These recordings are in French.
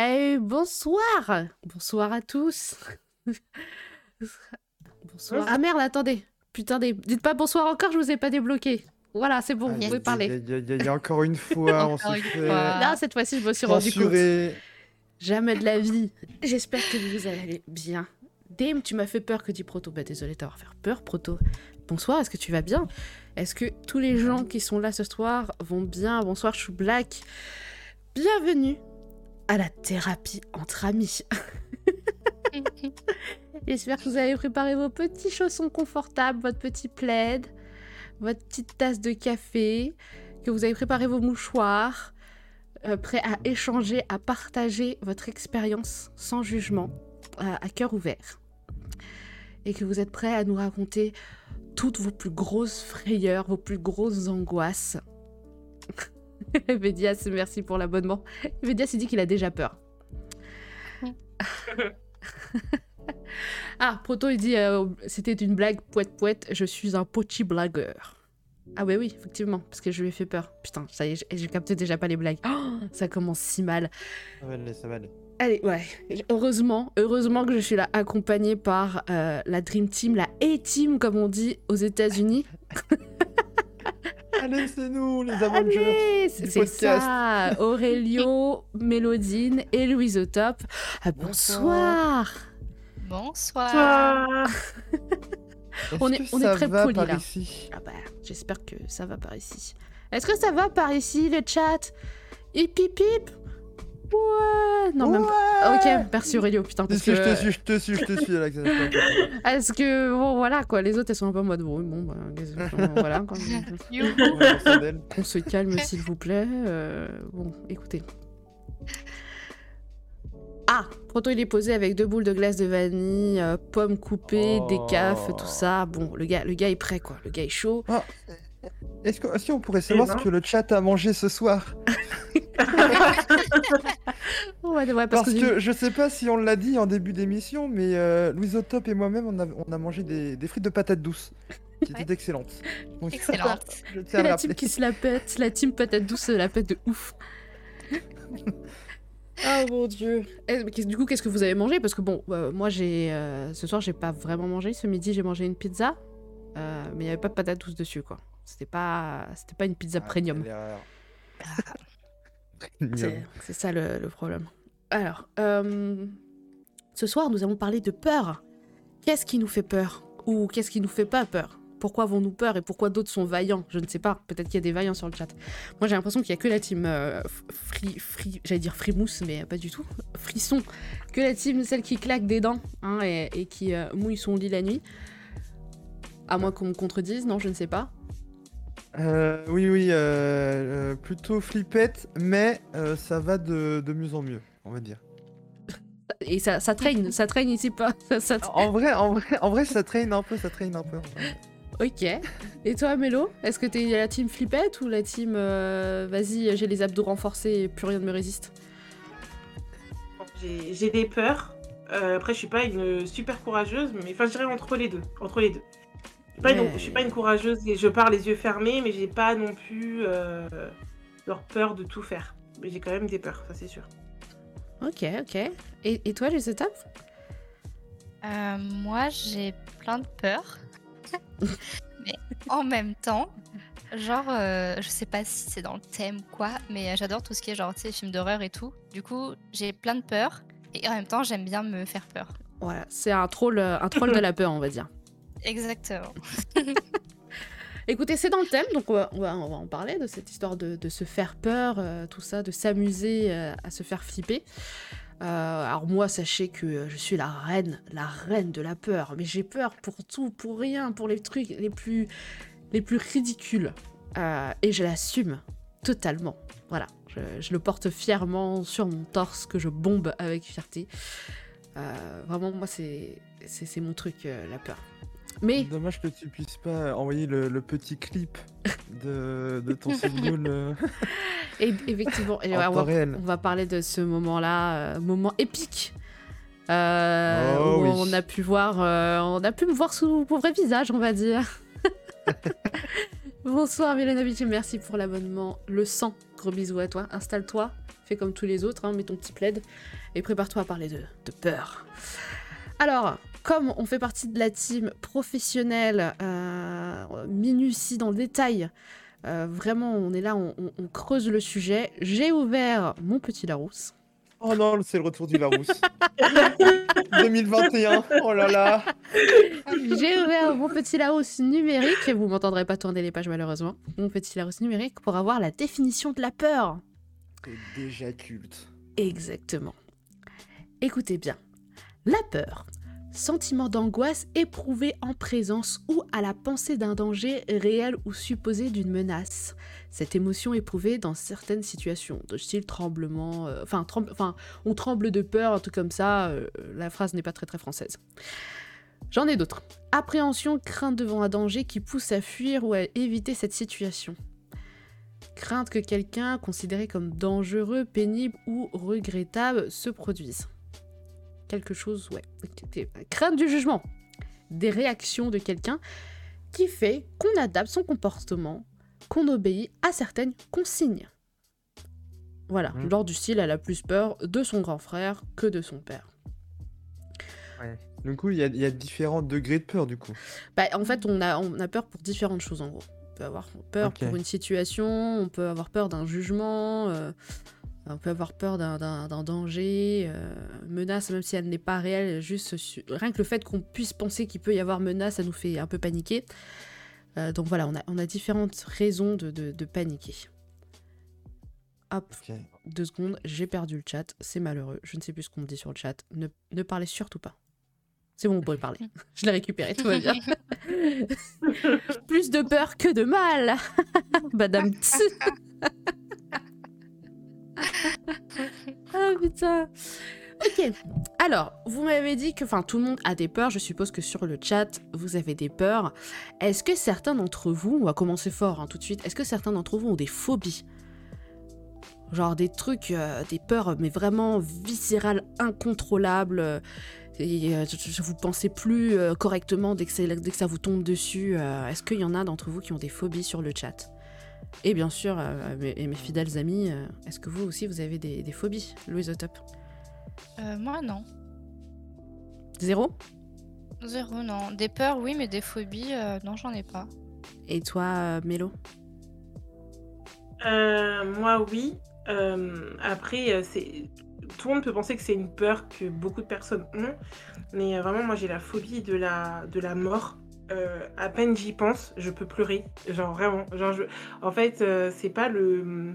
Allez, bonsoir Bonsoir à tous Bonsoir. Ah merde, attendez Putain, dites pas bonsoir encore, je vous ai pas débloqué. Voilà, c'est bon, vous pouvez parler. Il y, a encore une fois, on fait... Là, cette fois-ci, je me suis rendu compte. Jamais de la vie. J'espère que vous allez bien. Dame, tu m'as fait peur que dit Proto. Bah désolé t'avoir fait peur, Proto. Bonsoir, est-ce que tu vas bien? Est-ce que tous les gens qui sont là ce soir vont bien? Bonsoir, je suis Black. Bienvenue à la thérapie entre amis. J'espère que vous avez préparé vos petits chaussons confortables, votre petit plaid, votre petite tasse de café, que vous avez préparé vos mouchoirs, euh, prêts à échanger, à partager votre expérience sans jugement, à cœur ouvert. Et que vous êtes prêts à nous raconter toutes vos plus grosses frayeurs, vos plus grosses angoisses. Védias, merci pour l'abonnement. Védias, il dit qu'il a déjà peur. ah, Proto, il dit euh, c'était une blague poète poète, je suis un pochi blagueur. Ah ouais oui, effectivement, parce que je lui ai fait peur. Putain, ça y est, j'ai capté déjà pas les blagues. Oh, ça commence si mal. Ça va aller, ça va aller. Allez, ouais. Heureusement, heureusement que je suis là accompagnée par euh, la Dream Team, la A-Team comme on dit aux États-Unis. Allez, c'est nous, les Avengers. C'est ça. Aurélio, Mélodine et Louise au top. Ah, bonsoir. Bonsoir. on est, on est très polis là. Ici ah bah, j'espère que ça va par ici. Est-ce que ça va par ici, le chat? Hip hip hip Ouais Non, même pas. Ok, merci Aurélio, putain. Parce que... Je te suis, je te suis, je te suis, Alex. Est-ce que, bon, voilà, quoi, les autres, elles sont un peu en mode, bon, bon bah, voilà, quoi. On se calme, s'il vous plaît. Euh, bon, écoutez. Ah Proto, il est posé avec deux boules de glace de vanille, euh, pommes coupées, des décaf, tout ça. Bon, le gars, le gars est prêt, quoi. Le gars est chaud. Ah, est-ce qu'on pourrait savoir ce que le chat a mangé ce soir parce, que, je sais pas si on l'a dit en début d'émission, mais euh, Louise Otop et moi-même, on a, on a mangé des, des, frites de patates douces. Qui étaient excellentes. Excellente. la team qui se la pète, la team patate douce se la pète de ouf. Oh mon dieu. Eh, du coup, qu'est-ce que vous avez mangé? Parce que bon, euh, moi j'ai euh, ce soir j'ai pas vraiment mangé. Ce midi j'ai mangé une pizza, euh, mais il y avait pas de patate douce dessus quoi. C'était pas c'était pas une pizza ah, premium. C'est ça le, problème. Alors, euh, ce soir, nous allons parler de peur. Qu'est-ce qui nous fait peur? Ou qu'est-ce qui nous fait pas peur? Pourquoi avons-nous peur et pourquoi d'autres sont vaillants? Je ne sais pas. Peut-être qu'il y a des vaillants sur le chat. Moi, j'ai l'impression qu'il y a que la team euh, free, free j'allais dire frimousse, mais pas du tout. Frisson. Que la team, celle qui claque des dents hein, et, qui euh, mouille son lit la nuit. À moins qu'on me contredise, non, je ne sais pas. Euh, oui, oui, euh, euh, plutôt flippette, mais ça va de, mieux en mieux, on va dire. Et ça, ça traîne, ça traîne ici pas. en vrai, en vrai, en vrai, ça traîne un peu, ça traîne un peu. Ok. Et toi, Mélo Est-ce que t'es la team flippette ou la team vas-y, j'ai les abdos renforcés et plus rien ne me résiste? J'ai des peurs. après, je suis pas une super courageuse, mais enfin, je dirais entre les deux. Entre les deux. Je suis pas une courageuse et je pars les yeux fermés, mais j'ai pas non plus euh, leur peur de tout faire. Mais j'ai quand même des peurs, ça c'est sûr. Ok, ok. Et, et toi, les étapes euh, Moi, j'ai plein de peurs. mais en même temps, genre, euh, je sais pas si c'est dans le thème ou quoi, mais j'adore tout ce qui est genre, tu sais, films d'horreur et tout. Du coup, j'ai plein de peurs et en même temps, j'aime bien me faire peur. Voilà, c'est un troll, un troll de la peur, on va dire. Exactement. Écoutez, c'est dans le thème, donc on va, on va, en parler de cette histoire de, se faire peur, euh, tout ça, de s'amuser euh, à se faire flipper. Euh, alors moi, sachez que je suis la reine, la reine de la peur, mais j'ai peur pour tout, pour rien, pour les trucs les plus, les plus ridicules. et je l'assume totalement. Voilà, je, je, le porte fièrement sur mon torse que je bombe avec fierté. vraiment, moi, c'est mon truc, la peur. Mais... Dommage que tu puisses pas envoyer le, petit clip de, de ton single. Euh, Et, effectivement, on, va, on, va, parler de ce moment-là, euh, moment épique. Euh, oh où on a pu voir, on a pu me voir sous mon vrai visage, on va dire. Bonsoir Milanovic, merci pour l'abonnement. Le sang, gros bisous à toi. Installe-toi, fais comme tous les autres, hein, mets ton petit plaid et prépare-toi à parler de, de peur. Alors, comme on fait partie de la team professionnelle, euh, minutie dans le détail, euh, vraiment on est là, on, creuse le sujet, j'ai ouvert mon petit Larousse. Oh non, c'est le retour du Larousse. 2021, oh là là. J'ai ouvert mon petit Larousse numérique, vous m'entendrez pas tourner les pages malheureusement, mon petit Larousse numérique pour avoir la définition de la peur. C'est déjà culte. Exactement. Écoutez bien, la peur, sentiment d'angoisse éprouvé en présence ou à la pensée d'un danger réel ou supposé d'une menace. Cette émotion éprouvée dans certaines situations, de style tremblement, euh, enfin, enfin, on tremble de peur, un truc comme ça, euh, la phrase n'est pas très très française. J'en ai d'autres. Appréhension, crainte devant un danger qui pousse à fuir ou à éviter cette situation. Crainte que quelqu'un considéré comme dangereux, pénible ou regrettable se produise quelque chose, ouais, crainte du jugement, des réactions de quelqu'un qui fait qu'on adapte son comportement, qu'on obéit à certaines consignes. Voilà, mmh. lors du style, elle a plus peur de son grand frère que de son père. Ouais. Du coup, il y, a différents degrés de peur, du coup. Bah, en fait, on a, on a peur pour différentes choses, en gros. On peut avoir peur pour une situation, on peut avoir peur d'un jugement, euh, on peut avoir peur d'un danger, euh, menace, même si elle n'est pas réelle, juste rien que le fait qu'on puisse penser qu'il peut y avoir menace, ça nous fait un peu paniquer. Euh, donc voilà, on a, différentes raisons de, paniquer. Hop, deux secondes, j'ai perdu le chat, c'est malheureux, je ne sais plus ce qu'on me dit sur le chat, ne, parlez surtout pas. C'est bon, vous pouvez parler. Je l'ai récupéré, tout va bien. Plus de peur que de mal. Madame ah putain. Ok. Alors, vous m'avez dit que, enfin, tout le monde a des peurs. Je suppose que sur le chat, vous avez des peurs. Est-ce que certains d'entre vous, on va commencer fort hein, tout de suite, est-ce que certains d'entre vous ont des phobies? Genre des trucs, euh, des peurs, mais vraiment viscérales, incontrôlables. Euh, et euh, vous pensez plus correctement dès que, dès que, ça vous tombe dessus. Est-ce qu'il y en a d'entre vous qui ont des phobies sur le chat? Et bien sûr, euh, mes, fidèles amis, euh, est-ce que vous aussi vous avez des, phobies, Louise au top euh, Moi non. Zéro Zéro, non. Des peurs, oui, mais des phobies, non, j'en ai pas. Et toi, Mélo Moi, oui. après, c'est tout le monde peut penser que c'est une peur que beaucoup de personnes ont, mais vraiment, moi, j'ai la phobie de la, de la mort. Euh, à peine j'y pense, je peux pleurer. Genre vraiment. Genre, je... En fait, euh, c'est pas le.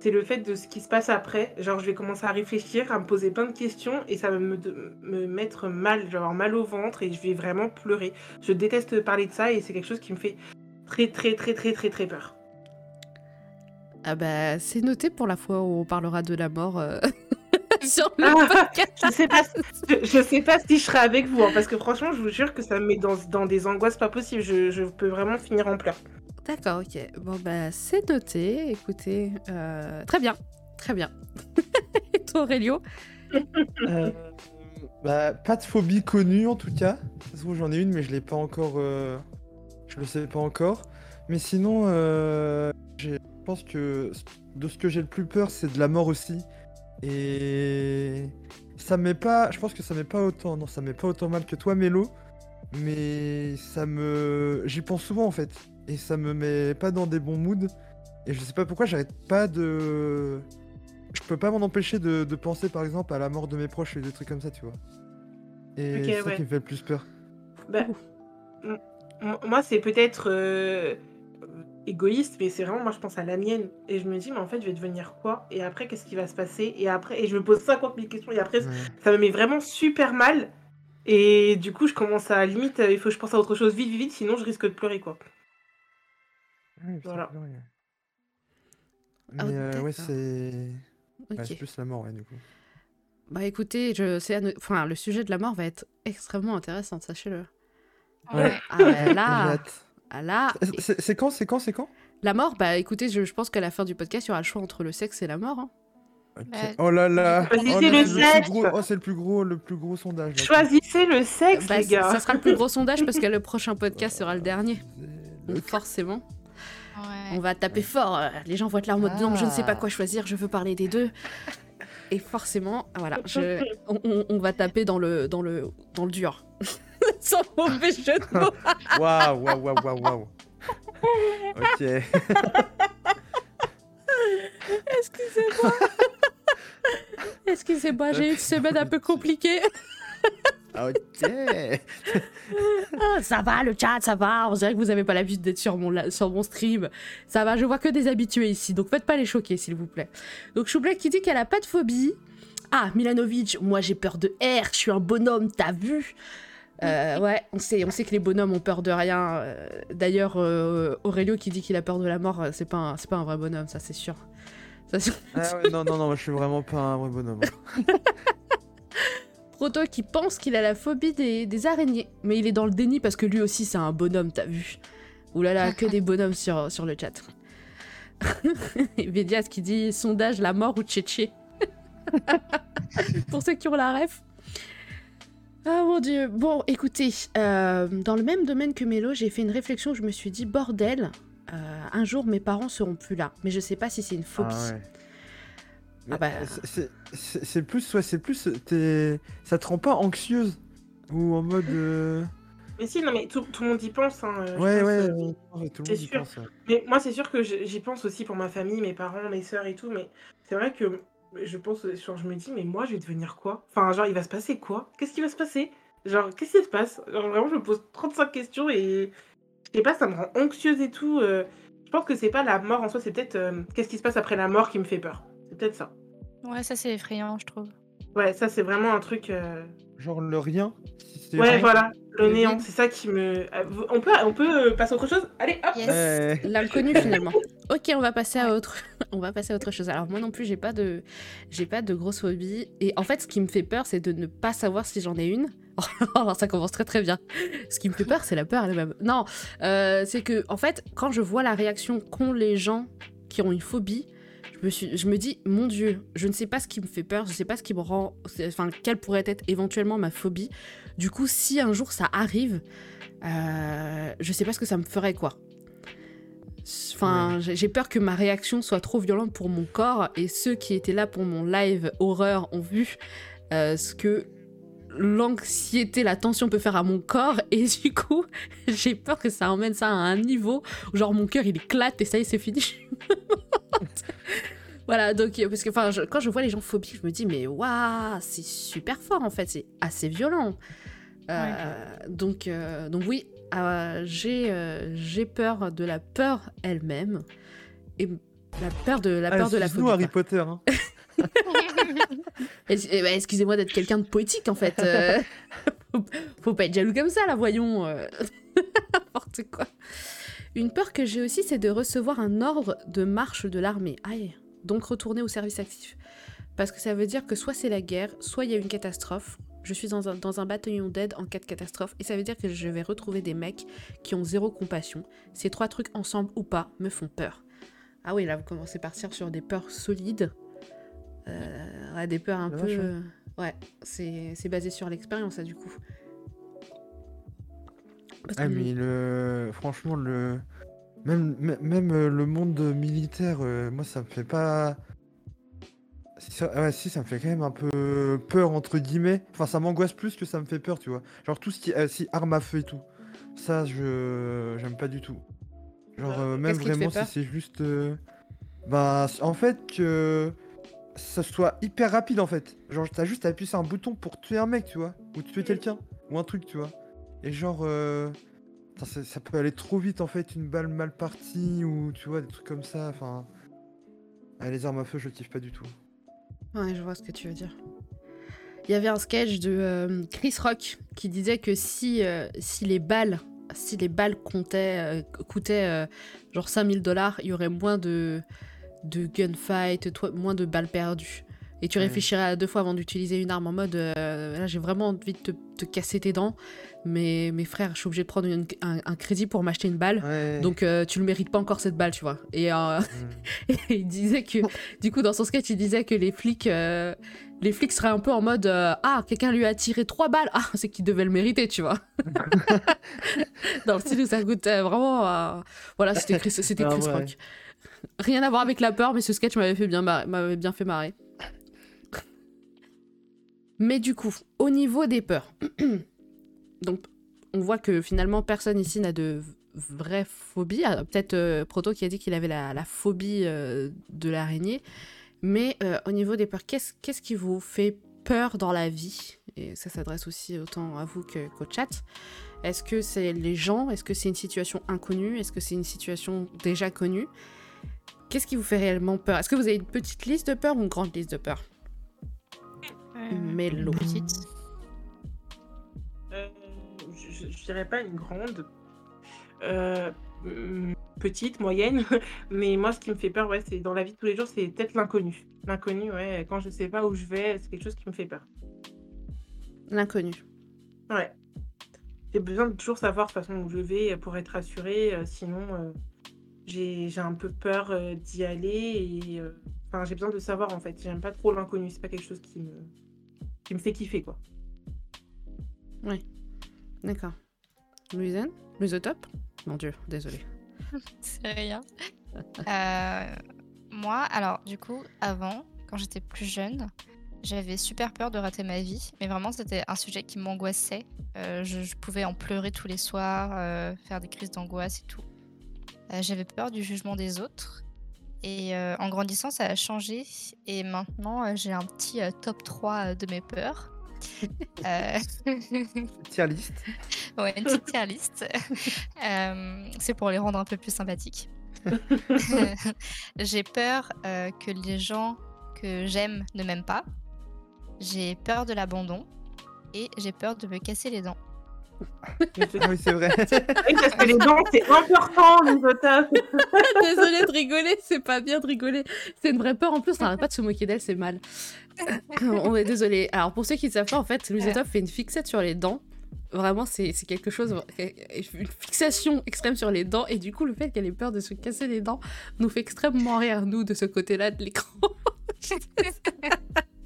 C'est le fait de ce qui se passe après. Genre, je vais commencer à réfléchir, à me poser plein de questions et ça va me, me mettre mal, genre mal au ventre et je vais vraiment pleurer. Je déteste parler de ça et c'est quelque chose qui me fait très, très, très, très, très, très peur. Ah bah, c'est noté pour la fois où on parlera de la mort. Euh, sur le ah, podcast. je, sais pas, je, sais pas si je serai avec vous, hein, parce que franchement, je vous jure que ça me met dans, dans des angoisses pas possibles. Je, je, peux vraiment finir en pleurs. D'accord, ok. Bon, bah, c'est noté. Écoutez, euh, très bien. Très bien. Et toi, Aurélio? Euh, bah, Pas de phobie connue, en tout cas. J'en ai une, mais je l'ai pas encore. Euh... Je le sais pas encore. Mais sinon, euh, je pense que de ce que j'ai le plus peur, c'est de la mort aussi. Et ça met pas, je pense que ça met pas autant, non, ça met pas autant mal que toi, Mélo, mais ça me, j'y pense souvent en fait, et ça me met pas dans des bons moods. Et je sais pas pourquoi, j'arrête pas de, je peux pas m'en empêcher de, penser par exemple à la mort de mes proches et des trucs comme ça, tu vois. Et c'est ça qui me fait le plus peur. Bah, moi, c'est peut-être euh, égoïste, mais c'est vraiment, moi, je pense à la mienne. Et je me dis, mais en fait, je vais devenir quoi? Et après, qu'est-ce qui va se passer? Et après, et je me pose 50 000 questions. Et après, ça me met vraiment super mal. Et du coup, je commence à limite, il faut que je pense à autre chose vite, vite, vite, sinon je risque de pleurer, quoi. voilà. Mais euh, ouais, c'est. plus la mort, ouais, du coup. Bah écoutez, je sais, enfin, le sujet de la mort va être extrêmement intéressant, sachez-le. Ouais. Ah, là, ah c'est quand C'est quand C'est quand? La mort, bah écoutez, je, pense qu'à la fin du podcast, il y aura le choix entre le sexe et la mort. Hein. Oh là là Choisissez le sexe oh, C'est le plus gros, le plus gros sondage. Choisissez le sexe, bah, les gars Ça sera le plus gros sondage parce que le prochain podcast sera le dernier. Donc forcément. Ouais. On va taper fort. euh, Les gens vont être là en mode non, je ne sais pas Ah. quoi choisir, je veux parler des deux. Et forcément, voilà, je- on, on- on va taper dans le, dans le, dans le dur. Sans mauvais jeu de mots. Waouh, waouh, waouh, waouh, waouh. Ok. Excusez-moi. Excusez-moi, j'ai eu une semaine un peu compliquée. Ok. Ah, ça va, le chat, ça va. On dirait que vous avez pas l'habitude d'être sur mon, sur mon stream. Ça va, je vois que des habitués ici, donc faites pas les choquer, s'il vous plaît. Donc Choublack qui dit qu'elle a pas de phobie. Ah, Milanovic, moi j'ai peur de R, je suis un bonhomme, t'as vu? Euh, ouais, on sait, on sait que les bonhommes ont peur de rien. Euh, D'ailleurs, euh, Aurelio qui dit qu'il a peur de la mort, euh, c'est pas, un- c'est pas un vrai bonhomme, ça c'est sûr. Ça, c'est- Ah ouais, non, non, non, moi, je suis vraiment pas un vrai bonhomme. Proto qui pense qu'il a la phobie des, des araignées. Mais il est dans le déni parce que lui aussi c'est un bonhomme, t'as vu Ouh là là, que des bonhommes sur, sur le chat. Védias qui dit sondage la mort ou Tchétché. Pour ceux qui ont la ref. Ah mon dieu. Bon, écoutez, euh, dans le même domaine que Mélo, j'ai fait une réflexion. Je me suis dit, bordel, euh, un jour mes parents seront plus là. Mais je sais pas si c'est une phobie. Ah ouais. Ah bah. Mais c'est- plus, ouais, c'est plus, t'es- ça te rend pas anxieuse ou en mode. euh, Mais si, non, mais tout, tout le monde y pense. Hein, Ouais, pense, ouais, euh, ouais, tout le c'est monde y sûr. pense. ouais. Mais moi, c'est sûr que j'y pense aussi pour ma famille, mes parents, mes sœurs et tout. Mais c'est vrai que je pense, genre, je me dis, mais moi, je vais devenir quoi? Enfin, genre, il va se passer quoi? Qu'est-ce qui va se passer? Genre, qu'est-ce qui se passe? Genre, vraiment, je me pose 35 questions et je sais pas, ça me rend anxieuse et tout. euh. Je pense que c'est pas la mort en soi, c'est peut-être euh, qu'est-ce qui se passe après la mort qui me fait peur? C'est peut-être ça. Ouais, ça c'est effrayant, je trouve. Ouais, ça, c'est vraiment un truc. euh, Genre le rien. si Ouais, rien. voilà, le néant, c'est ça qui me. euh, On peut, on peut euh, passer à autre chose? Allez, hop Yes. L'inconnu finalement. Ok, on va passer à autre. on va passer à autre chose. Alors moi non plus, j'ai pas de, j'ai pas de grosse phobie. Et en fait, ce qui me fait peur, c'est de ne pas savoir si j'en ai une. Alors ça commence très très bien. Ce qui me fait peur, c'est la peur elle-même. Non, euh, c'est que en fait, quand je vois la réaction qu'ont les gens qui ont une phobie. Je me, suis, je me dis, mon Dieu, je ne sais pas ce qui me fait peur, je ne sais pas ce qui me rend. Enfin, quelle pourrait être éventuellement ma phobie. Du coup, si un jour ça arrive, euh, je sais pas ce que ça me ferait, quoi. Enfin, j'ai- j'ai peur que ma réaction soit trop violente pour mon corps et ceux qui étaient là pour mon live horreur ont vu euh, ce que l'anxiété, la tension peut faire à mon corps et du coup, j'ai peur que ça emmène ça à un niveau où genre mon cœur il éclate et ça y est, c'est fini. voilà, donc euh, parce que enfin, quand je vois les gens phobiques, je me dis mais waouh, c'est super fort en fait, c'est assez violent. Euh, donc, euh, donc oui, euh, j'ai euh, j'ai peur de la peur elle-même et la peur de la Ah, peur de la phobie. Harry. Potter. Hein. Eh ben, Excusez-moi d'être quelqu'un de poétique en fait. euh. faut, faut pas être jaloux comme ça là, voyons. euh. N'importe quoi. Une peur que j'ai aussi, c'est de recevoir un ordre de marche de l'armée. Aïe. Donc retourner au service actif. Parce que ça veut dire que soit c'est la guerre, soit il y a une catastrophe. Je suis dans un, dans un bataillon d'aide en cas de catastrophe. Et ça veut dire que je vais retrouver des mecs qui ont zéro compassion. Ces trois trucs ensemble ou pas me font peur. Ah oui, là vous commencez à partir sur des peurs solides. Euh, ouais, des peurs un peu... vache, hein. euh, Ouais, c'est c'est basé sur l'expérience, ça, du coup. Parce Ah, que- mais le... franchement, le. Même, même- même euh, le monde militaire, euh, moi, ça me fait pas. Si, ça... ouais, si, ça me fait quand même un peu peur, entre guillemets. Enfin, ça m'angoisse plus que ça me fait peur, tu vois. Genre tout ce qui est euh, si arme à feu et tout. Ça, je. J'aime pas du tout. Genre, Euh, euh, même vraiment si c'est juste. euh, Bah, en fait, que. Ça soit hyper rapide, en fait. Genre, t'as juste à appuyer sur un bouton pour tuer un mec, tu vois. Ou tuer quelqu'un. Ou un truc, tu vois. Et genre. euh, ça, peut aller trop vite, en fait, une balle mal partie, ou tu vois, des trucs comme ça. Enfin. ah, les armes à feu, je kiffe pas du tout. Ouais, je vois ce que tu veux dire. Il y avait un sketch de euh, Chris Rock qui disait que si, euh, si les balles si les balles comptaient, coûtaient genre 5000 dollars, il y aurait moins de, de gunfight, toi- moins de balles perdues. Et tu réfléchirais à deux fois avant d'utiliser une arme en mode euh, là j'ai vraiment envie de te, te casser tes dents, mais mes frères, je suis obligé de prendre une- un, un crédit pour m'acheter une balle. Ouais. Donc euh, tu le mérites pas encore cette balle, tu vois. Et, euh, Mm. et il disait que, du coup, dans son sketch, il disait que les flics, euh, les flics seraient un peu en mode ah quelqu'un lui a tiré trois balles, ah c'est qu'il devait le mériter, tu vois. dans le style où ça euh, vraiment, voilà, c'était Chris, c'était Ah, Chris. Rock. Rien à voir avec la peur, mais ce sketch m'avait bien, m'avait bien fait marrer. Mais du coup, au niveau des peurs, donc on voit que finalement personne ici n'a de vraies phobies. Ah, Peut-être euh, Proto qui a dit qu'il avait la, phobie euh, de l'araignée. Mais euh, au niveau des peurs, qu'est-ce qu'est-ce qui vous fait peur dans la vie? Et ça s'adresse aussi autant à vous que- qu'au chat. Est-ce que c'est les gens? Est-ce que c'est une situation inconnue? Est-ce que c'est une situation déjà connue? Qu'est-ce qui vous fait réellement peur? Est-ce que vous avez une petite liste de peurs ou une grande liste de peurs Euh, Mélo. Petite. Euh, je, je- je dirais pas une grande. Euh, hum, petite, moyenne. Mais moi, ce qui me fait peur, ouais, c'est dans la vie de tous les jours, c'est peut-être l'inconnu. L'inconnu, ouais, quand je sais pas où je vais, c'est quelque chose qui me fait peur. L'inconnu. Ouais. J'ai besoin de toujours savoir de toute façon où je vais pour être rassurée. euh, sinon, euh, j'ai j'ai un peu peur euh, d'y aller. Et, euh, Enfin, j'ai besoin de savoir en fait. J'aime pas trop l'inconnu. C'est pas quelque chose qui me, qui me fait kiffer, quoi. D'accord. Louisanne Louisotop Mon dieu, désolé. C'est rien. Euh, moi, alors, du coup, avant, quand j'étais plus jeune, j'avais super peur de rater ma vie. Mais vraiment, c'était un sujet qui m'angoissait. Euh, je, je pouvais en pleurer tous les soirs, euh, faire des crises d'angoisse et tout. Euh, j'avais peur du jugement des autres. Et euh, en grandissant, ça a changé. Et maintenant, euh, j'ai un petit top 3 euh, de mes peurs. Tier list. Ouais, une petite tier list. C'est pour les rendre un peu plus sympathiques. j'ai peur que les gens que j'aime ne m'aiment pas. J'ai peur de l'abandon. Et j'ai peur de me casser les dents. Ah oui, c'est vrai. Parce que les dents, c'est important, les otages. Désolée de rigoler, c'est pas bien de rigoler. C'est une vraie peur. En plus, on n'arrête pas de se moquer d'elle, c'est mal. on est désolé. Alors, pour ceux qui ne savent pas, en fait, Top fait une fixette sur les dents. Vraiment, c'est c'est quelque chose, une fixation extrême sur les dents. Et du coup, le fait qu'elle ait peur de se casser les dents nous fait extrêmement rire, nous, de ce côté-là de l'écran.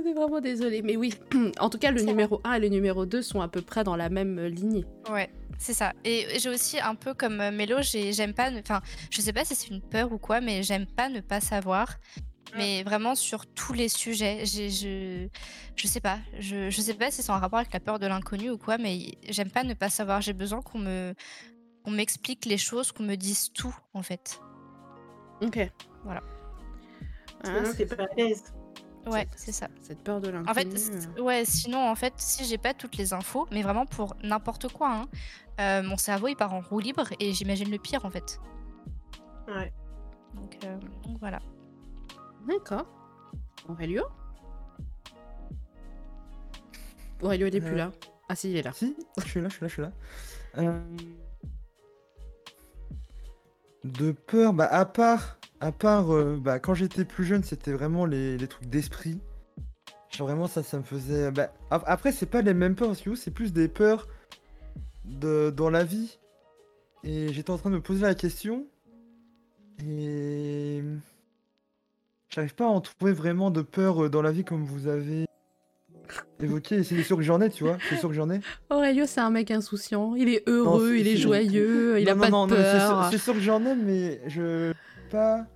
on est vraiment désolé. Mais oui, en tout cas, le numéro 1 et le numéro 2 sont à peu près dans la même lignée. Ouais, c'est ça. Et j'ai aussi un peu comme euh, Mélo, j'ai- j'aime pas. ne- Enfin, je sais pas si c'est une peur ou quoi, mais j'aime pas ne pas savoir. Mais vraiment sur tous les sujets. Je, je sais pas. Je, je sais pas si c'est en rapport avec la peur de l'inconnu ou quoi, mais j'aime pas ne pas savoir. J'ai besoin qu'on me qu'on m'explique les choses, qu'on me dise tout en fait. Ok. Voilà. Ah, c'est- pas à l'aise. Ouais, c'est ça. Cette peur de l'inconnu. En fait, euh. ouais, sinon, en fait, si j'ai pas toutes les infos, mais vraiment pour n'importe quoi, hein, euh, mon cerveau il part en roue libre et j'imagine le pire en fait. Ouais. Donc, euh, donc voilà. D'accord. Aurelio? Aurelio, il est plus Euh. là. Ah si, il est là. Si, je suis là, je suis là, je suis là. De peur, bah à part, à part, euh, bah quand j'étais plus jeune, c'était vraiment les, trucs d'esprit. Genre vraiment ça, ça me faisait. Bah, ap- après c'est pas les mêmes peurs c'est plus des peurs dans la vie. Et j'étais en train de me poser la question et j'arrive pas à en trouver vraiment de peur euh, dans la vie comme vous avez évoqué. Et c'est sûr que j'en ai, tu vois. C'est sûr que j'en ai. Aurelio, c'est un mec insouciant. Il est heureux, il est joyeux, il a non, pas de non, c'est sûr- peur. C'est sûr, que j'en ai, mais je pas.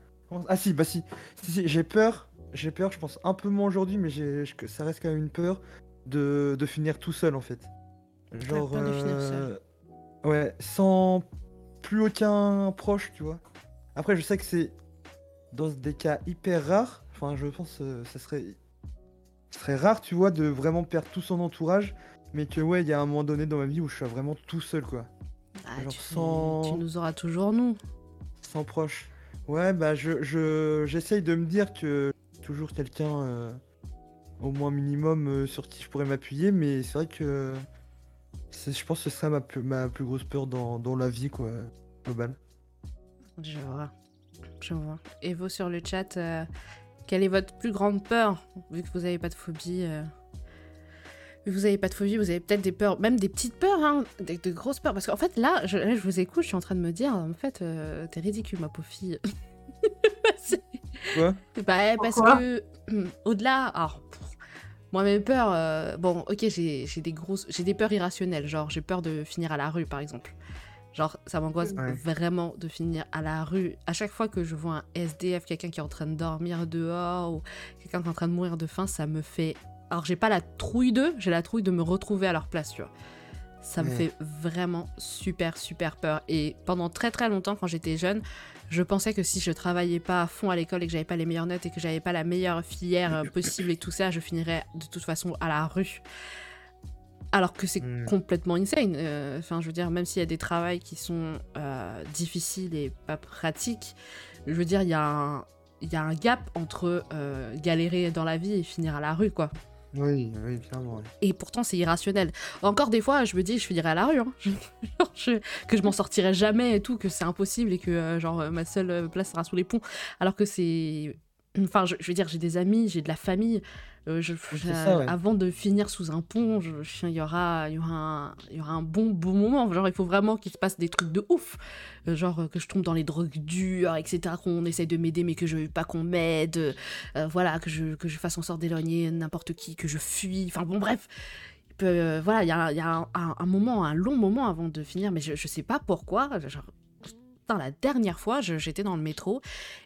Ah si, bah si. Si, si, j'ai peur. J'ai peur. Je pense un peu moins aujourd'hui, mais j'ai, ça reste quand même une peur de, de finir tout seul en fait. Genre. peur de finir seul. euh, Ouais, sans plus aucun proche, tu vois. Après, je sais que c'est dans des cas hyper rares. Enfin, je pense que ça serait, ce serait rare, tu vois, de vraiment perdre tout son entourage. Mais que ouais, il y a un moment donné dans ma vie où je suis vraiment tout seul, quoi. Ah, genre tu, sans- tu nous auras toujours, nous. Sans proche. Ouais, bah je, je j'essaye de me dire que toujours quelqu'un euh, au moins minimum euh, sur qui je pourrais m'appuyer, mais c'est vrai que c'est- je pense que ce serait ma, plus- ma plus grosse peur dans, dans la vie, quoi, globale. Je vois. Je vois. Et vous sur le chat, euh, quelle est votre plus grande peur Vu que vous n'avez pas de phobie. euh, Vu que vous n'avez pas de phobie, vous avez peut-être des peurs, même des petites peurs, hein, des, de grosses peurs. Parce qu'en fait, là je, là, je vous écoute, je suis en train de me dire, en fait, euh, t'es ridicule, ma pauvre fille. Quoi? Bah, parce Pourquoi? que, au-delà. Alors, pff, moi, mes peurs. euh, bon, ok, j'ai j'ai des grosses. J'ai des peurs irrationnelles. Genre, j'ai peur de finir à la rue, par exemple. Genre, ça m'angoisse Ouais. vraiment de finir à la rue. À chaque fois que je vois un SDF, quelqu'un qui est en train de dormir dehors ou quelqu'un qui est en train de mourir de faim, ça me fait. Alors, j'ai pas la trouille d'eux, j'ai la trouille de me retrouver à leur place, tu vois. Ça me fait vraiment super, super peur. Et pendant très, très longtemps, quand j'étais jeune, je pensais que si je travaillais pas à fond à l'école et que j'avais pas les meilleures notes et que j'avais pas la meilleure filière euh, possible et tout ça, je finirais de toute façon à la rue. Alors que c'est Mm. complètement insane. Euh, Enfin, je veux dire, même s'il y a des travails qui sont euh, difficiles et pas pratiques, je veux dire, il y, a un- y a un gap entre euh, galérer dans la vie et finir à la rue, quoi. Oui, oui, clairement. Et pourtant, c'est irrationnel. Encore des fois, je me dis, je finirai à la rue, hein. Genre, je- que je m'en sortirai jamais et tout, que c'est impossible et que genre ma seule place sera sous les ponts. Alors que c'est, enfin, je, je veux dire, j'ai des amis, j'ai de la famille. Euh, je, c'est je- ça, ouais. Avant de finir sous un pont, il y aura, y aura, un, y aura un bon bon moment. Genre, il faut vraiment qu'il se passe des trucs de ouf. Euh, genre euh, que je tombe dans les drogues dures, etc. Qu'on essaye de m'aider mais que je veux pas qu'on m'aide. Euh, voilà, que je, que je fasse en sorte d'éloigner n'importe qui, que je fuis. Enfin bon, bref. Peut, voilà, il y a, il y a un, un- un moment, un long moment avant de finir, mais je, je sais pas pourquoi. Genre, putain, la dernière fois, j'étais dans le métro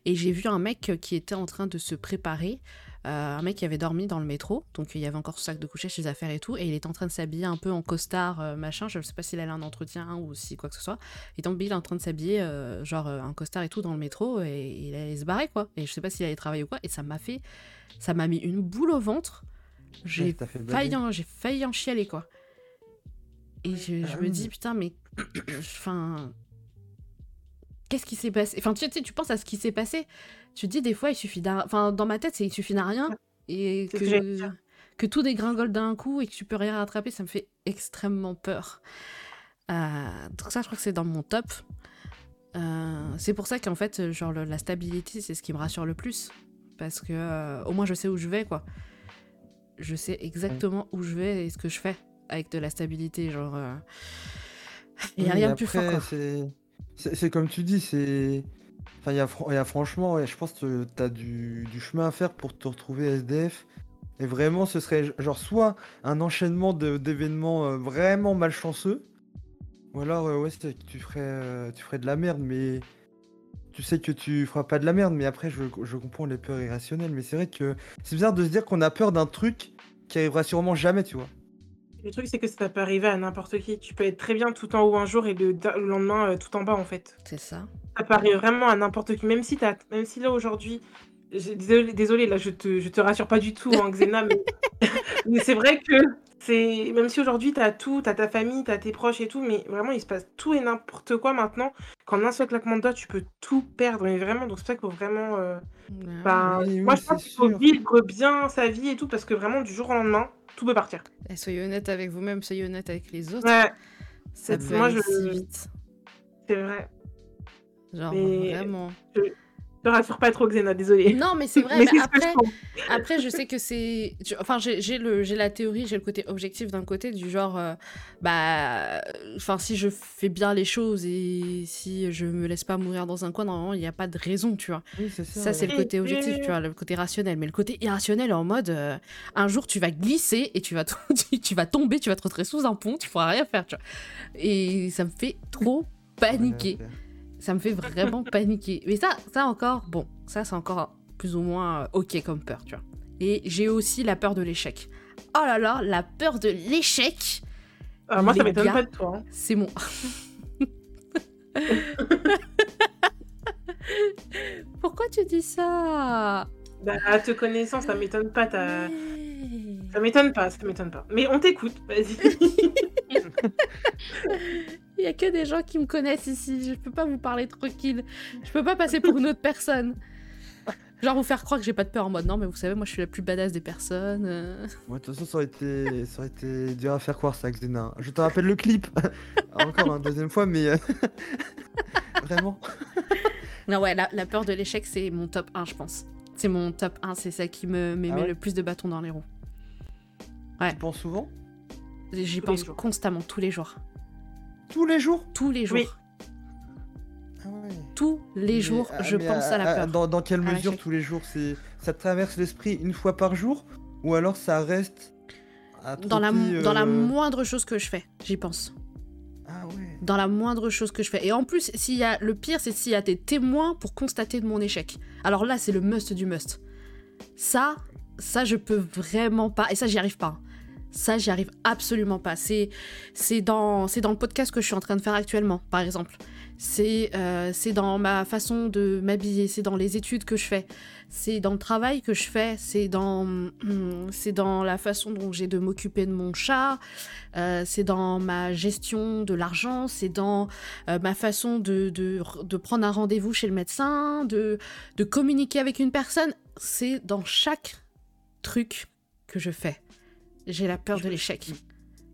et j'ai vu un mec qui était en train de se préparer. Euh, un mec qui avait dormi dans le métro, donc il y avait encore son sac de coucher, ses affaires et tout, et il était en train de s'habiller un peu en costard, euh, machin. Je sais pas s'il allait à un entretien ou si quoi que ce soit. Était en- il est en train de s'habiller, euh, genre un costard et tout, dans le métro, et il allait se barrer, quoi. Et je sais pas s'il allait travailler ou quoi, et ça m'a fait. Ça m'a mis une boule au ventre. J'ai failli, en- j'ai failli en chialer, quoi. Et je, je Ah me oui. dis, putain, mais. Enfin. Qu'est-ce qui s'est passé? Enfin, tu sais, tu penses à ce qui s'est passé. Tu te dis, des fois, il suffit d'un. Enfin, dans ma tête, c'est il suffit d'un rien. Et que que, tout dégringole d'un coup et que tu peux rien rattraper, ça me fait extrêmement peur. Euh, donc, ça, je crois que c'est dans mon top. Euh, c'est pour ça qu'en fait, genre, le- la stabilité, c'est ce qui me rassure le plus. Parce que euh, au moins, je sais où je vais, quoi. Je sais exactement où je vais et ce que je fais avec de la stabilité. Genre, il n'y a rien de plus fort, quoi. C'est- comme tu dis, c'est. Enfin, il y a, franchement, je pense que tu as du, chemin à faire pour te retrouver SDF. Et vraiment, ce serait genre soit un enchaînement d'événements euh, vraiment malchanceux, ou alors, euh, ouais, tu ferais, euh, tu ferais de la merde, mais tu sais que tu feras pas de la merde. Mais après, je comprends les peurs irrationnelles, mais c'est vrai que c'est bizarre de se dire qu'on a peur d'un truc qui arrivera sûrement jamais, tu vois. Le truc, c'est que ça peut arriver à n'importe qui. Tu peux être très bien tout en haut un jour et le, le lendemain euh, tout en bas, en fait. C'est ça. Ça peut arriver vraiment à n'importe qui. Même si, t'as- même si là, aujourd'hui, désolé, désolé, là, je te, je te rassure pas du tout, hein, Xena, mais, mais c'est vrai que c'est même si aujourd'hui, tu as tout, tu as ta famille, tu as tes proches et tout, mais vraiment, il se passe tout et n'importe quoi maintenant. Qu'en un seul claquement de doigts, tu peux tout perdre. Mais vraiment, donc c'est pour ça qu'il faut vraiment. euh, Ouais. bah, oui, moi, je pense qu'il faut vivre bien sa vie et tout, parce que vraiment, du jour au lendemain, tout peut partir. Et soyez honnête avec vous-même, soyez honnête avec les autres. Ouais, Ça peut moi, aller je- si vite. c'est vrai. Genre, Mais- vraiment. Je te rassure pas trop, Xena, désolé. Non, mais c'est vrai. mais mais que je après, après, je sais que c'est. Enfin, j'ai j'ai le, j'ai la théorie, j'ai le côté objectif d'un côté, du genre. euh, bah. Enfin, si je fais bien les choses et si je me laisse pas mourir dans un coin, normalement, il n'y a pas de raison, tu vois. Oui, ça. Ça, c'est ouais. le côté objectif, tu vois, le côté rationnel. Mais le côté irrationnel, en mode, euh, un jour, tu vas glisser et tu vas, tu, tu vas tomber, tu vas te retrouver sous un pont, tu pourras rien faire, tu vois. Et ça me fait trop paniquer. Ouais, Ça me fait vraiment paniquer. Mais ça, ça encore, bon, ça, c'est encore plus ou moins euh, ok comme peur, tu vois. Et j'ai aussi la peur de l'échec. Oh là là, la peur de l'échec, Ah, moi, ça m'étonne pas de toi. hein. c'est mon. Pourquoi tu dis ça? Bah, à te connaissant, ça m'étonne pas. ta-. Ça m'étonne pas, ça m'étonne pas. Mais on t'écoute, vas-y. Il y a que des gens qui me connaissent ici. Je peux pas vous parler tranquille. Je peux pas passer pour une autre personne. Genre vous faire croire que j'ai pas de peur en mode non mais vous savez moi je suis la plus badass des personnes. euh. Ouais, de toute façon, ça aurait été, ça aurait été dur à faire croire ça, Xena. Je te rappelle le clip. Encore une deuxième fois, mais euh, vraiment. Non ouais la, la peur de l'échec c'est mon top 1 je pense. C'est mon top 1, c'est ça qui me met Ah ouais le plus de bâtons dans les roues. Tu penses souvent J'y pense constamment, tous les jours. Tous les jours Tous les jours. Oui. Ah ouais. Tous les Mais- jours, ah, je pense à la peur. Dans, dans quelle mesure tous les jours c'est Ça te traverse l'esprit une fois par jour Ou alors ça reste à Dans la, dans la euh, moindre chose que je fais, j'y pense. Ah ouais. Dans la moindre chose que je fais. Et en plus, s'il y a le pire, c'est s'il y a des témoins pour constater de mon échec. Alors là, c'est le must du must. Ça, ça, je peux vraiment pas. Et ça, j'y arrive pas. Ça, j'y arrive absolument pas. C'est, dans, dans le podcast que je suis en train de faire actuellement, par exemple. C'est, euh, c'est dans ma façon de m'habiller. C'est dans les études que je fais. C'est dans le travail que je fais. C'est dans, dans la façon dont j'ai de m'occuper de mon chat. Euh, c'est dans ma gestion de l'argent, c'est dans euh, ma façon de, de, de prendre un rendez-vous chez le médecin, de, de communiquer avec une personne. C'est dans chaque truc que je fais. J'ai la peur de l'échec.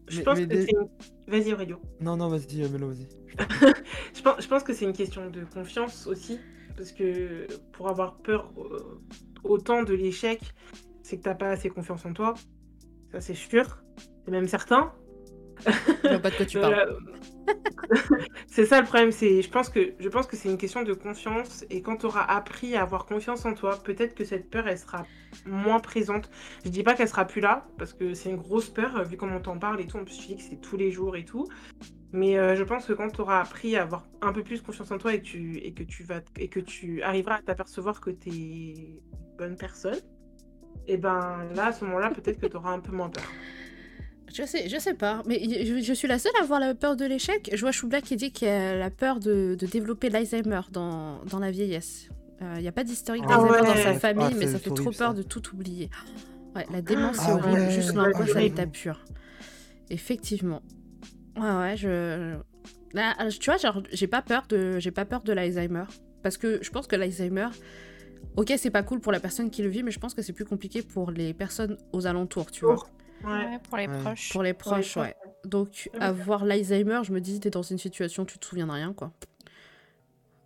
Je Mais- pense mais que des- c'est une... Vas-y Aurélio. Non, non, vas-y, Mélo, vas-y. Je pense, je pense que c'est une question de confiance aussi. Parce que pour avoir peur euh, autant de l'échec, c'est que t'as pas assez confiance en toi. Ça, c'est sûr. C'est même certain. Je vois pas de quoi tu parles. C'est ça le problème. C'est, je pense que, je pense que c'est une question de confiance. Et quand tu auras appris à avoir confiance en toi, peut-être que cette peur, elle sera moins présente. Je dis pas qu'elle sera plus là, parce que c'est une grosse peur, vu comment on t'en parle et tout. En plus, tu dis que c'est tous les jours et tout. Mais euh, je pense que quand tu auras appris à avoir un peu plus confiance en toi et que tu, vas, et que tu arriveras à t'apercevoir que tu es une bonne personne, et ben là, à ce moment-là, peut-être que tu auras un peu moins peur. Je sais, je sais pas, mais je, je suis la seule à avoir la peur de l'échec. Je vois Choubla qui dit qu'il a la peur de, de développer l'Alzheimer dans, dans la vieillesse. Il n'y a pas d'historique Ah d'Alzeimer dans sa famille, Ah, mais ça fait trop peur ça. de tout oublier. Ouais, la démence, c'est Ah horrible. ouais. Juste l'angoisse à l'état pur. Effectivement. Ouais, ouais, je. Là, tu vois, genre, j'ai pas peur de, j'ai pas peur de l'Alzheimer. Parce que je pense que l'Alzheimer, ok, c'est pas cool pour la personne qui le vit, mais je pense que c'est plus compliqué pour les personnes aux alentours, tu vois. Ouais. Pour les Ouais. proches. Pour les proches, ouais. Donc, mais avoir l'Alzheimer, je me dis, t'es dans une situation, tu te souviens de rien, quoi.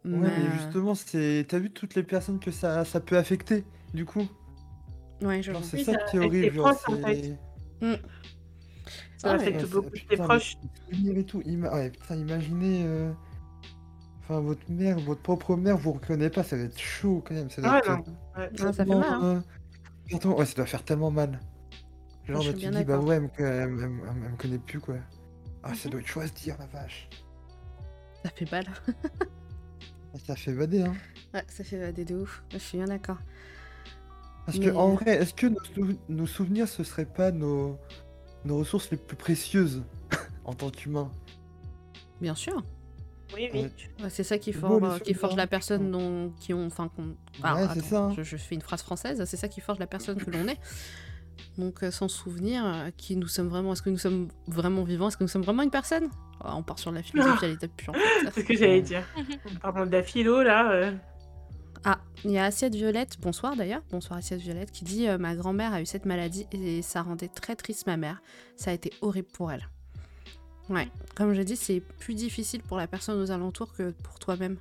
Ouais, mais justement, c'est. T'as vu toutes les personnes que ça, ça peut affecter, du coup? Ouais, je c'est Oui, ça ça qui est horrible. Genre, proches, en fait. c'est. Ça Ah affecte Ouais, beaucoup tes mais proches. et tout. Ima- Ouais, putain, imaginez. euh, Enfin, votre mère, votre propre mère vous reconnaît pas, ça va être chaud quand même. Ça doit Ouais, être non. Ouais. Ah, ça fait mal, hein. euh, Ouais, ça doit faire tellement mal. Genre, je bah, tu dis, bah ouais, elle me, elle me- elle me- elle me connaît plus, quoi. Ah, ça Mhm. doit être chaud à se dire, la vache. Ça fait mal. Ça fait bader, hein. Ouais, ça fait des de ouf. Je suis bien d'accord. Parce Mais, que, en euh, vrai, est-ce que nos, sou- nos souvenirs, ce serait pas nos, nos ressources les plus précieuses en tant qu'humain Bien sûr. Oui, oui. Ouais, c'est ça qui, beau, les qui forge la personne dont, qui ont. Enfin, qu'on- Ah, Ouais, c'est attends, ça, hein. Je, je fais une phrase française. C'est ça qui forge la personne que l'on est. Donc, euh, sans souvenir, euh, qui nous sommes vraiment. Est-ce que nous sommes vraiment vivants? Est-ce que nous sommes vraiment une personne? Ah, On part sur la philosophie à. En fait. C'est ce que j'allais dire. Pardon, de la philo, là. euh, Ah, il y a Assiette Violette, bonsoir d'ailleurs, bonsoir Assiette Violette, qui dit euh, Ma grand-mère a eu cette maladie et ça rendait très triste ma mère. Ça a été horrible pour elle. Ouais, comme je dis, c'est plus difficile pour la personne aux alentours que pour toi-même.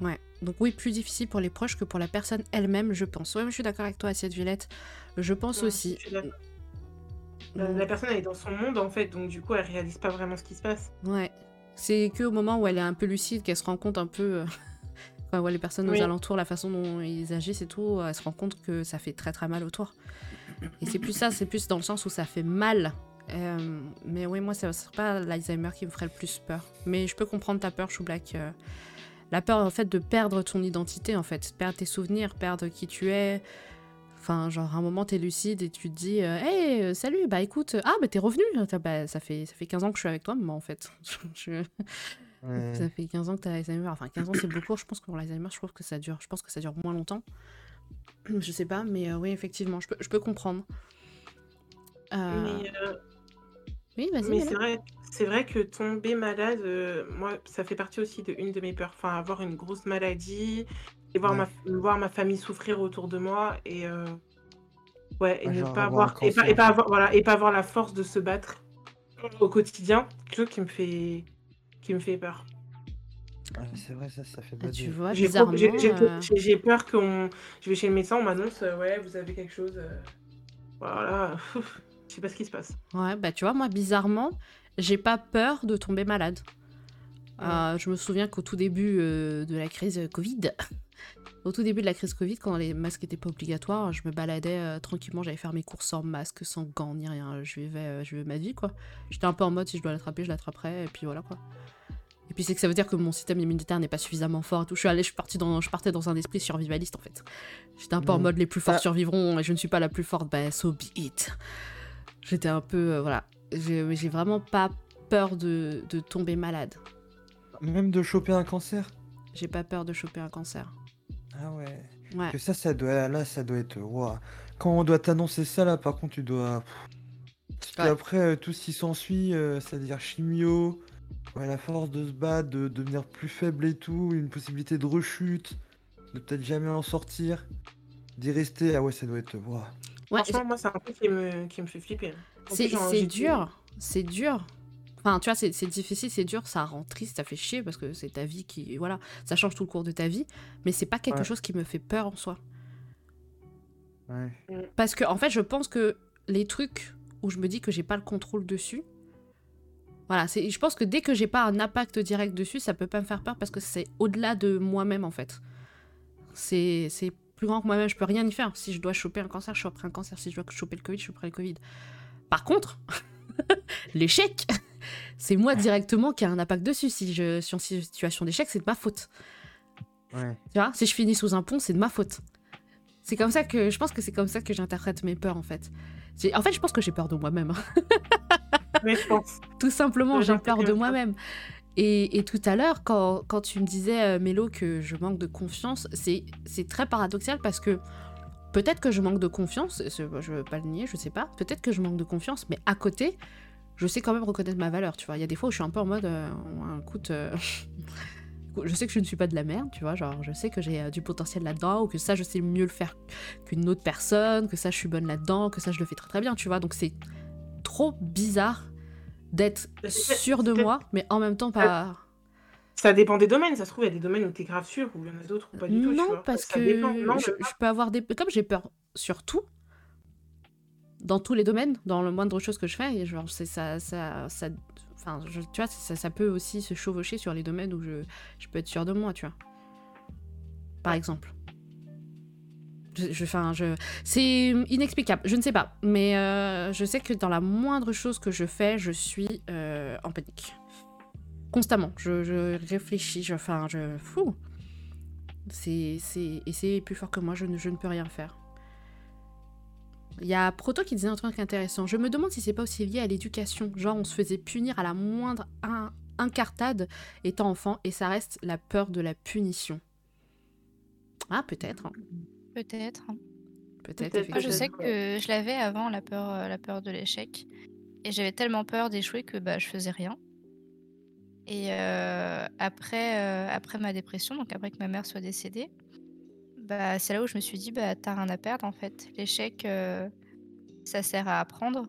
Ouais, donc oui, plus difficile pour les proches que pour la personne elle-même, je pense. Ouais, je suis d'accord avec toi, Assiette Violette. Je pense aussi. je d'accord. La, la personne, elle est dans son monde, en fait, donc du coup, elle réalise pas vraiment ce qui se passe. Ouais. C'est que au moment où elle est un peu lucide qu'elle se rend compte un peu. euh, Quand elle voit les personnes Oui. aux alentours, la façon dont ils agissent et tout, elle se rend compte que ça fait très très mal autour. Et c'est plus ça, c'est plus dans le sens où ça fait mal. Euh, mais oui, moi, ne serait pas l'Alzheimer qui me ferait le plus peur. Mais je peux comprendre ta peur, Choublack. euh, la peur, en fait, de perdre ton identité, en fait. Perdre tes souvenirs, perdre qui tu es. Enfin, genre, à un moment, t'es lucide et tu te dis euh, Hey, euh, salut, bah écoute, ah, bah t'es revenu. Bah, ça, fait, ça fait 15 ans que je suis avec toi, maman, en fait. Je- Ouais. Ça fait 15 ans que t'as Alzheimer. Enfin, 15 ans, c'est beaucoup. Je pense que pour l'Alzheimer, je trouve que ça dure. Je pense que ça dure moins longtemps. Je sais pas, mais euh, oui, effectivement, je peux, je peux comprendre. Euh, Mais, euh, Oui, vas-y. mais c'est vrai, c'est vrai que tomber malade, euh, moi, ça fait partie aussi de une de mes peurs. Enfin, avoir une grosse maladie et voir, Ouais. ma, voir ma famille souffrir autour de moi et, euh, ouais, et Ouais, ne pas avoir et pas, cancer. et pas avoir, voilà, et pas avoir la force de se battre au quotidien, quelque chose qui me fait, qui me fait peur. Ah, c'est vrai, ça, ça fait Ah, tu vois, J'ai euh, j'ai peur qu'on. Je vais chez le médecin, on m'annonce, euh, ouais, vous avez quelque chose. euh, Voilà, je sais pas ce qui se passe. Ouais, bah tu vois, moi, bizarrement, j'ai pas peur de tomber malade. Euh, je me souviens qu'au tout début euh, de la crise Covid, au tout début de la crise Covid, quand les masques étaient pas obligatoires, je me baladais euh, tranquillement, j'allais faire mes courses sans masque, sans gants, ni rien. Je vivais, je vivais ma vie, quoi. J'étais un peu en mode, si je dois l'attraper, je l'attraperai, et puis voilà, quoi. Et puis c'est que ça veut dire que mon système immunitaire n'est pas suffisamment fort et tout. Je suis allée, je suis partie dans, je partais dans un esprit survivaliste en fait. J'étais un peu en Mhm. mode les plus forts Ah. survivront et je ne suis pas la plus forte, bah so be it. J'étais un peu, euh, voilà. J'ai vraiment pas peur de, de tomber malade. Même de choper un cancer? J'ai pas peur de choper un cancer. Ah ouais. Ouais. Que ça, ça doit, là, ça doit être. Ouah. Quand on doit t'annoncer ça, là, par contre, tu dois. Ouais. après, euh, tout ce qui s'ensuit, euh, c'est-à-dire chimio, ouais, la force de se battre, de devenir plus faible et tout, une possibilité de rechute, de peut-être jamais en sortir, d'y rester. Ah ouais, ça doit être. ouah. Ouais, Franchement, moi, c'est un truc qui me, qui me fait flipper. hein. C'est dur. C'est dur. Enfin, tu vois, c'est c'est difficile, c'est dur, ça rend triste, ça fait chier parce que c'est ta vie qui. Voilà, ça change tout le cours de ta vie. Mais c'est pas quelque Ouais. chose qui me fait peur en soi. Ouais. Parce que, en fait, je pense que les trucs où je me dis que j'ai pas le contrôle dessus, voilà, c'est, je pense que dès que j'ai pas un impact direct dessus, ça peut pas me faire peur parce que c'est au-delà de moi-même, en fait. C'est, c'est plus grand que moi-même, je peux rien y faire. Si je dois choper un cancer, je choperai un cancer. Si je dois choper le Covid, je choperai le Covid. Par contre, l'échec, c'est moi directement qui a un impact dessus. Si je suis en situation d'échec, c'est de ma faute. Ouais. Tu vois, si je finis sous un pont, c'est de ma faute. C'est comme ça que je pense que c'est comme ça que j'interprète mes peurs en fait. En fait, je pense que j'ai peur de moi-même. hein. Mais je pense. Tout simplement, j'ai peur de moi-même. Et, tout à l'heure, quand, tu me disais, euh, Mélo, que je manque de confiance, c'est très paradoxal parce que peut-être que je manque de confiance, je veux pas le nier, je sais pas, peut-être que je manque de confiance, mais à côté, je sais quand même reconnaître ma valeur, tu vois. Il y a des fois où je suis un peu en mode, euh, écoute, euh, je sais que je ne suis pas de la merde, tu vois, genre je sais que j'ai du potentiel là-dedans, ou que ça je sais mieux le faire qu'une autre personne, que ça je suis bonne là-dedans, que ça je le fais très très bien, tu vois. Donc c'est trop bizarre d'être c'est- sûr de moi, mais en même temps pas. Ça dépend des domaines. Ça se trouve, il y a des domaines où t'es grave sûr, ou il y en a d'autres où pas du tout. tu non, vois. parce Ça que. Non, je, peux avoir des. Comme j'ai peur sur tout, dans tous les domaines, dans le moindre chose que je fais, et genre, c'est ça. ça, ça Enfin, je- tu vois, ça, ça peut aussi se chevaucher sur les domaines où je, je peux être sûr de moi, tu vois. Par exemple. C'est inexplicable, je ne sais pas. Mais euh, je sais que dans la moindre chose que je fais, je suis euh, en panique. Constamment. Je, réfléchis, je, enfin, je. Fou. Et c'est plus fort que moi, je ne, je ne peux rien faire. Il y a Proto qui disait un truc intéressant. Je me demande si c'est pas aussi lié à l'éducation. Genre, on se faisait punir à la moindre in- incartade étant enfant, et ça reste la peur de la punition. Ah, peut-être. hein. Peut-être. Peut-être. Moi, je sais que je l'avais avant, la peur, euh, la peur de l'échec. Et j'avais tellement peur d'échouer que bah, je faisais rien. Et euh, après, euh, après ma dépression, donc après que ma mère soit décédée, bah, c'est là où je me suis dit, bah, t'as rien à perdre en fait. L'échec, euh, ça sert à apprendre.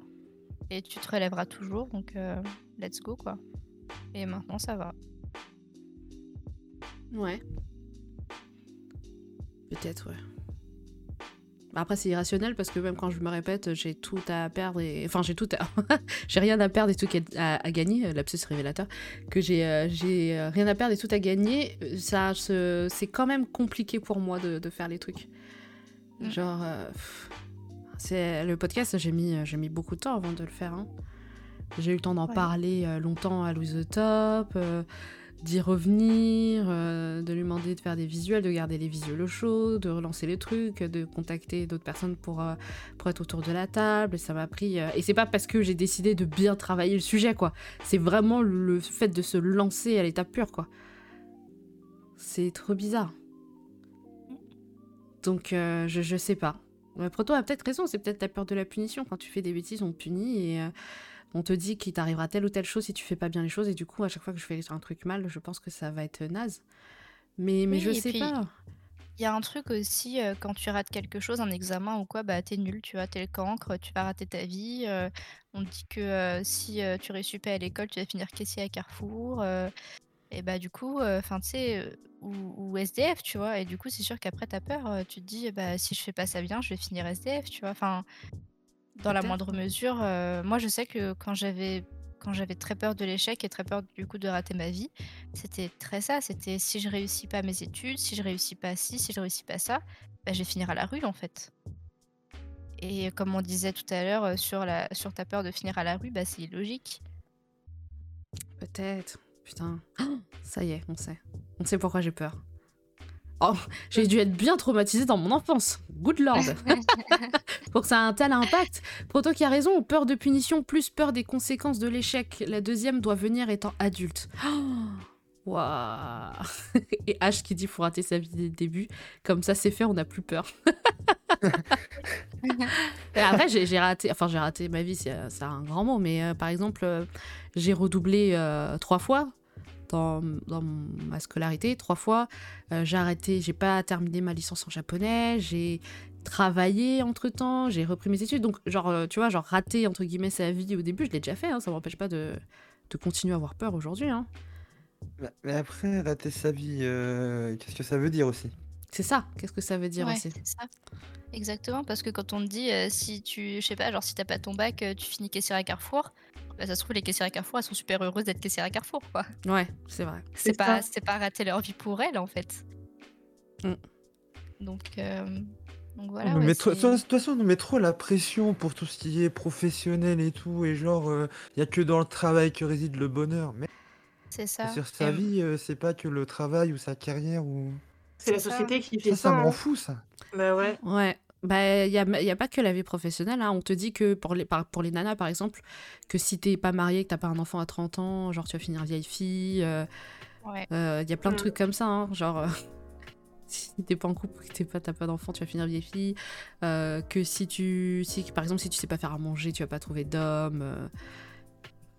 Et tu te relèveras toujours, donc euh, let's go quoi. Et maintenant, ça va. Ouais. Peut-être, ouais. Bah Après, c'est irrationnel parce que même quand je me répète, j'ai tout à perdre et. Enfin, j'ai tout à. j'ai rien à perdre et tout à, à gagner, lapsus révélateur. Que j'ai euh, j'ai rien à perdre et tout à gagner, ça, c'est quand même compliqué pour moi de, de faire les trucs. Mm. Genre. euh, c'est le podcast, j'ai mis, j'ai mis beaucoup de temps avant de le faire. hein. J'ai eu le temps d'en Ouais. parler euh, longtemps à Louise the Top. euh, d'y revenir, euh, de lui demander de faire des visuels, de garder les visuels chauds, de relancer les trucs, de contacter d'autres personnes pour, euh, pour être autour de la table. Et ça m'a pris. euh, Et c'est pas parce que j'ai décidé de bien travailler le sujet, quoi. C'est vraiment le fait de se lancer à l'état pur, quoi. C'est trop bizarre. Donc, je, je sais pas. Proto a peut-être raison, c'est peut-être la peur de la punition. Quand tu fais des bêtises, on punit et. On te dit qu'il t'arrivera telle ou telle chose si tu fais pas bien les choses et du coup à chaque fois que je fais un truc mal je pense que ça va être naze mais mais Oui, je sais puis, pas Il y a un truc aussi, euh, quand tu rates quelque chose, un examen ou quoi, bah t'es nul, tu vois, t'es le cancre, tu vas rater ta vie. euh, on te dit que euh, si tu réussis pas à l'école, tu vas finir caissier à Carrefour. Et bah du coup, enfin tu sais, ou, ou SDF, tu vois. Et du coup, c'est sûr qu'après t'as peur. tu te dis, bah si je fais pas ça bien, je vais finir SDF, tu vois. Enfin, dans la moindre mesure, euh, moi je sais que quand j'avais quand j'avais très peur de l'échec et très peur du coup de rater ma vie, c'était très ça. C'était si je réussis pas mes études, si je réussis pas ci, si je réussis pas ça, bah, je vais finir à la rue en fait. Et comme on disait tout à l'heure euh, sur la sur ta peur de finir à la rue, bah c'est illogique. Peut-être. Putain. Oh, ça y est, on sait. On sait pourquoi j'ai peur. Oh, j'ai dû être bien traumatisée dans mon enfance. Good lord. Pour que ça ait un tel impact. Proto qui a raison, peur de punition plus peur des conséquences de l'échec. La deuxième doit venir étant adulte. Oh, Waouh. Et H qui dit faut rater sa vie dès le début. Comme ça c'est fait, on n'a plus peur. Et après, j'ai raté, enfin j'ai raté ma vie, c'est c'est un grand mot, mais euh, par exemple, euh, j'ai redoublé euh, trois fois dans, dans ma scolarité, trois fois. Euh, j'ai arrêté, j'ai pas terminé ma licence en japonais, j'ai travaillé entre temps, j'ai repris mes études, donc genre, euh, tu vois, genre rater entre guillemets sa vie au début, je l'ai déjà fait, hein, ça m'empêche pas de, de continuer à avoir peur aujourd'hui. Hein. Mais- Mais après, rater sa vie, euh, qu'est-ce que ça veut dire aussi? C'est ça, qu'est-ce que ça veut dire Ouais, aussi? c'est ça. Exactement, parce que quand on te dit euh, si tu, je sais pas, genre si t'as pas ton bac, euh, tu finis caissière à Carrefour, bah, ça se trouve les caissières à Carrefour, elles sont super heureuses d'être caissières à Carrefour, quoi. Ouais, c'est vrai. C'est pas, pas rater leur vie pour elles en fait. Mm. Donc, euh, donc voilà. De toute façon, on nous met trop la pression pour tout ce qui est professionnel et tout, et genre, il y a que dans le travail que réside le bonheur. Mais c'est ça. sur sa Et- vie, euh, c'est pas que le travail ou sa carrière ou. C'est la C'est ça. société qui fait Ça, ça. ça hein. fou, ça. Bah ouais. Ouais. Bah, il n'y a, y a pas que la vie professionnelle. hein. On te dit que pour les, par- pour les nanas, par exemple, que si t'es pas mariée, que t'as pas un enfant à 30 ans, genre tu vas finir vieille fille. Il Ouais. y a plein de Mm. trucs comme ça. hein. Genre, euh, si t'es pas en couple, que t'es pas, t'as pas d'enfant, tu vas finir vieille fille. Euh, que si tu. Si, par exemple, si tu sais pas faire à manger, tu vas pas trouver d'homme. euh.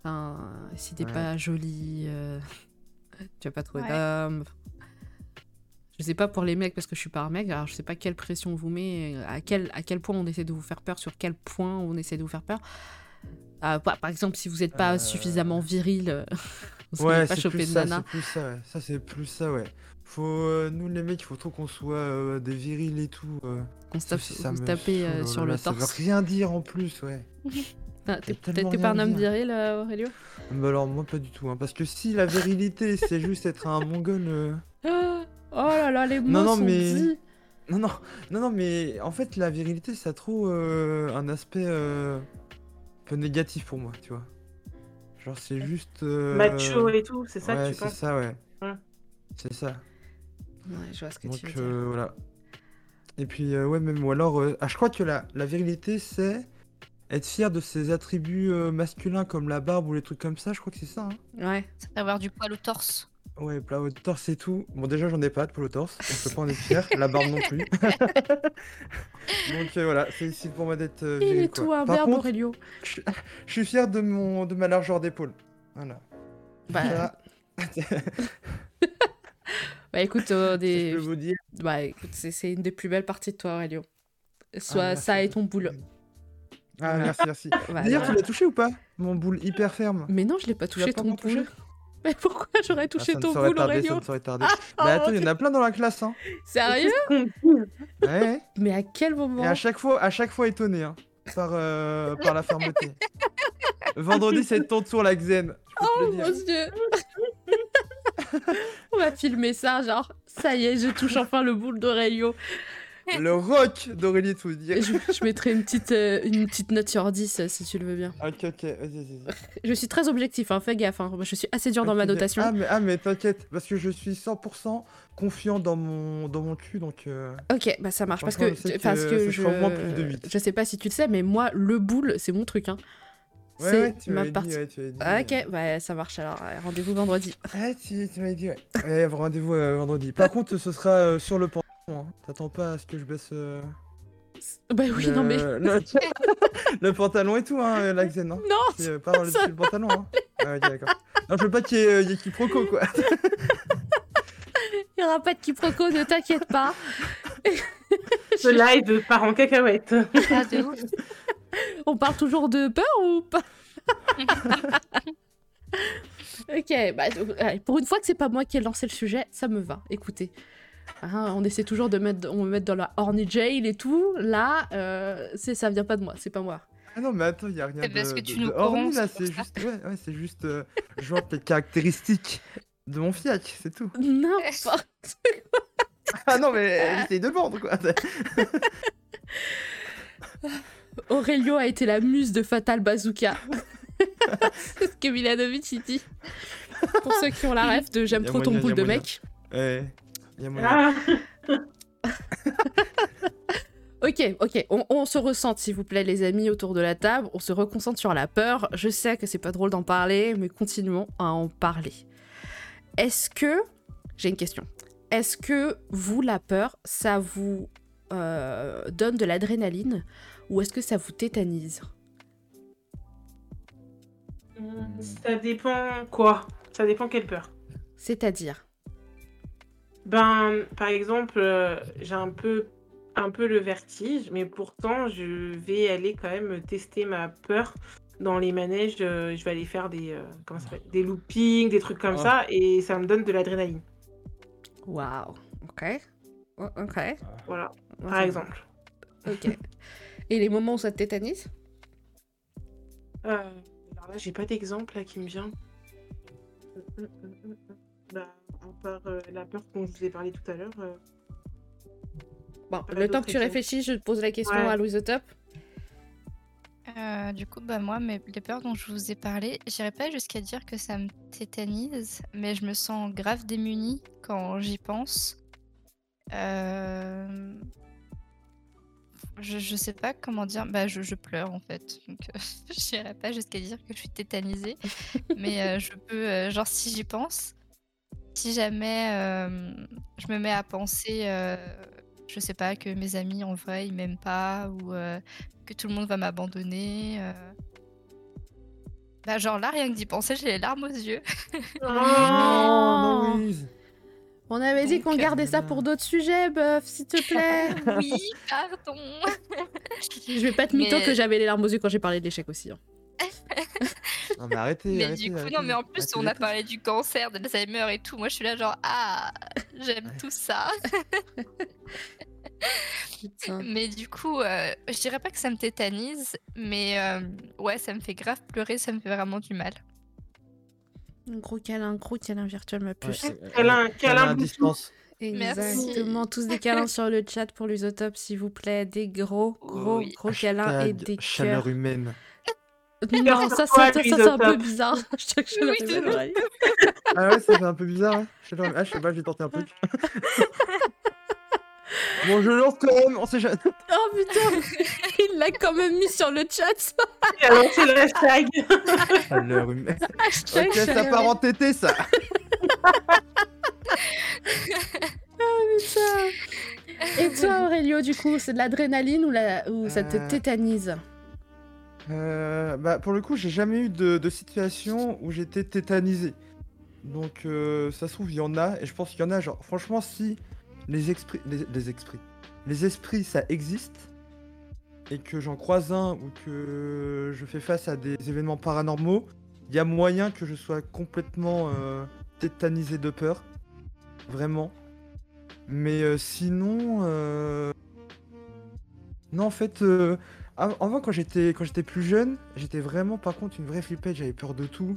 Enfin, si t'es Ouais. pas jolie, euh, tu vas pas trouver Ouais. d'homme. Je sais pas pour les mecs parce que je suis pas un mec, alors je sais pas quelle pression on vous met, à quel, à quel point on essaie de vous faire peur, sur quel point on essaie de vous faire peur. Ah, par, exemple, si vous n'êtes pas Euh. suffisamment viril, euh, vous Ouais, pas choper de ça, nana. c'est plus ça, ouais. Ça, c'est plus ça, ouais. Faut, euh, nous, les mecs, il faut trop qu'on soit des virils et tout. euh. On se tape, si ça me euh, oh sur là le là, Ça torse. veut rien dire en plus, ouais. Ah, T'es pas un homme viril, euh, Aurélio? Bah alors, moi, pas du tout. Hein, parce que si la virilité, c'est juste être un mongol. euh, Ah, Oh là là, les mots Non, non, sont mais- dits. Non, non, non, non, mais en fait, la virilité, ça a trop euh, un aspect euh, un peu négatif pour moi, tu vois. Genre, c'est juste. euh, Macho et tout, c'est ça ouais, que tu c'est penses ça, ouais. Ouais. C'est ça. Ouais, je vois ce que Donc, tu veux dire. euh, voilà. Et puis, euh, ouais, même, ou alors, euh, ah, je crois que la, la virilité, c'est être fier de ses attributs euh, masculins comme la barbe ou les trucs comme ça, je crois que c'est ça. hein. Ouais. Avoir du poil au torse. Ouais, plat au torse et tout. Bon, déjà, j'en ai pas de poil au torse, donc je peux pas en être fier. la barbe non plus. donc, euh, voilà, c'est ici pour moi d'être euh, Il est tout un verbe, Aurélio. je, je suis fier de, mon, de ma largeur d'épaule. Voilà. Bah, bah écoute, euh, je des... peux vous dire. bah, écoute c'est une des plus belles parties de toi, Aurélio. Soit Ah, merci. ça et ton boule. Ah, merci, merci. D'ailleurs, tu l'as touché ou pas Mon boule hyper ferme? Mais non, je l'ai pas touché pas ton boule. Mais pourquoi j'aurais Ah, touché ça ton boule, tarder, ça ne saurait tarder. Ah, Mais attends, il y en a plein dans la classe, hein. Sérieux Ouais. Mais à quel Et moment à chaque fois, à chaque fois étonné, hein, par, euh, par la fermeté. Vendredi, c'est ton tour, la Xen. Oh mon dieu On va filmer ça, genre, ça y est, je touche enfin le boule d'Aurélio. Le rock d'Aurélie, tout dire. Je, je mettrai une petite, euh, une petite note sur 10 euh, si tu le veux bien. Ok, ok, vas-y, vas-y. Je suis très objectif, hein, fais gaffe. hein. Je suis assez dur dans ma notation. Ah, mais, ah, mais t'inquiète, parce que je suis 100% confiant dans mon, dans mon cul, donc. euh, Ok, bah ça marche. Parce que, je sais parce que que je, plus de huit. je sais pas si tu le sais, mais moi, le boule, c'est mon truc. Hein. Ouais, ouais, tu ma dit, partie. ouais, tu dit, Ah, euh, ok, bah ça marche alors. Rendez-vous vendredi. Ouais, tu, tu m'avais dit, ouais. Ouais, rendez-vous euh, vendredi. Par contre, ce sera euh, sur le pantalon. Hein. T'attends pas à ce que je baisse. euh, Bah oui, le... non mais. Le... le pantalon et tout, hein, la Xen, hein. Non C'est euh, pas dans le, pantalon, hein. Ah, ok, d'accord. Non, je veux pas qu'il y ait, euh, il y ait quiproquo, quoi. Il y aura pas de quiproquo, ne t'inquiète pas. Ce live part en cacahuète. Ah. On parle toujours de peur ou pas? Ok, bah, euh, pour une fois que c'est pas moi qui ai lancé le sujet, ça me va. Écoutez, Hein, on essaie toujours de mettre, on me met dans la horny jail et tout. Là, euh, c'est ça vient pas de moi, c'est pas moi. Ah non, mais attends, il y a rien C'est de, parce que de- tu de nous horny, corromps, là, c'est juste, ouais, ouais, c'est juste, euh, je vois les caractéristiques de mon fiac, c'est tout. N'importe. Ah non, mais j'essaye de le vendre, quoi. Aurelio a été la muse de Fatal Bazooka. c'est ce que Milanovic il dit. Pour ceux qui ont la rêve de j'aime trop ton boule de mec. Ouais, y a moyen. Ah, Ok, ok, on, on se ressente s'il vous plaît les amis autour de la table, on se reconcentre sur la peur. Je sais que c'est pas drôle d'en parler, mais continuons à en parler. Est-ce que... J'ai une question. Est-ce que vous, la peur, ça vous euh, donne de l'adrénaline ou est-ce que ça vous tétanise? Ça dépend quoi? Ça dépend quelle peur. C'est-à-dire? Ben, par exemple, euh, j'ai un peu, un peu le vertige, mais pourtant, je vais aller quand même tester ma peur dans les manèges. euh, je vais aller faire des, euh, comment ça s'appelle des loopings, des trucs comme Ah. ça, et ça me donne de l'adrénaline. Waouh, ok. O- Ok. Voilà, par ça- exemple. Ok. Et les moments où ça te tétanise? Euh, alors là, j'ai pas d'exemple là qui me vient. Bah, à part euh, la peur dont je vous ai parlé tout à l'heure. euh, Bon, le temps que tu réfléchis, je te pose la question Ouais. à Louise Top. Euh, du coup, bah moi, mes, les peurs dont je vous ai parlé, j'irais pas jusqu'à dire que ça me tétanise, mais je me sens grave démunie quand j'y pense. Euh, Je, je sais pas comment dire, bah je, je pleure en fait, donc euh, j'irais pas jusqu'à dire que je suis tétanisée, mais euh, je peux, euh, genre si j'y pense, si jamais euh, je me mets à penser, euh, je sais pas, que mes amis en vrai ils m'aiment pas ou euh, que tout le monde va m'abandonner. euh. Bah genre là, rien que d'y penser, j'ai les larmes aux yeux. Oh, Non, Louise. On avait dit qu'on euh, gardait ça pour d'autres sujets, Buff, s'il te plaît. oui, pardon. je vais pas te mytho Mais- que j'avais les larmes aux yeux quand j'ai parlé de l'échec aussi. hein. Non, mais arrêtez. Mais arrêtez, du coup, arrêtez, non, mais en plus, arrêtez on a parlé du cancer, de l'Alzheimer et tout. Moi, je suis là, genre, ah, j'aime Ouais. tout ça. Mais du coup, euh, je dirais pas que ça me tétanise, mais euh, ouais, ça me fait grave pleurer, ça me fait vraiment du mal. Un gros câlin, un gros câlin virtuel, ma Ouais, puce. euh, Câlin, euh, câlin, à bisous. distance. Merci. Exactement. Tous des câlins sur le chat pour l'usotop, s'il vous plaît. Des gros, gros, Oui. gros câlins et des Chaleur cœurs. humaine. Non, ça, ça, Quoi, ça, ça, c'est un peu bizarre. Je te chaleur Oui, humaine, c'est ouais. Ah ouais, ça fait un peu bizarre. Hein. Chaleur humaine. Ah, je sais pas, je vais tenter un truc. bon, je lance quand même, on sait jamais. Oh putain, il l'a quand même mis sur le chat. Il a lancé le hashtag. Chaleur humaine. Hashtag Ok, ça part en tété, ça. Putain. Et toi, Aurelio, du coup, c'est de l'adrénaline ou, la... ou ça te Euh. tétanise? Euh, bah, pour le coup, j'ai jamais eu de, situation où j'étais tétanisé. Donc, euh, ça se trouve, il y en a, et je pense qu'il y en a, genre, franchement, si les esprits, les, esprits, les esprits, ça existe, et que j'en croise un, ou que je fais face à des événements paranormaux, il y a moyen que je sois complètement euh, tétanisé de peur. Vraiment. Mais sinon, non, en fait, avant quand j'étais quand j'étais plus jeune, j'étais vraiment par contre une vraie flippette. J'avais peur de tout,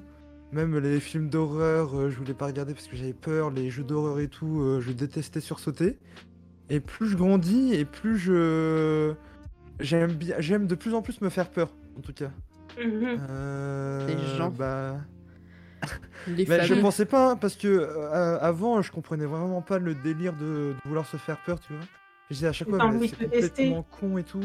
même les films d'horreur, euh, je voulais pas regarder parce que j'avais peur. Les jeux d'horreur et tout, euh, je détestais sursauter. Et plus je grandis et plus je j'aime bien, j'aime de plus en plus me faire peur, en tout cas. Mhm. Euh, Les gens. Bah. Les Mais je pensais pas, hein, parce que euh, avant, je comprenais vraiment pas le délire de, de vouloir se faire peur, tu vois. Je disais à chaque fois, envie c'est complètement con et tout.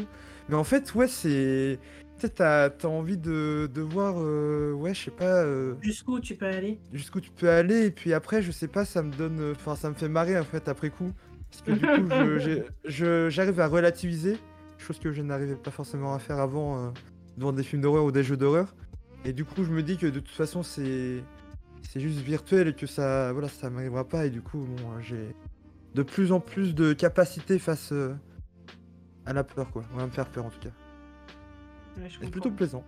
Mais en fait, ouais, c'est. Tu sais, t'as t'as envie de, de voir, euh, ouais, je sais pas, euh, Jusqu'où tu peux aller? jusqu'où tu peux aller. Et puis après, je sais pas, ça me donne. Enfin, ça me fait marrer, en fait, après coup. Parce que du coup, j'arrive à relativiser, chose que je n'arrivais pas forcément à faire avant euh, devant des films d'horreur ou des jeux d'horreur. Et du coup, je me dis que de toute façon, c'est c'est juste virtuel et que ça, voilà, ça m'arrivera pas. Et du coup, bon, j'ai de plus en plus de capacité face euh, à la peur, quoi. On va me faire peur en tout cas. Ouais, C'est plutôt plaisant.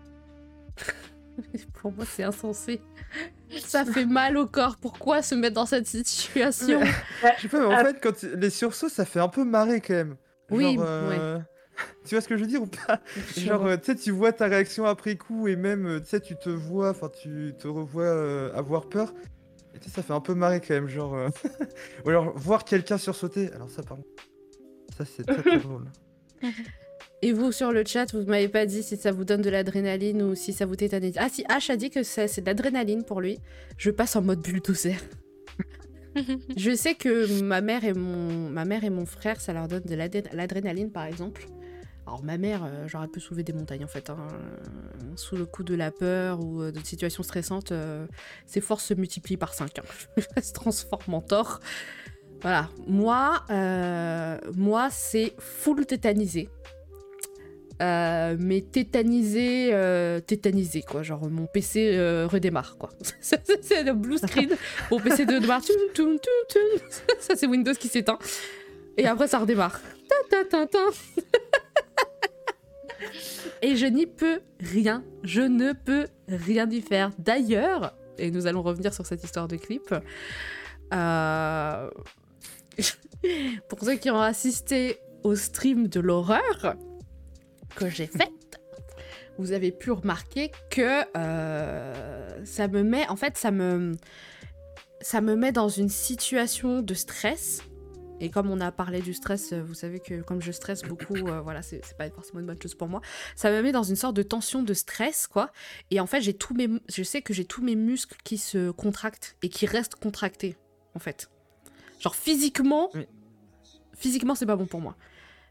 Pour moi, c'est insensé. Ça fait mal au corps. Pourquoi se mettre dans cette situation Je sais pas, mais en fait, quand tu- les sursauts, ça fait un peu marrer quand même. Oui, euh, Tu vois ce que je veux dire ou pas? Genre, euh, tu sais, tu vois ta réaction après coup et même, tu sais, tu te vois, enfin, tu te revois euh, avoir peur. Et ça fait un peu marrer quand même, genre. euh, ou alors, voir quelqu'un sursauter. Alors, ça, pardon. Ça, c'est très très drôle. Et vous, sur le chat, vous m'avez pas dit si ça vous donne de l'adrénaline ou si ça vous tétanise. Ah si, H a dit que ça- c'est de l'adrénaline pour lui. Je passe en mode bulldozer. Je sais que ma mère et mon, ma mère et mon frère, ça leur donne de l'adé- l'adrénaline, par exemple. Alors ma mère, euh, elle peut soulever des montagnes, en fait. hein. Euh, Sous le coup de la peur ou euh, de situations stressantes, euh, ses forces se multiplient par 5. elle se transforme en tort. Voilà. Moi, euh, moi c'est full tétanisé. Euh, mais tétanisé, tétanisé quoi. Genre mon PC redémarre quoi. C'est- le blue screen. Mon PC redémarre. Ça c'est Windows qui s'éteint. Et après ça redémarre. Et je n'y peux rien. Je ne peux rien y faire. D'ailleurs, et nous allons revenir sur cette histoire de clip. euh, Pour ceux qui ont assisté au stream de l'horreur que j'ai fait, vous avez pu remarquer que euh, ça me met, en fait, ça me, ça me met dans une situation de stress. Et comme on a parlé du stress, euh, vous savez que comme je stresse beaucoup, euh, voilà, c'est c'est pas forcément une bonne chose pour moi. Ça me met dans une sorte de tension de stress, quoi. Et en fait, j'ai tous mes, je sais que j'ai tous mes muscles qui se contractent et qui restent contractés, en fait. Genre physiquement, Oui. physiquement, c'est pas bon pour moi.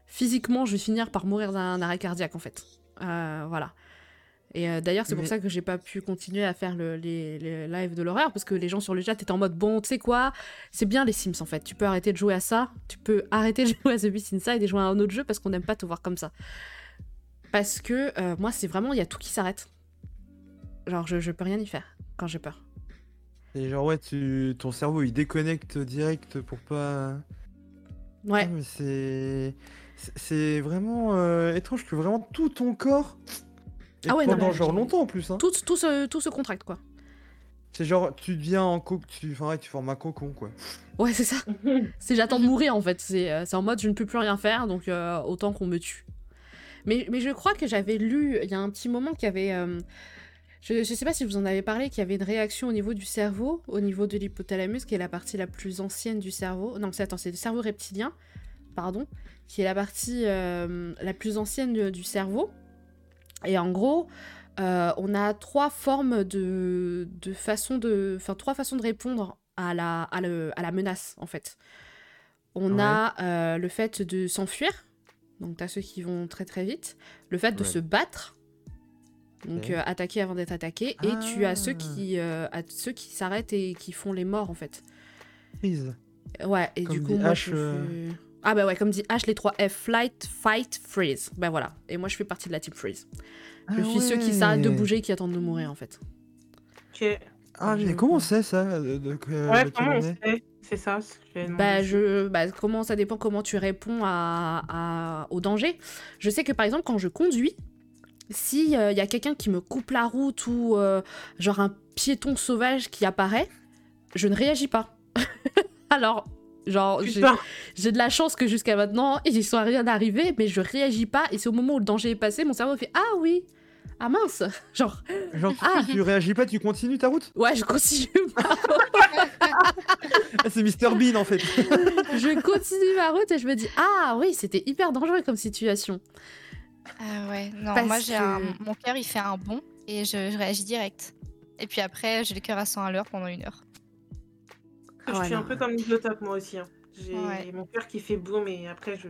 Physiquement, je vais finir par mourir d'un arrêt cardiaque, en fait. Euh, voilà. Et euh, d'ailleurs, c'est pour Mais- ça que j'ai pas pu continuer à faire le- les, les lives de l'horreur, parce que les gens sur le chat étaient en mode bon, tu sais quoi, c'est bien les Sims en fait. Tu peux arrêter de jouer à ça, tu peux arrêter de jouer à The Beast Inside et jouer à un autre jeu parce qu'on n'aime pas te voir comme ça. Parce que euh, moi, c'est vraiment, il y a tout qui s'arrête. Genre, je, je peux rien y faire quand j'ai peur. Et genre, ouais, tu... ton cerveau il déconnecte direct pour pas. Ouais. Ah, mais c'est. c'est- C'est vraiment euh, étrange que vraiment tout ton corps. Et Ah ouais, non, pendant genre longtemps en plus. Hein. Tout, tout, se, tout se contracte, quoi. C'est genre, tu deviens en co... tu... Enfin, ouais, tu formes un cocon quoi. Ouais, c'est ça. C'est j'attends de mourir en fait. C'est euh, c'est en mode je ne peux plus rien faire, donc euh, autant qu'on me tue. Mais, mais je crois que j'avais lu, il y a un petit moment qu'il y avait. euh, je ne sais pas si vous en avez parlé, qu'il y avait une réaction au niveau du cerveau, au niveau de l'hypothalamus, qui est la partie la plus ancienne du cerveau. Non, c'est attends, c'est le cerveau reptilien, pardon, qui est la partie euh, la plus ancienne du, du cerveau. Et en gros, euh, on a trois formes de, de façons de, enfin trois façons de répondre à la, à le- à la menace en fait. On Ouais. a euh, le fait de s'enfuir, donc t'as ceux qui vont très très vite, le fait de se battre, donc euh, attaquer avant d'être attaqué, et tu as ceux Ah. qui, à- ceux qui s'arrêtent et qui font les morts en fait. Prise. Ouais, et Comme du coup, dit moi, H, je fais- Ah bah ouais, comme dit H, les trois F, flight, fight, freeze. Bah voilà, et moi je fais partie de la team freeze. Je suis ceux qui s'arrêtent de bouger et qui attendent de mourir en fait. Ok. Ah, mais comment c'est ça de, Ouais, comment on on est sait C'est ça. Bah, je, bah, comment ça dépend comment tu réponds à, à- au danger. Je sais que par exemple, quand je conduis, si il y a quelqu'un qui me coupe la route ou euh, genre un piéton sauvage qui apparaît, je ne réagis pas. Alors, genre, j'ai de la chance que jusqu'à maintenant, il ne soit rien arrivé, mais je réagis pas. Et c'est au moment où le danger est passé, mon cerveau fait Ah oui Ah mince Genre, Genre, Ah. tu réagis pas, tu continues ta route? Ouais, je continue Ah, C'est Mr Bean en fait. je continue ma route et je me dis ah oui c'était hyper dangereux comme situation Ah ouais, non, Parce moi j'ai que- un... mon cœur il fait un bond et je, je réagis direct. Et puis après, j'ai le cœur à 100 à l'heure pendant une heure. Ah je suis un peu comme Niglotop moi aussi. hein. J'ai Ouais. mon cœur qui fait boum et après je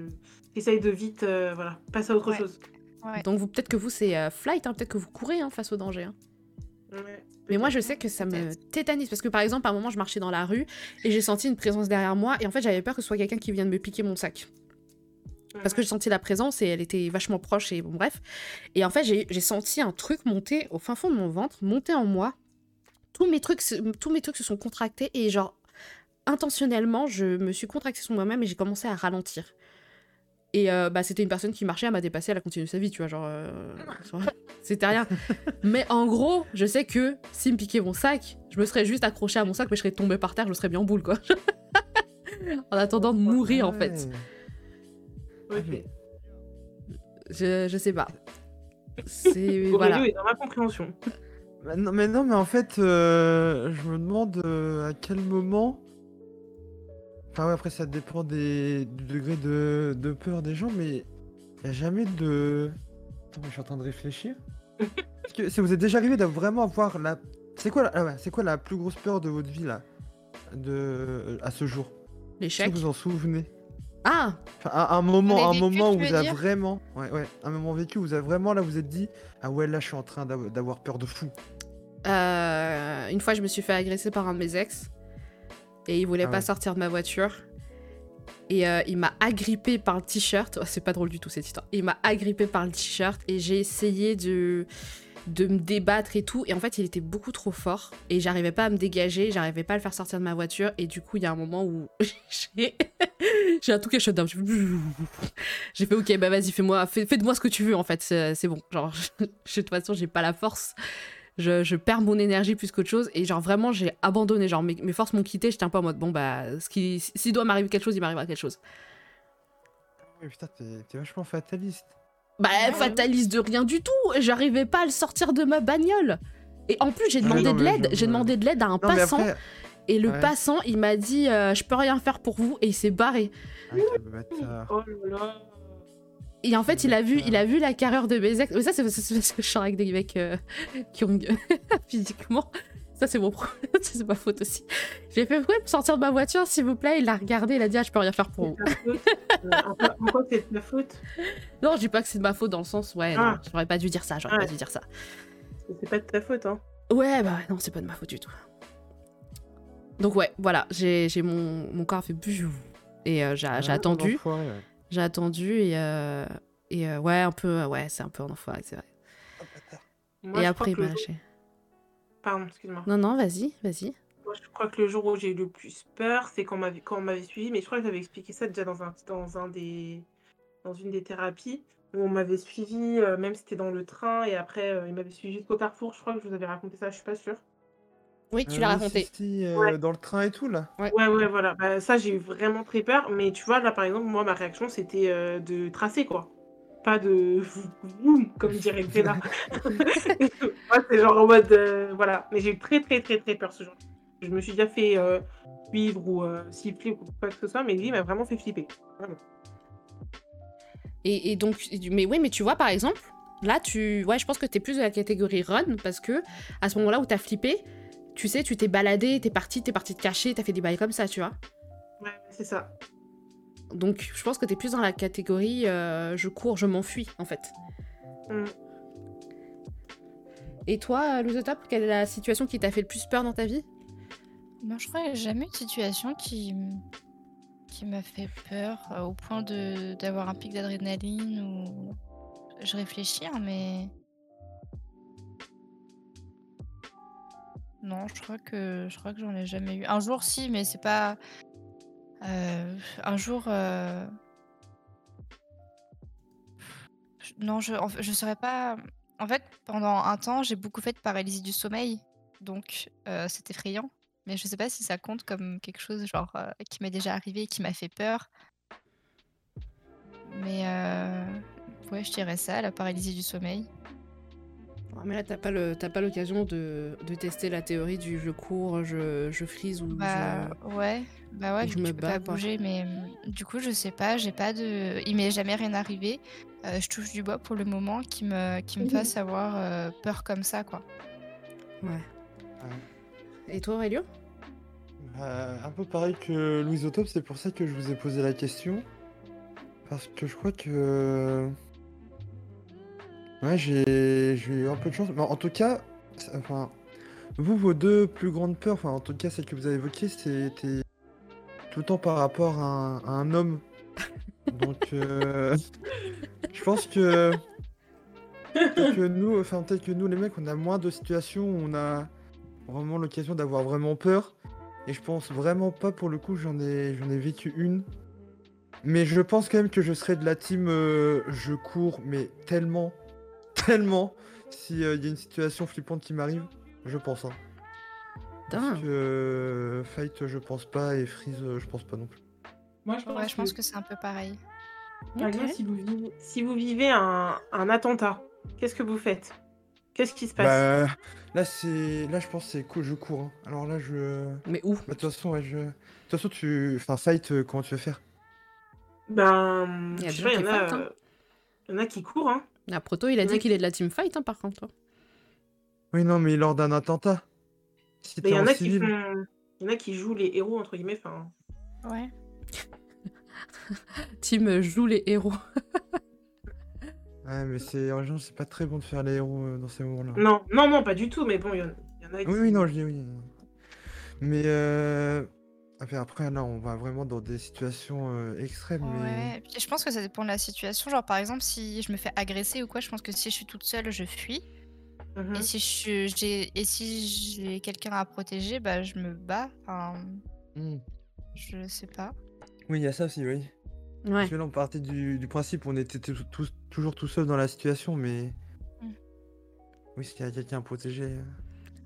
j'essaye de vite euh, voilà passer à autre Ouais. chose. Ouais. donc vous peut-être que vous c'est euh, flight hein, peut-être que vous courez hein, face au danger hein. Ouais. mais moi je sais que ça me tétanise parce que par exemple à un moment je marchais dans la rue et j'ai senti une présence derrière moi et en fait j'avais peur que ce soit quelqu'un qui vienne me piquer mon sac parce que j'ai senti la présence et elle était vachement proche et bon bref et en fait j'ai senti un truc monter au fin fond de mon ventre monter en moi tous mes trucs tous mes trucs se sont contractés et genre intentionnellement je me suis contractée sur moi-même et j'ai commencé à ralentir et euh, bah c'était une personne qui marchait elle m'a dépassé elle a continué sa vie tu vois genre euh, c'était rien. mais en gros, je sais que s'il me piquait mon sac, je me serais juste accroché à mon sac, mais je serais tombé par terre, je serais bien en boule, quoi. en attendant de mourir, en fait. Ok. Je, je sais pas. C'est. Voilà. est dans ma compréhension. Bah non, mais non, mais en fait, euh, je me demande euh, à quel moment. Enfin, ouais, après, ça dépend des... du degré de... de peur des gens, mais il n'y a jamais de. Attends, mais je suis en train de réfléchir. Est-ce que ça vous est déjà arrivé de vraiment avoir la. C'est quoi, la... ah ouais, c'est quoi la plus grosse peur de votre vie, là? De... À ce jour? L'échec. vous en souvenez? Ah Enfin, un, un moment, un moment où vous avez vraiment, ouais, ouais, un moment vécu où vous avez vraiment là, vous êtes dit, ah ouais, là, je suis en train d'av- d'avoir peur de fou. Euh, une fois, je me suis fait agresser par un de mes ex. Et il voulait Ah pas ouais. sortir de ma voiture. Et euh, il m'a agrippé par le t-shirt. Oh, c'est pas drôle du tout cette histoire. Il m'a agrippé par le t-shirt et j'ai essayé de de me débattre et tout. Et en fait, il était beaucoup trop fort. Et j'arrivais pas à me dégager, j'arrivais pas à le faire sortir de ma voiture. Et du coup, il y a un moment où j'ai j'ai un tout qui a shut down. J'ai fait- ok, bah vas-y, fais-moi, fais, fais de moi ce que tu veux en fait. C'est c'est bon. Genre, je- de toute façon, j'ai pas la force je, je perds mon énergie plus qu'autre chose et genre vraiment j'ai abandonné genre mes, mes forces m'ont quitté j'étais un peu en mode bon bah ce qui s'il doit m'arriver quelque chose il m'arrivera quelque chose Ouais, putain, t'es vachement fataliste. bah Ouais. fataliste de rien du tout j'arrivais pas à le sortir de ma bagnole et en plus j'ai demandé non, de mais l'aide j'ai demandé de l'aide à un Non, mais passant après. et le ouais. passant il m'a dit euh, je peux rien faire pour vous et il s'est barré Ah, quel bâtard. Oh là là. Et en fait il a vu il a vu la carrure de mes ex mais ça c'est parce que je sors avec des mecs euh, qui ont physiquement ça c'est mon problème ça, c'est ma faute aussi j'ai fait ouais pour sortir de ma voiture s'il vous plaît il l'a regardé il a dit ah je peux rien faire pour vous C'est ta faute. Euh, en quoi- c'est de ta faute? Non, je dis pas que c'est de ma faute dans le sens, ouais, non, Ah. j'aurais pas dû dire ça, j'aurais pas dû dire ça. C'est pas de ta faute, hein. Ouais, bah non, c'est pas de ma faute du tout. Donc ouais, voilà, j'ai j'ai mon, mon corps a fait bouh, et euh, j'ai j'ai Ah, attendu, ouais. J'ai attendu et euh, et euh, ouais, un peu, ouais, c'est un peu en enfoiré, c'est vrai. Bâtard. Moi, et après, il m'a jour- lâché. Pardon, excuse-moi. Non, non, vas-y, vas-y. Moi, je crois que le jour où j'ai eu le plus peur, c'est quand, on m'avait- quand on m'avait suivi, mais je crois que j'avais expliqué ça déjà dans, un, dans, un des, dans une des thérapies, où on m'avait suivi, euh, même si c'était dans le train, et après, euh, il m'avait suivi jusqu'au carrefour. Je crois que je vous avais raconté ça, je suis pas sûre. Oui, tu Euh, l'as oui, raconté. si, si, euh, Ouais. Dans le train et tout, là. Ouais, ouais, voilà. Bah, ça, j'ai eu vraiment très peur, mais tu vois, là, par exemple, moi, ma réaction, c'était euh, de tracer, quoi. Pas de boum, comme dirait Greta. moi, c'est genre en mode, euh, voilà. Mais j'ai eu très, très, très, très peur ce jour. Je me suis déjà fait euh, suivre ou euh, siffler ou quoi que ce soit, mais lui, il m'a vraiment fait flipper. Vraiment. Et, et donc, mais oui, mais tu vois, par exemple, là, tu, ouais, je pense que t'es plus de la catégorie run parce que à ce moment-là où t'as flippé, tu sais, tu t'es baladé, t'es parti, t'es parti te cacher, t'as fait des bails comme ça, tu vois. Ouais, c'est ça. Donc, je pense que t'es plus dans la catégorie euh, je cours, je m'enfuis, en fait. Mm. Et toi, Lusotop, quelle est la situation qui t'a fait le plus peur dans ta vie? Non, je crois que j'ai jamais eu de situation qui, m'a fait peur euh, au point de d'avoir un pic d'adrénaline ou. Je réfléchis, hein, mais. Non, je crois que je crois j'en ai jamais eu. Un jour, si, mais c'est pas. euh, un jour. euh, Non, je en fait, je saurais pas. En fait, pendant un temps, j'ai beaucoup fait de paralysie du sommeil, donc euh, c'est effrayant. Mais je sais pas si ça compte comme quelque chose genre qui m'est déjà arrivé et qui m'a fait peur. Mais ouais, je dirais ça, la paralysie du sommeil. Mais là, t'as pas le- pas l'occasion de, de tester la théorie du je cours, je, je frise ou Bah ouais, bah ouais, je me tu peux bats, pas bouger, mais hum, du coup je sais pas, j'ai pas de, il m'est jamais rien arrivé. Euh, je touche du bois pour le moment qui me qui me fasse avoir euh, peur comme ça quoi. je. Ouais. Et toi, Aurélio? Bah, un peu pareil que Louise Autop, c'est pour ça que je vous ai posé la question. Parce que je crois que. Ouais, j'ai eu un peu de chance. Mais en tout cas, enfin, vous, vos deux plus grandes peurs, enfin, en tout cas, celle que vous avez évoquée, c'était tout le temps par rapport à un, à un homme. Donc, euh, je pense que. peut-être que nous, enfin, peut-être que nous, les mecs, on a moins de situations où on a vraiment l'occasion d'avoir vraiment peur. Et je pense vraiment pas, pour le coup, j'en ai, j'en ai vécu une. Mais je pense quand même que je serais de la team euh, je cours, mais tellement, tellement. s'il y a une situation flippante qui m'arrive, je pense. Hein. Parce que euh, Fight, je pense pas, et Freeze, euh, je pense pas non plus. Moi, je pense, Ouais, je pense que c'est un peu pareil. par exemple, Ok. si vous vivez, si vous vivez un, un attentat, qu'est-ce que vous faites? Qu'est-ce qui se passe? Bah, là, c'est. Là, je pense que c'est cool, je cours. hein. Alors là, je. Mais où? Bah, de toute façon, ouais, je. De toute façon, tu. Enfin, Fight, euh, comment tu veux faire? Ben, Il y a je sais des pas, il y, gens en qui a, fight, hein. euh, il y en a qui courent, hein. Ah, Proto, il a dit qu'il est de la team fight, hein, par contre. toi. Oui, non, mais lors d'un attentat. Si Mais il y en a qui civil. font... Il y en a qui jouent les héros, entre guillemets, enfin... Ouais. Team euh, joue les héros. Ouais, mais c'est. En général, c'est pas très bon de faire les héros euh, dans ces moments-là. Non, non, non, pas du tout, mais bon, il y en, il y en a qui... Oui, oui, non, je dis oui. Mais. Euh... Après, après, là, on va vraiment dans des situations euh, extrêmes. Mais... Ouais, puis je pense que ça dépend de la situation. Genre, par exemple, si je me fais agresser ou quoi, je pense que si je suis toute seule, je fuis. Mhm. Et si je suis- j'ai et si j'ai quelqu'un à protéger, bah je me bats. Enfin, Hmm. je sais pas. Oui, il y a ça aussi, oui. Ouais. Parce que là, on partait du, du principe on était tous- tous- toujours tout seul dans la situation, mais. Mm. Oui, s'il y a quelqu'un à protéger. euh.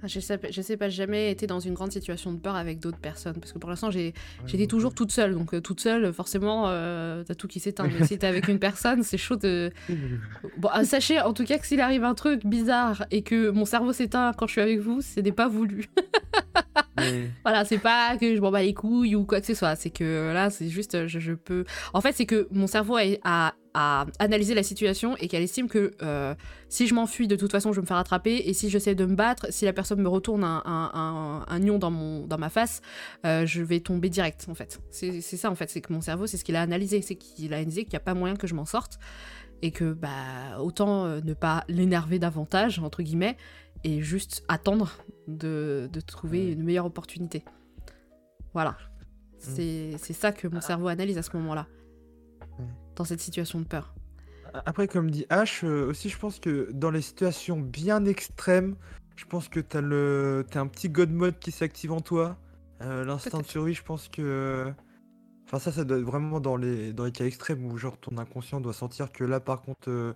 Ah, Je sais, je sais pas, j'ai jamais été dans une grande situation de peur avec d'autres personnes. Parce que pour l'instant, j'ai j'étais toujours toute seule. Donc, euh, toute seule, forcément, euh, t'as tout qui s'éteint. Mais si t'es avec une personne, c'est chaud de. Bon, ah, sachez en tout cas que s'il arrive un truc bizarre et que mon cerveau s'éteint quand je suis avec vous, ce n'est pas voulu. Mais- Voilà, c'est pas que je m'en bats les couilles ou quoi que ce soit. C'est que là, c'est juste, euh, je, je peux. En fait, c'est que mon cerveau a, analysé la situation et qu'elle estime que euh, si je m'enfuis, de toute façon, je vais me faire attraper. Et si j'essaie de me battre, si la personne me retourne un, un, dans, ma face, euh, je vais tomber direct, en fait. C'est ça, en fait. C'est que mon cerveau, c'est ce qu'il a analysé. C'est qu'il a analysé qu'il n'y a pas moyen que je m'en sorte. Et que, bah, autant euh, ne pas l'énerver davantage, entre guillemets, et juste attendre de, de trouver Ouais. une meilleure opportunité. Voilà. C'est c'est ça que mon cerveau analyse à ce moment-là. Ouais. Dans cette situation de peur. Après, comme dit H, euh, aussi, je pense que dans les situations bien extrêmes, je pense que t'as le... t'as un petit God mode qui s'active en toi. Euh, L'instinct de survie, je pense que. Enfin, ça, ça doit être vraiment dans les, dans les cas extrêmes où, genre, ton inconscient doit sentir que là, par contre, euh,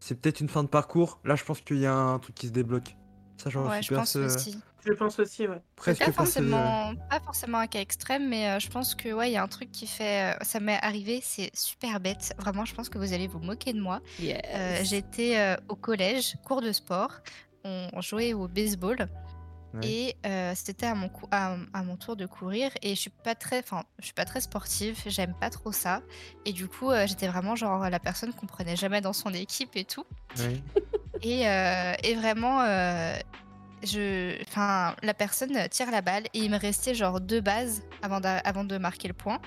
c'est peut-être une fin de parcours. Là, je pense qu'il y a un truc qui se débloque. Ça, ouais, je pense aussi. Je pense aussi, ouais. presque Pas ouais. forcément, pas forcément un cas extrême, mais euh, je pense que ouais, il y a un truc qui fait. euh, ça m'est arrivé, c'est super bête. Vraiment, je pense que vous allez vous moquer de moi. Euh, J'étais euh, au collège, cours de sport. On jouait au baseball. Ouais. Et euh, c'était à mon, à, à mon tour de courir et je suis pas très, enfin, je suis pas très sportive, j'aime pas trop ça. Et du coup, euh, j'étais vraiment genre la personne qu'on prenait jamais dans son équipe et tout. Ouais. Et, euh, et vraiment, euh, je, enfin, la personne tire la balle et il me restait genre deux bases avant, de marquer le point.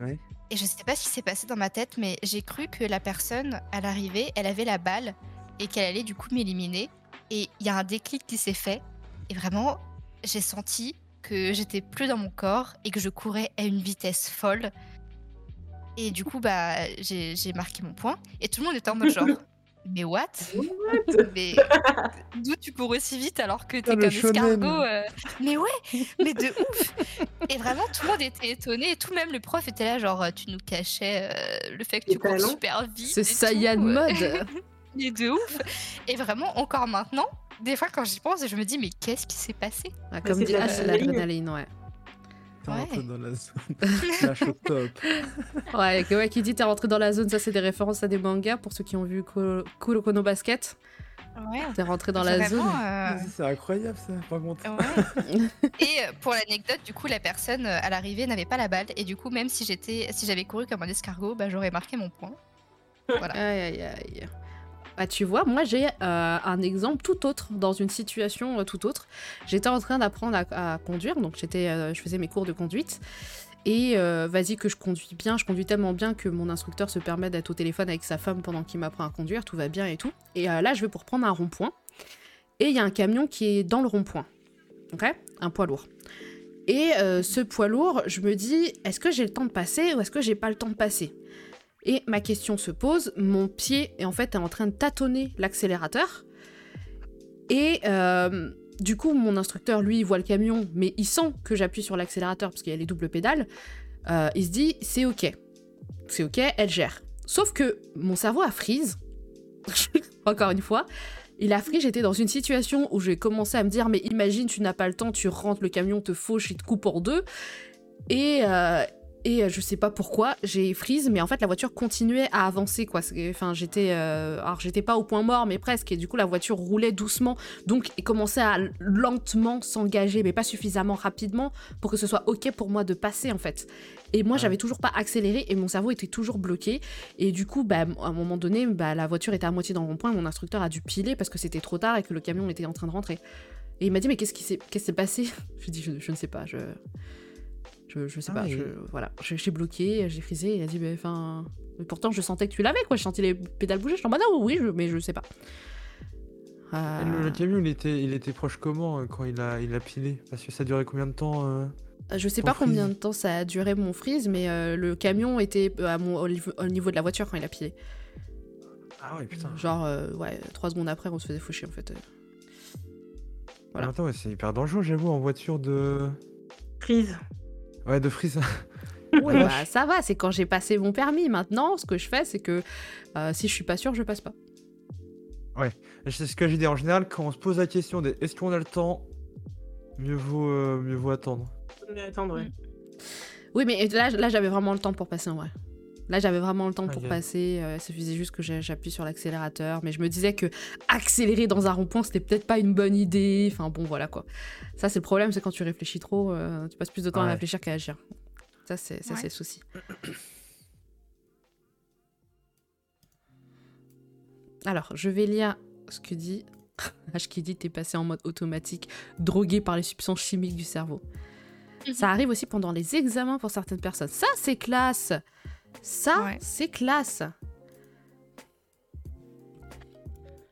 Ouais. Et je sais pas ce qui s'est passé dans ma tête, mais j'ai cru que la personne, à l'arrivée, elle avait la balle et qu'elle allait du coup m'éliminer. Et il y a un déclic qui s'est fait. Et vraiment, j'ai senti que j'étais plus dans mon corps et que je courais à une vitesse folle. Et du coup, bah, j'ai j'ai marqué mon point. Et tout le monde était en mode genre, mais what? Mais d'où tu cours aussi vite alors que t'es Ah, le comme escargot euh, Mais ouais, mais de ouf Et vraiment, tout le monde était étonné. Et tout même le prof était là, genre, tu nous cachais euh, le fait que Les tu cours super vite. C'est Saiyan tout, euh, mode. et de ouf. Et vraiment, encore maintenant, des fois quand j'y pense, je me dis, mais qu'est-ce qui s'est passé? Ah, comme dit de H, c'est l'adrénaline, ouais. T'es Ouais. rentré dans la zone. Lâche au top. Ouais, que, ouais, qui dit t'es rentré dans la zone, ça c'est des références à des mangas pour ceux qui ont vu Ko- Kuroko no Basket. Ouais. T'es rentré dans la Vraiment, zone. euh, C'est incroyable, ça, par contre. Ouais. et euh, pour l'anecdote, du coup, la personne euh, à l'arrivée n'avait pas la balle. Et du coup, même si j'étais, si j'avais couru comme un escargot, bah, j'aurais marqué mon point. Voilà. Aïe, aïe, aïe. Bah, tu vois, moi j'ai euh, un exemple tout autre, dans une situation euh, tout autre. J'étais en train d'apprendre à, conduire, donc j'étais, euh, je faisais mes cours de conduite. Et vas-y que je conduis bien, je conduis tellement bien que mon instructeur se permet d'être au téléphone avec sa femme pendant qu'il m'apprend à conduire, tout va bien et tout. Et là, je vais pour prendre un rond-point. Et il y a un camion qui est dans le rond-point. Ok? Un poids lourd. Et ce poids lourd, je me dis, est-ce que j'ai le temps de passer ou est-ce que j'ai pas le temps de passer? Et ma question se pose, mon pied est en fait en train de tâtonner l'accélérateur. Et euh, du coup, mon instructeur, lui, il voit le camion, mais il sent que j'appuie sur l'accélérateur parce qu'il y a les doubles pédales. Euh, il se dit, c'est ok. C'est ok, elle gère. Sauf que mon cerveau a freeze, encore une fois, Et la frige j'étais dans une situation où j'ai commencé à me dire, mais imagine, tu n'as pas le temps, tu rentres, le camion te fauche, il te coupe en deux. Et, euh, et euh, je sais pas pourquoi, j'ai freeze, mais en fait la voiture continuait à avancer quoi. Enfin j'étais, euh, alors j'étais pas au point mort, mais presque. Et du coup la voiture roulait doucement, donc elle commençait à lentement s'engager, mais pas suffisamment rapidement pour que ce soit ok pour moi de passer en fait. Et moi Ouais. j'avais toujours pas accéléré et mon cerveau était toujours bloqué. Et du coup bah à un moment donné, bah, la voiture était à moitié dans le rond-point, et mon instructeur a dû piler parce que c'était trop tard et que le camion était en train de rentrer. Et il m'a dit mais qu'est-ce qui s'est, qu'est-ce qui s'est passé? Je lui ai dit je, je ne sais pas, je je, je sais Ah, pas, je, voilà, j'ai j'ai bloqué, j'ai frisé, il a dit, mais enfin. Mais pourtant, je sentais que tu l'avais, quoi, je sentais les pédales bouger, je suis en mode, ah oui, je- mais je sais pas. Euh, Le, camion, il était, il était proche comment euh, quand il a, il a pilé? Parce que ça durait combien de temps euh je sais pas combien freeze de temps ça a duré mon freeze, mais euh, le camion était à mon, au, niveau- au niveau de la voiture quand il a pilé. Ah ouais, putain. Genre, euh, ouais, trois secondes après, on se faisait faucher en fait. voilà. Même temps, ouais, c'est hyper dangereux, j'avoue, en voiture de. Prise. Ouais, de frise. Ouais, bah, ça va, c'est quand j'ai passé mon permis. Maintenant, ce que je fais, c'est que euh, si je suis pas sûre, je passe pas. C'est ce que j'ai dit en général, quand on se pose la question de est-ce qu'on a le temps, mieux vaut, euh, mieux vaut attendre. Attendre, ouais. Oui, mais là, là j'avais vraiment le temps pour passer en vrai. Là, j'avais vraiment le temps pour passer. euh, il suffisait juste que j'appuie sur l'accélérateur. Mais je me disais que accélérer dans un rond-point, c'était peut-être pas une bonne idée. Enfin, bon, voilà quoi. Ça, c'est le problème, c'est quand tu réfléchis trop, euh, tu passes plus de temps à réfléchir qu'à agir. Ça, c'est ça, Ouais. c'est le souci. Alors, je vais lire ce que dit. H qui dit t'es passé en mode automatique, drogué par les substances chimiques du cerveau. Ça arrive aussi pendant les examens pour certaines personnes. Ça, c'est classe. Ça, Ouais. c'est classe.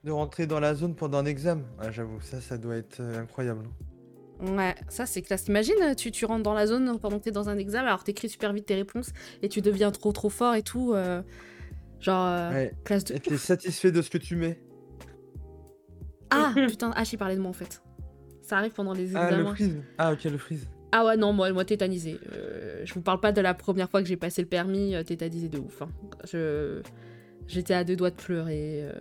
De rentrer dans la zone pendant un examen. Ouais, j'avoue, ça, ça doit être euh, incroyable. Ouais, ça, c'est classe. T'imagines, tu, tu rentres dans la zone pendant que t'es dans un examen, alors t'écris super vite tes réponses et tu deviens trop trop fort et tout. euh, genre, euh, Ouais. classe de. Et t'es satisfait de ce que tu mets? Ah, putain, H, il parlait de moi en fait. Ça arrive pendant les Ah, le examens. freeze. Ah, ok, le freeze. Ah ouais, non, moi, moi tétanisé. Euh, je vous parle pas de la première fois que j'ai passé le permis, euh, tétanisé de ouf. hein. Je... J'étais à deux doigts de pleurer. euh.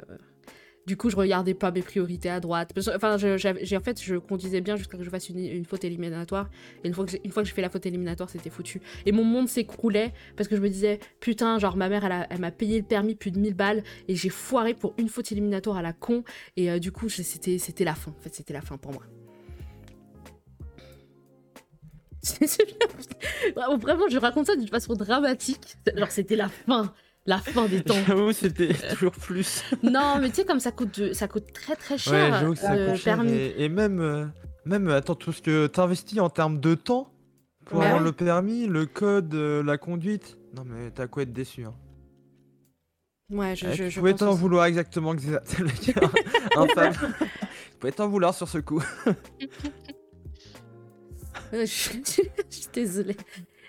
Du coup, je regardais pas mes priorités à droite. Enfin, j'ai, en fait, je conduisais bien jusqu'à ce que je fasse une, faute éliminatoire. Et une fois, que une fois que j'ai fait la faute éliminatoire, c'était foutu. Et mon monde s'écroulait parce que je me disais, putain, genre, ma mère, elle, m'a payé le permis plus de 1000 balles et j'ai foiré pour une faute éliminatoire à la con. Et euh, du coup, c'était la fin. En fait, c'était la fin pour moi. Vraiment, Vraiment, je raconte ça d'une façon dramatique. Genre, c'était la fin. La fin des temps. J'avoue, c'était toujours plus. Non, mais tu sais, comme ça coûte, de- ça coûte très très Ouais, cher. j'avoue que ça le coûte cher. permis. Et, et même, euh, même, attends, tout ce que t'investis en termes de temps pour Bah avoir ouais. le permis, le code, euh, la conduite. Non, mais t'as quoi être déçu. Hein. Ouais, je, Eh, je, tu je pouvais t'en vouloir exactement que tu pouvais t'en vouloir sur ce coup. Euh, Je suis, je désolée.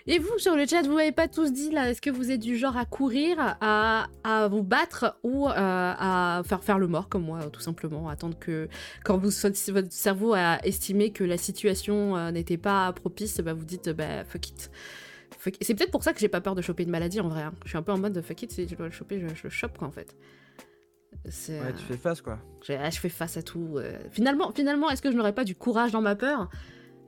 Et vous, sur le chat, vous m'avez pas tous dit là, est-ce que vous êtes du genre à courir, à, à vous battre ou euh, à faire faire le mort comme moi, tout simplement, attendre que quand vous votre cerveau a estimé que la situation euh, n'était pas propice, bah, vous dites bah fuck it. Fuck it. C'est peut-être pour ça que j'ai pas peur de choper une maladie en vrai. hein. Je suis un peu en mode fuck it, si je dois le choper, je, je le chope quoi en fait. C'est, Ouais, euh, tu fais face quoi. ah, je fais face à tout. euh. Finalement, finalement est-ce que je n'aurais pas du courage dans ma peur?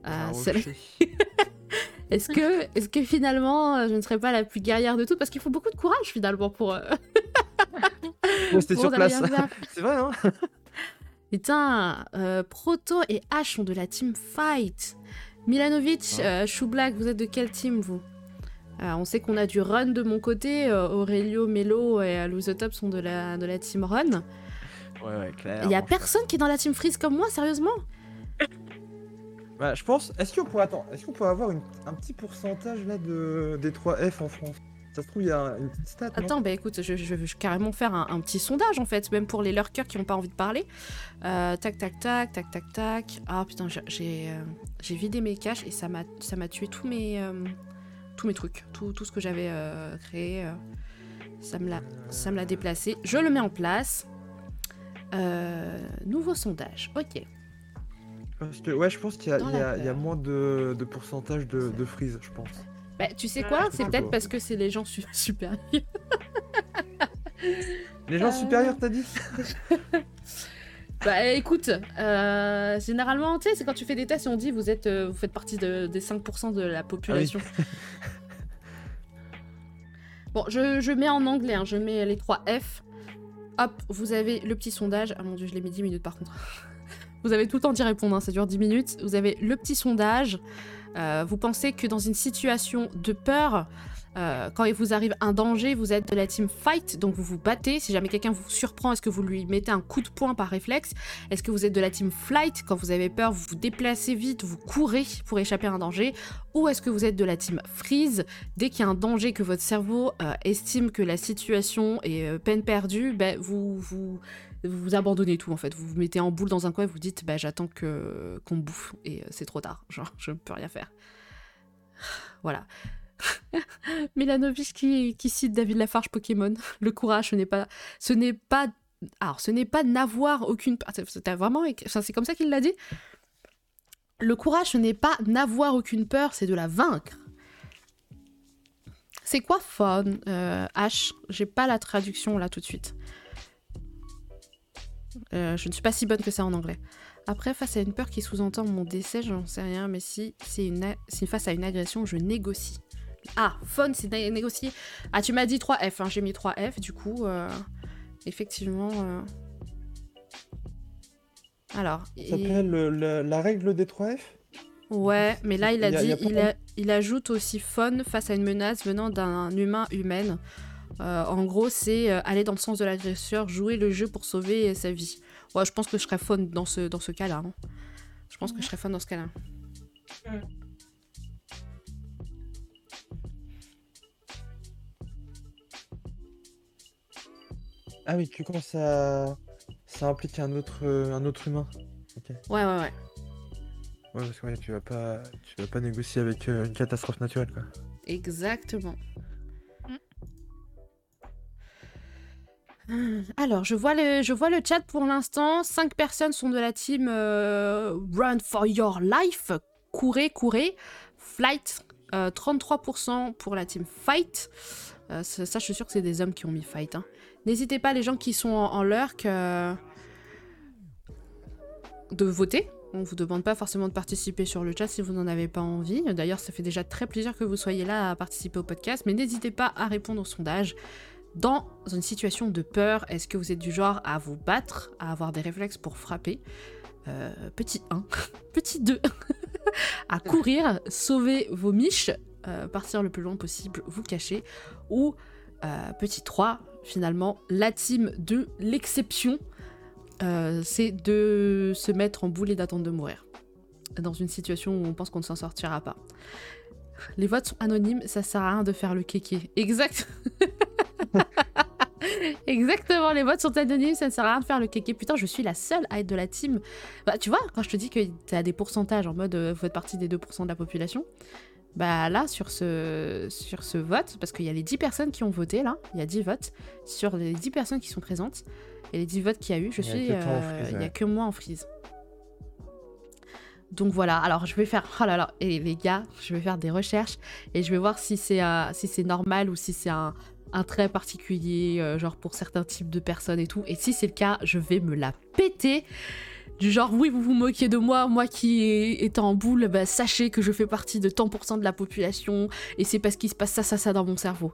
Euh, Ah, c'est- rocher. est-ce que, est-ce que finalement, euh, je ne serais pas la plus guerrière de toutes? Parce qu'il faut beaucoup de courage finalement pour. euh, Ouais, C'était sur place. C'est vrai, hein? Putain, euh, Proto et H sont de la team Fight. Milanovic, Ouais. euh, Chou Black, vous êtes de quelle team vous? Euh, On sait qu'on a du run de mon côté. euh, Aurelio, Melo et euh, the Top sont de la, de la team run. Ouais, ouais, clair. Il y a personne qui est dans la team Freeze comme moi, sérieusement Bah, je pense. Est-ce qu'on pourrait attends Est-ce qu'on pourrait avoir un petit pourcentage là de des 3F en France? Ça se trouve il y a une petite stat. Attends, bah écoute, je, vais carrément faire un, petit sondage en fait, même pour les lurkers qui n'ont pas envie de parler. Euh, tac, tac, tac, tac, tac, tac. Ah putain, j'ai- euh, j'ai vidé mes caches et ça m'a ça m'a tué tous mes euh, tous mes trucs, tout, tout ce que j'avais créé. ça me l'a ça me l'a déplacé. Je le mets en place. Nouveau sondage. Ok. Parce que ouais, je pense qu'il y, a- Dans il y a- la il y a peur. moins de, de pourcentage de, de freeze, je pense. Bah, tu sais Ouais, quoi? C'est peut-être parce que c'est les gens su- supérieurs. Les gens Euh. supérieurs, t'as dit? Bah écoute, euh, généralement, tu sais, c'est quand tu fais des tests et on dit vous êtes, euh, vous faites partie de- des 5% de la population. bon, je, je mets en anglais, hein, je mets les 3 F. Hop, vous avez le petit sondage. Ah mon dieu, je l'ai mis 10 minutes par contre. Vous avez tout le temps d'y répondre, hein, ça dure 10 minutes. Vous avez le petit sondage. Euh, vous pensez que dans une situation de peur, euh, quand il vous arrive un danger, vous êtes de la team fight, donc vous vous battez. Si jamais quelqu'un vous surprend, est-ce que vous lui mettez un coup de poing par réflexe? Est-ce que vous êtes de la team flight? Quand vous avez peur, vous vous déplacez vite, vous courez pour échapper à un danger Ou est-ce que vous êtes de la team freeze? Dès qu'il y a un danger que votre cerveau euh, estime que la situation est peine perdue, ben, vous, vous, vous abandonnez tout en fait. Vous vous mettez en boule dans un coin et vous dites bah, j'attends que, qu'on bouffe et euh, c'est trop tard. Genre, je ne peux rien faire. Voilà. Mélanovic qui, qui cite David Lafarge Pokémon. Le courage, ce n'est pas, ce n'est pas, alors ce n'est pas n'avoir aucune, c'était vraiment, c'est comme ça qu'il l'a dit. Le courage, ce n'est pas n'avoir aucune peur, c'est de la vaincre. C'est quoi fun, euh, H? J'ai pas la traduction là tout de suite. Euh, je ne suis pas si bonne que ça en anglais. Après, face à une peur qui sous-entend mon décès, j'en sais rien, mais si c'est une, a- si face à une agression, je négocie. Ah, fun, c'est né- négocier. Ah, tu m'as dit 3F, hein, j'ai mis 3F, du coup, euh, effectivement. euh. Alors, Ça et- s'appelle le- le- la règle des 3F ouais, mais là, il a Il y a- dit, il a a- il ajoute aussi fun face à une menace venant d'un humain humaine. Euh, en gros, c'est euh, aller dans le sens de l'agresseur, jouer le jeu pour sauver euh, sa vie. Ouais, je pense que je serais fun dans ce, dans ce cas-là. hein. Je pense que je serais fun dans ce cas-là. Ah oui, que quand ça, ça implique un autre, euh, un autre humain. Ouais, ouais, ouais. Ouais, parce que ouais, tu vas pas, tu vas pas négocier avec euh, une catastrophe naturelle, quoi. Exactement. Alors, je vois le, je chat pour l'instant. Cinq personnes sont de la team euh, Run for Your Life. Courez, courez. Flight, euh, 33% pour la team Fight. Euh, ça, je suis sûre que c'est des hommes qui ont mis Fight. hein. N'hésitez pas, les gens qui sont en, en lurk, euh, de voter. On vous demande pas forcément de participer sur le chat si vous n'en avez pas envie. D'ailleurs, ça fait déjà très plaisir que vous soyez là à participer au podcast, mais n'hésitez pas à répondre au sondage. Dans une situation de peur, est-ce que vous êtes du genre à vous battre, à avoir des réflexes pour frapper Euh, Petit 1, petit 2, à courir, sauver vos miches, euh, partir le plus loin possible, vous cacher, ou euh, petit 3, finalement, la team de l'exception, c'est de se mettre en boule et d'attendre de mourir. Dans une situation où on pense qu'on ne s'en sortira pas. Les votes sont anonymes, ça sert à rien de faire le kéké. Exact. Exactement, les votes sont anonymes, ça ne sert à rien de faire le kéké. Putain, je suis la seule à être de la team. Bah, tu vois, quand je te dis que t'as des pourcentages en mode euh, vous faites partie des 2% de la population, bah là, sur ce, sur ce vote, parce qu'il y a les 10 personnes qui ont voté là, il y a 10 votes, sur les 10 personnes qui sont présentes, et les 10 votes qu'il y a eu, je Il suis. euh, Il y a que moi en freeze. Donc voilà, alors je vais faire. Oh là là, et les gars, je vais faire des recherches et je vais voir si c'est euh, si c'est normal ou si c'est un, un trait particulier, euh, genre pour certains types de personnes et tout. Et si c'est le cas, je vais me la péter. Du genre, oui, vous vous moquez de moi, moi qui est, étant en boule, bah, sachez que je fais partie de tant pour cent de la population et c'est parce qu'il se passe ça, ça, ça dans mon cerveau.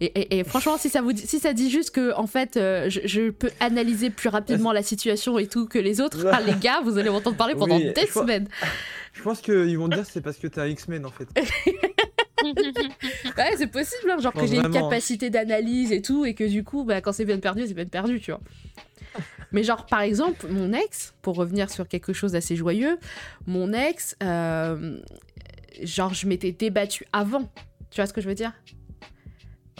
Et, et- et franchement, si ça, vous dit, si ça dit juste que, en fait, euh, je, je peux analyser plus rapidement la situation et tout que les autres, ah, les gars, vous allez m'entendre parler pendant Oui, des je semaines. Je pense qu'ils vont dire c'est parce que t'es un X-Men en fait. Ouais, c'est possible, hein, genre que j'ai une hein. capacité d'analyse et tout, et que du coup, bah, quand c'est peine perdue, c'est peine perdue, tu vois. Mais genre, par exemple, mon ex, pour revenir sur quelque chose d'assez joyeux, mon ex, euh, genre, je m'étais débattue avant. Tu vois ce que je veux dire?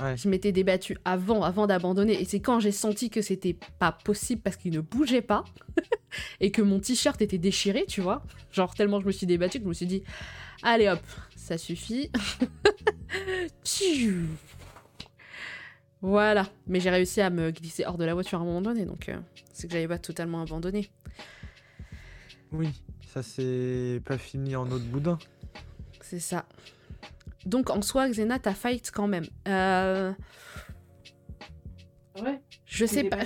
Ouais. Je m'étais débattue avant, avant d'abandonner. Et c'est quand j'ai senti que c'était pas possible parce qu'il ne bougeait pas et que mon t-shirt était déchiré, tu vois. Genre, tellement je me suis débattue que je me suis dit, allez hop, ça suffit. Voilà. Mais j'ai réussi à me glisser hors de la voiture à un moment donné, donc euh, c'est que j'avais pas totalement abandonné. Oui, ça c'est pas fini en autre boudin. C'est ça. Donc en soi, Xena, t'as fight quand même. Euh, Ouais. je sais pas.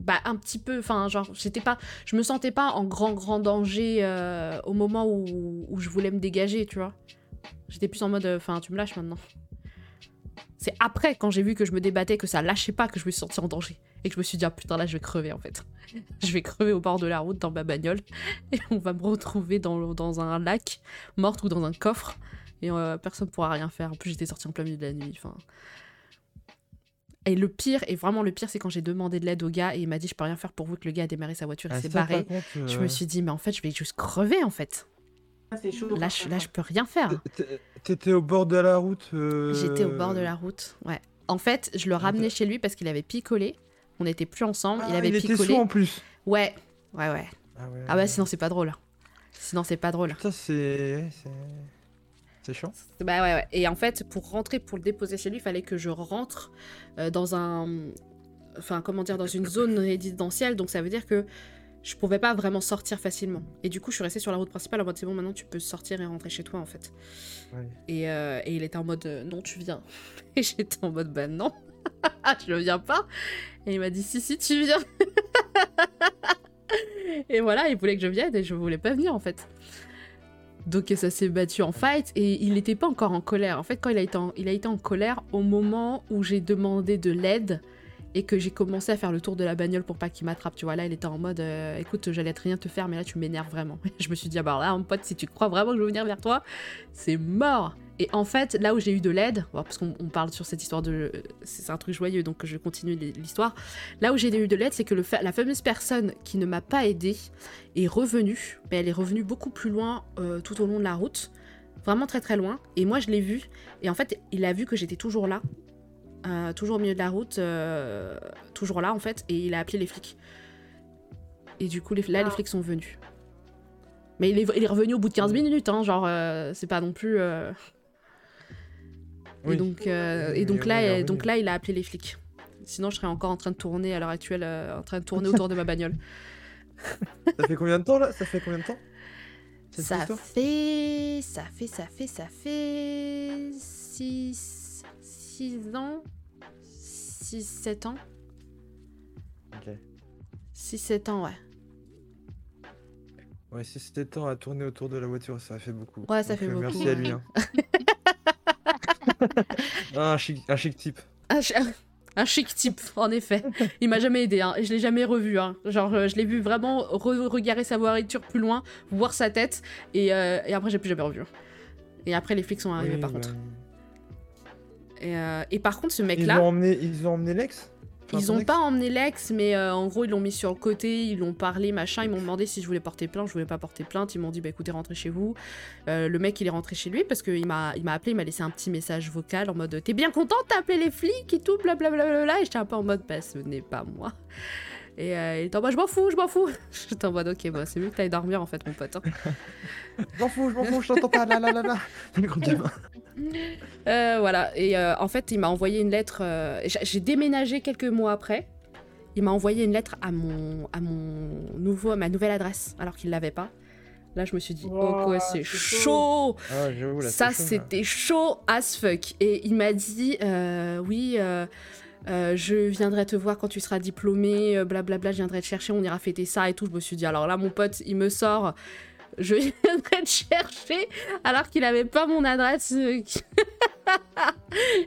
Bah un petit peu enfin genre pas je me sentais pas en grand grand danger euh, au moment où, où je voulais me dégager tu vois. J'étais plus en mode euh, enfin tu me lâches maintenant. C'est après quand j'ai vu que je me débattais que ça lâchait pas que je me suis sentie en danger. Et que je me suis dit ah putain là je vais crever en fait. Je vais crever au bord de la route dans ma bagnole. Et on va me retrouver dans, dans un lac morte ou dans un coffre. Et euh, personne pourra rien faire. En plus j'étais sortie en plein milieu de la nuit enfin et le pire, et vraiment le pire, c'est quand j'ai demandé de l'aide au gars et il m'a dit je peux rien faire pour vous que le gars a démarré sa voiture et Ah, s'est barré. contre, Je euh, me suis dit mais en fait je vais juste crever en fait. Ah, c'est chaud. Là je, là, je peux rien faire. t'é- T'étais au bord de la route. euh, J'étais au bord de la route, ouais. En fait, je le ramenais chez lui parce qu'il avait picolé. On n'était plus ensemble, Ah, il avait il était picolé. sous en plus. Ouais, ouais, ouais. Ah, ouais. Ah bah sinon c'est pas drôle. Sinon c'est pas drôle. Ça, c'est. C'est- chiant. Bah ouais, ouais. Et en fait, pour rentrer, pour le déposer chez lui, il fallait que je rentre euh, dans un. Enfin, comment dire, dans une zone résidentielle. Donc ça veut dire que je pouvais pas vraiment sortir facilement. Et du coup, je suis restée sur la route principale en mode c'est bon, maintenant tu peux sortir et rentrer chez toi en fait. Ouais. Et, euh, et il était en mode euh, non, tu viens. Et j'étais en mode bah non, je ne viens pas. Et il m'a dit si, si, tu viens. et voilà, il voulait que je vienne et je voulais pas venir en fait. Donc ça s'est battu en fight et il n'était pas encore en colère. En fait, quand il a été en, a été en colère au moment où j'ai demandé de l'aide et que j'ai commencé à faire le tour de la bagnole pour pas qu'il m'attrape. Tu vois, là, il était en mode euh, écoute, j'allais rien te faire, mais là, tu m'énerves vraiment. je me suis dit, ah bah là, mon pote, si tu crois vraiment que je vais venir vers toi, c'est mort. Et en fait, là où j'ai eu de l'aide, parce qu'on on parle sur cette histoire de. C'est un truc joyeux, donc je continue l'histoire. Là où j'ai eu de l'aide, c'est que le fa- la fameuse personne qui ne m'a pas aidée est revenue, mais elle est revenue beaucoup plus loin euh, tout au long de la route, vraiment très très loin. Et moi, je l'ai vu, et en fait, il a vu que j'étais toujours là, euh, toujours au milieu de la route, euh, toujours là en fait, et il a appelé les flics. Et du coup, les, là, les Ah. flics sont venus. Mais il est, il est revenu au bout de 15 minutes, hein, genre, c'est pas non plus. Oui. Et donc, euh, et donc, là, il est euh, donc là, il a appelé les flics. Sinon, je serais encore en train de tourner à l'heure actuelle, euh, en train de tourner autour de ma bagnole. Ça fait combien de temps là? Ça fait combien de temps Ça fait, ça fait, ça fait, ça fait 6 ans, 6 7 ans, Ok. 6 7 ans, ouais. Ouais, si c'était temps à tourner autour de la voiture, ça fait beaucoup. Ouais, ça Donc, fait euh, beaucoup, Merci à lui. hein. Ah, un, chic, un chic type. Un, chi- un chic type, en effet. Il m'a jamais aidé, hein, je l'ai jamais revu. Hein. Genre, euh, je l'ai vu vraiment re- regarder sa voiture plus loin, voir sa tête, et, euh, et après, j'ai plus jamais revu. Et après, les flics sont arrivés, Oui, par bah, contre. Et, euh, et par contre, ce Ils mec-là. ont emmené, ils ont emmené l'ex? Ils son ont ex pas emmené l'ex, mais euh, en gros, ils l'ont mis sur le côté, ils l'ont parlé, machin. Ils m'ont demandé si je voulais porter plainte. Je voulais pas porter plainte. Ils m'ont dit, bah écoutez, rentrez chez vous. Euh, le mec, il est rentré chez lui parce qu'il m'a il m'a appelé, il m'a laissé un petit message vocal en mode T'es bien content T'as appelé les flics et tout, blablabla. Et j'étais un peu en mode Bah, ce n'est pas moi. Et euh, il était en mode Je m'en fous, je m'en fous. J'étais en mode Ok, bah, c'est mieux que t'ailles dormir en fait, mon pote. hein. Je m'en fous, je m'en fous, je t'entends pas, là, là, là, là. Euh, voilà, et euh, en fait, il m'a envoyé une lettre. euh, j'ai- déménagé quelques mois après. Il m'a envoyé une lettre à mon, à mon nouveau, à ma nouvelle adresse, alors qu'il l'avait pas. Là, je me suis dit, oh quoi, c'est chaud. chaud. Ah, Ça, c'était chaud as fuck. Et il m'a dit, euh, oui, euh, euh, je viendrai te voir quand tu seras diplômé, blablabla, je viendrai te chercher, on ira fêter ça et tout. Je me suis dit, alors là, mon pote, il me sort, je viendrai te chercher, alors qu'il avait pas mon adresse. je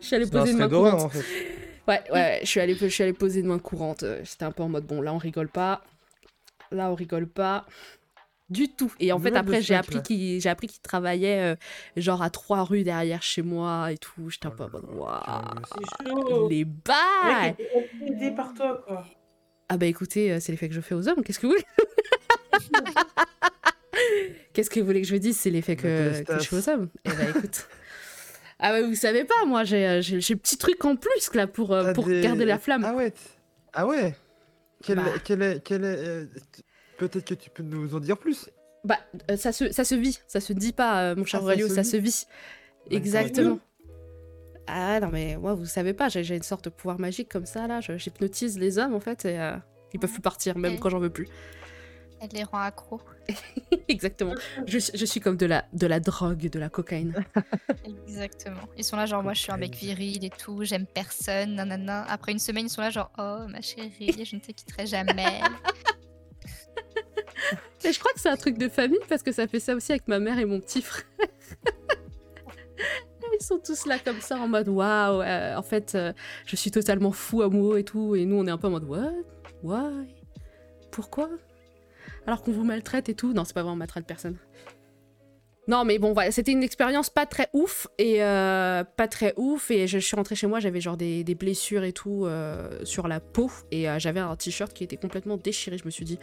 suis allée poser une main courante. en fait. Ouais, ouais, je suis allée, je suis allée poser une main courante. J'étais un peu en mode, bon, là, on rigole pas. Là, on rigole pas. Du tout. Et en fait, après, j'ai appris qu'il j'ai appris qu'il travaillait euh, genre à trois rues derrière chez moi et tout. J'étais un Oh peu en mode, là, waouh, les Le bails aidé par toi, quoi. Ah bah écoutez, euh, c'est l'effet que je fais aux hommes, qu'est-ce que vous voulez? Qu'est-ce que vous voulez que je vous dise C'est l'effet Bah, que, t'es que je fais aux hommes. Eh bah écoute. Ah bah vous savez pas, moi j'ai euh, j'ai j'ai petit truc en plus là pour, euh, pour des- garder la flamme. Ah ouais. Ah ouais. Quel, Bah. quel est, quel est, euh, Peut-être que tu peux nous en dire plus. Bah, euh, ça, se, ça se vit, ça se dit pas, euh, mon cher Ah, ça Aurélio, se ça vit se vit. D'accord. Exactement. Ah non, mais moi, vous savez pas, j'ai j'ai une sorte de pouvoir magique comme ça, là. je- J'hypnotise les hommes, en fait, et euh, ils peuvent plus partir, même quand j'en veux plus. Elle les rend accros. Exactement. Je, je suis comme de la, de la drogue, de la cocaïne. Exactement. Ils sont là, genre, moi je suis un mec viril et tout, j'aime personne, nanana. Après une semaine, ils sont là, genre, oh ma chérie, je ne te quitterai jamais. Et je crois que c'est un truc de famille parce que ça fait ça aussi avec ma mère et mon petit frère. Ils sont tous là comme ça en mode waouh, euh, en fait, euh, je suis totalement fou amoureux et tout. Et nous, on est un peu en mode what? Why? Pourquoi? Alors qu'on vous maltraite et tout. Non, c'est pas vrai, on maltraite personne. Non, mais bon, voilà, c'était une expérience pas très ouf et euh, pas très ouf. Et je, suis rentrée chez moi, j'avais genre des, des blessures et tout euh, sur la peau et euh, j'avais un t-shirt qui était complètement déchiré. Je me suis dit.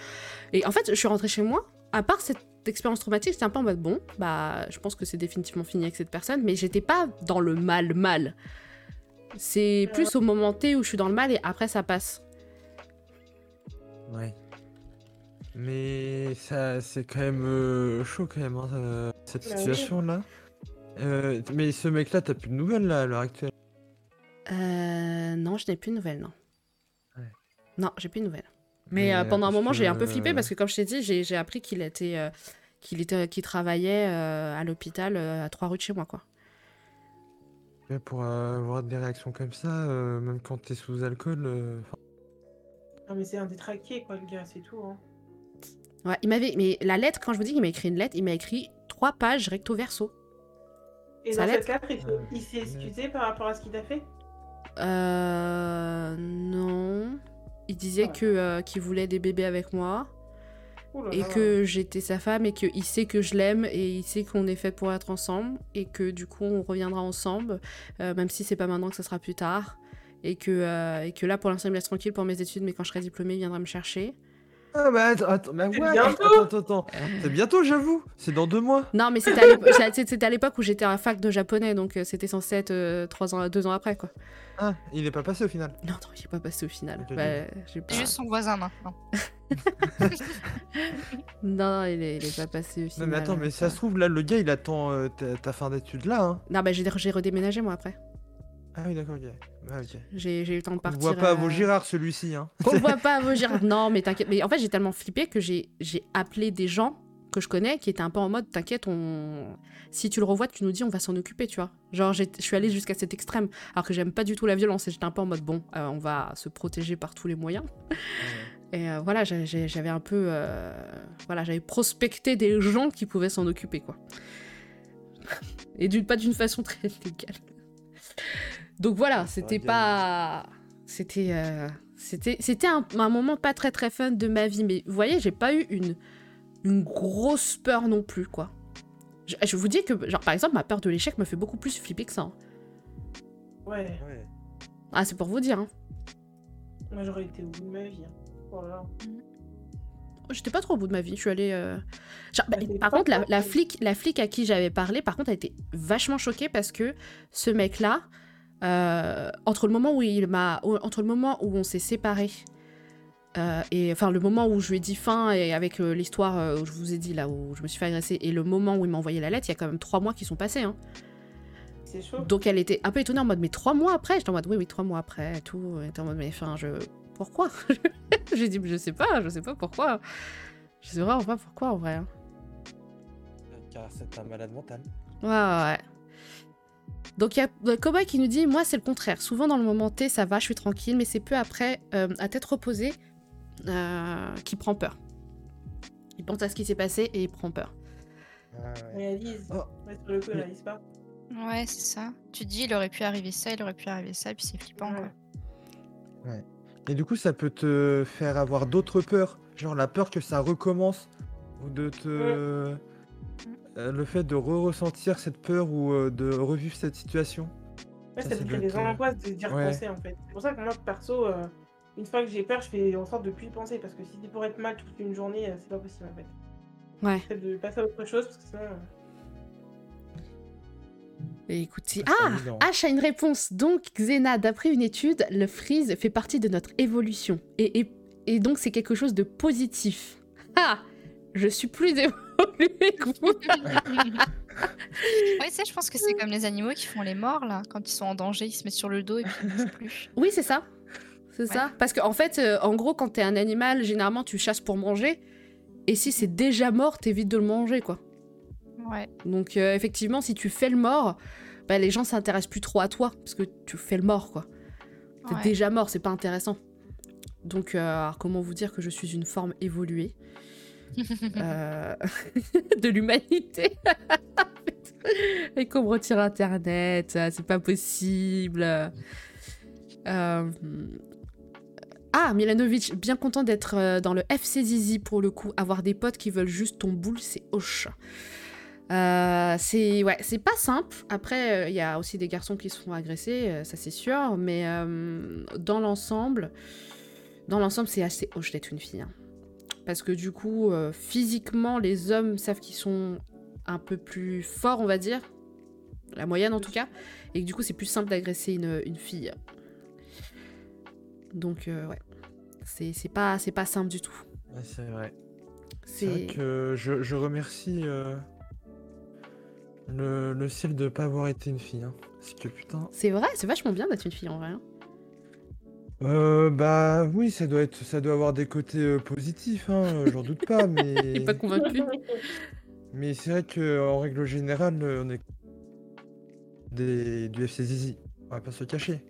Et en fait, je suis rentrée chez moi. À part cette expérience traumatique, j'étais un peu en mode bon, bah, je pense que c'est définitivement fini avec cette personne, mais j'étais pas dans le mal, mal. C'est plus au moment T où je suis dans le mal et après ça passe. Ouais. Mais ça, c'est quand même euh, chaud quand même, hein, cette Bah oui. situation-là. Euh, mais ce mec-là, t'as plus de nouvelles là à l'heure actuelle? Euh, non, je n'ai plus de nouvelles, non. Ouais. Non, j'ai plus de nouvelles. Mais, Mais, euh, pendant un moment, j'ai un peu flippé parce que, comme je t'ai dit, j'ai j'ai appris qu'il était, euh, qu'il était, qu'il travaillait euh, à l'hôpital euh, à trois rues de chez moi, quoi. Ouais, pour avoir des réactions comme ça, euh, même quand t'es sous alcool, euh, Non, mais c'est un détraqué, quoi, le gars, c'est tout. Hein. Ouais, il m'avait, mais la lettre, quand je vous dis qu'il m'a écrit une lettre, il m'a écrit trois pages recto verso. Et Ça dans l'aide cette lettre, il, s'est excusé par rapport à ce qu'il a fait? Euh, non. Il disait Ouais. que euh, qu'il voulait des bébés avec moi là et là. que j'étais sa femme et qu'il sait que je l'aime et il sait qu'on est fait pour être ensemble et que du coup on reviendra ensemble, euh, même si c'est pas maintenant que ce sera plus tard. Et que, euh, et que là pour l'instant il me laisse tranquille pour mes études, mais quand je serai diplômée il viendra me chercher. Ah bah attends, attends, mais C'est ouais, bientôt. attends, attends, attends. C'est bientôt, j'avoue. C'est dans deux mois. Non, mais c'était à l'époque- où j'étais à fac de japonais, donc euh, c'était censé être euh, trois ans, deux ans après quoi. Ah, il est pas passé au final. Non, non, il est pas passé au final. Bah, pas... Juste son voisin maintenant. Non, il est, il est pas passé au Non final. mais attends, mais ça se trouve là, le gars, il attend euh, ta, ta fin d'études là. Hein. Non, bah j'ai j'ai redéménagé moi après. Ah oui, d'accord, ok. Ok. J'ai eu le temps de On partir. voit pas à euh, vos Girard celui-ci. Hein. On voit pas à vos Girard. Non, mais t'inquiète. Mais en fait, j'ai tellement flippé que j'ai appelé des gens que je connais qui étaient un peu en mode t'inquiète, on... si tu le revois, tu nous dis, on va s'en occuper, tu vois. Genre, je suis allée jusqu'à cet extrême, alors que j'aime pas du tout la violence et j'étais un peu en mode bon, euh, on va se protéger par tous les moyens. Et euh, voilà, j'avais un peu. euh, Voilà, j'avais prospecté des gens qui pouvaient s'en occuper, quoi. Et pas d'une façon très légale. Donc voilà, c'était bien. pas. C'était. euh, C'était c'était un, un moment pas très très fun de ma vie, mais vous voyez, j'ai pas eu une, une grosse peur non plus, quoi. Je, je vous dis que, genre, par exemple, ma peur de l'échec me fait beaucoup plus flipper que ça. hein. Ouais, Ouais. Ah, c'est pour vous dire, hein. moi j'aurais été au bout de ma vie. hein. Oh là là. J'étais pas trop au bout de ma vie. Je suis allée. euh, genre, bah, Ah, t'es par contre, la, la flic, la flic à qui j'avais parlé, par contre, a été vachement choquée parce que ce mec-là, euh, entre le moment où il m'a, entre le moment où on s'est séparés euh, et enfin le moment où je lui ai dit fin et avec euh, l'histoire où je vous ai dit là où je me suis fait agresser et le moment où il m'a envoyé la lettre, il y a quand même trois mois qui sont passés. Hein. C'est chaud. Donc elle était un peu étonnée en mode mais trois mois après? J'étais en mode oui oui trois mois après et tout. Elle était en mode mais enfin je pourquoi? J'ai dit je sais pas je sais pas pourquoi. Je sais vraiment pas pourquoi en vrai. hein. Car c'est un malade mental. Ouais ouais. ouais. Donc il y a le cowboy qui nous dit moi c'est le contraire. Souvent dans le moment T ça va je suis tranquille mais c'est peu après euh, à tête reposée euh, qui prend peur. Il pense à ce qui s'est passé et il prend peur. Ah, ouais. Réalise. Oh. Ouais, sur le coup, réalise pas. Ouais, c'est ça. Tu te dis, il aurait pu arriver ça, il aurait pu arriver ça, puis c'est flippant, quoi. Ouais. Et du coup, ça peut te faire avoir d'autres peurs. Genre la peur que ça recommence. Ou de te. Euh, le fait de re-ressentir cette peur ou euh, de revivre cette situation. Ouais, Ça, ça crée le des angoisses de d'y Ouais. repenser en fait. C'est pour ça que moi, perso, euh, une fois que j'ai peur, je fais en sorte de plus y penser. Parce que si c'est pour être mal toute une journée, euh, c'est pas possible en fait. Ouais. J'essaie de passer à autre chose parce que sinon. euh, Et écoutez, ah. H a une réponse. Donc, Xena, d'après une étude, le freeze fait partie de notre évolution. Et, et, et donc, c'est quelque chose de positif. Ah Je suis plus évoluée que vous. Ouais, tu sais, je pense que c'est comme les animaux qui font les morts, là. Quand ils sont en danger, ils se mettent sur le dos et puis ils bougent plus. Oui, c'est ça. C'est ça. Parce qu'en en fait, euh, en gros, quand t'es un animal, généralement, tu chasses pour manger. Et si c'est déjà mort, t'évites de le manger, quoi. Ouais. Donc euh, effectivement, si tu fais le mort, bah, les gens s'intéressent plus trop à toi, parce que tu fais le mort, quoi. T'es ouais. déjà mort, c'est pas intéressant. Donc, euh, alors, comment vous dire que je suis une forme évoluée? Euh, de l'humanité Et qu'on retire Internet, c'est pas possible. Euh, Ah, Milanovic, bien content d'être euh, dans le FC Zizi pour le coup. Avoir des potes qui veulent juste ton boule, c'est hoche. C'est ouais, c'est pas simple. Après, il y a aussi des garçons qui se font agresser, ça c'est sûr. Mais dans l'ensemble, dans l'ensemble, c'est assez hoche d'être une fille. hein. Parce que du coup, euh, physiquement, les hommes savent qu'ils sont un peu plus forts, on va dire. La moyenne en tout cas. Et que du coup, c'est plus simple d'agresser une, une fille. Donc, euh, ouais. C'est c'est pas, c'est pas simple du tout. Ouais, c'est vrai. C'est vrai C'est. que je, je remercie euh, le, le ciel de pas avoir été une fille. Hein. Parce que putain. C'est vrai, c'est vachement bien d'être une fille en vrai. hein. Euh, bah oui, ça doit être, ça doit avoir des côtés euh, positifs, hein, euh, j'en doute pas, Il mais pas convaincu? mais c'est vrai que en règle générale, euh, on est des du FC Zizi, on va pas se cacher.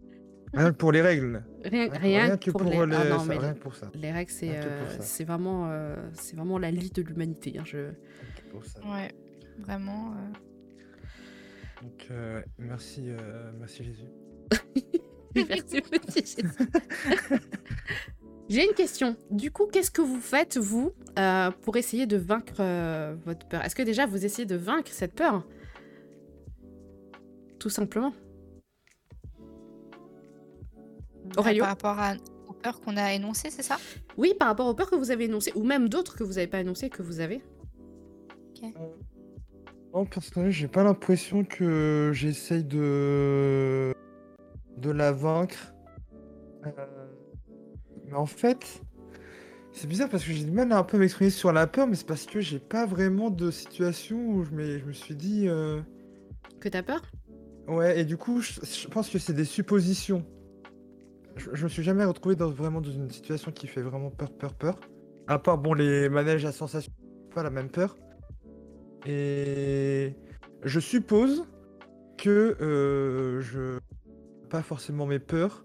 Rien que pour les règles, Rien, Rien- rien rien que pour, pour les. les- Ah non, ça- mais rien que pour ça. les règles, c'est Rien que pour euh, ça. c'est vraiment, euh, c'est vraiment la lie de l'humanité. hein, je... Rien que pour ça. Ouais, vraiment. euh, Donc euh, ouais, merci, euh, merci Jésus. Merci, petit Jésus. J'ai une question. Du coup, qu'est-ce que vous faites, vous, euh, pour essayer de vaincre euh, votre peur? Est-ce que déjà vous essayez de vaincre cette peur? Tout simplement. Aurélio? Par rapport à, aux peurs qu'on a énoncées, c'est ça? Oui, par rapport aux peurs que vous avez énoncées, ou même d'autres que vous n'avez pas énoncées que vous avez. Non, personnellement, j'ai pas l'impression que j'essaye de de la vaincre. Euh, Mais en fait, c'est bizarre parce que j'ai du mal à un peu m'exprimer sur la peur, mais c'est parce que j'ai pas vraiment de situation où je, je me suis dit. euh, Que t'as peur? Ouais, et du coup, je, je pense que c'est des suppositions. Je, je me suis jamais retrouvé dans, vraiment dans une situation qui fait vraiment peur, peur, peur. À part, bon, les manèges à sensation, pas la même peur. Et je suppose que euh, je. Pas forcément mes peurs,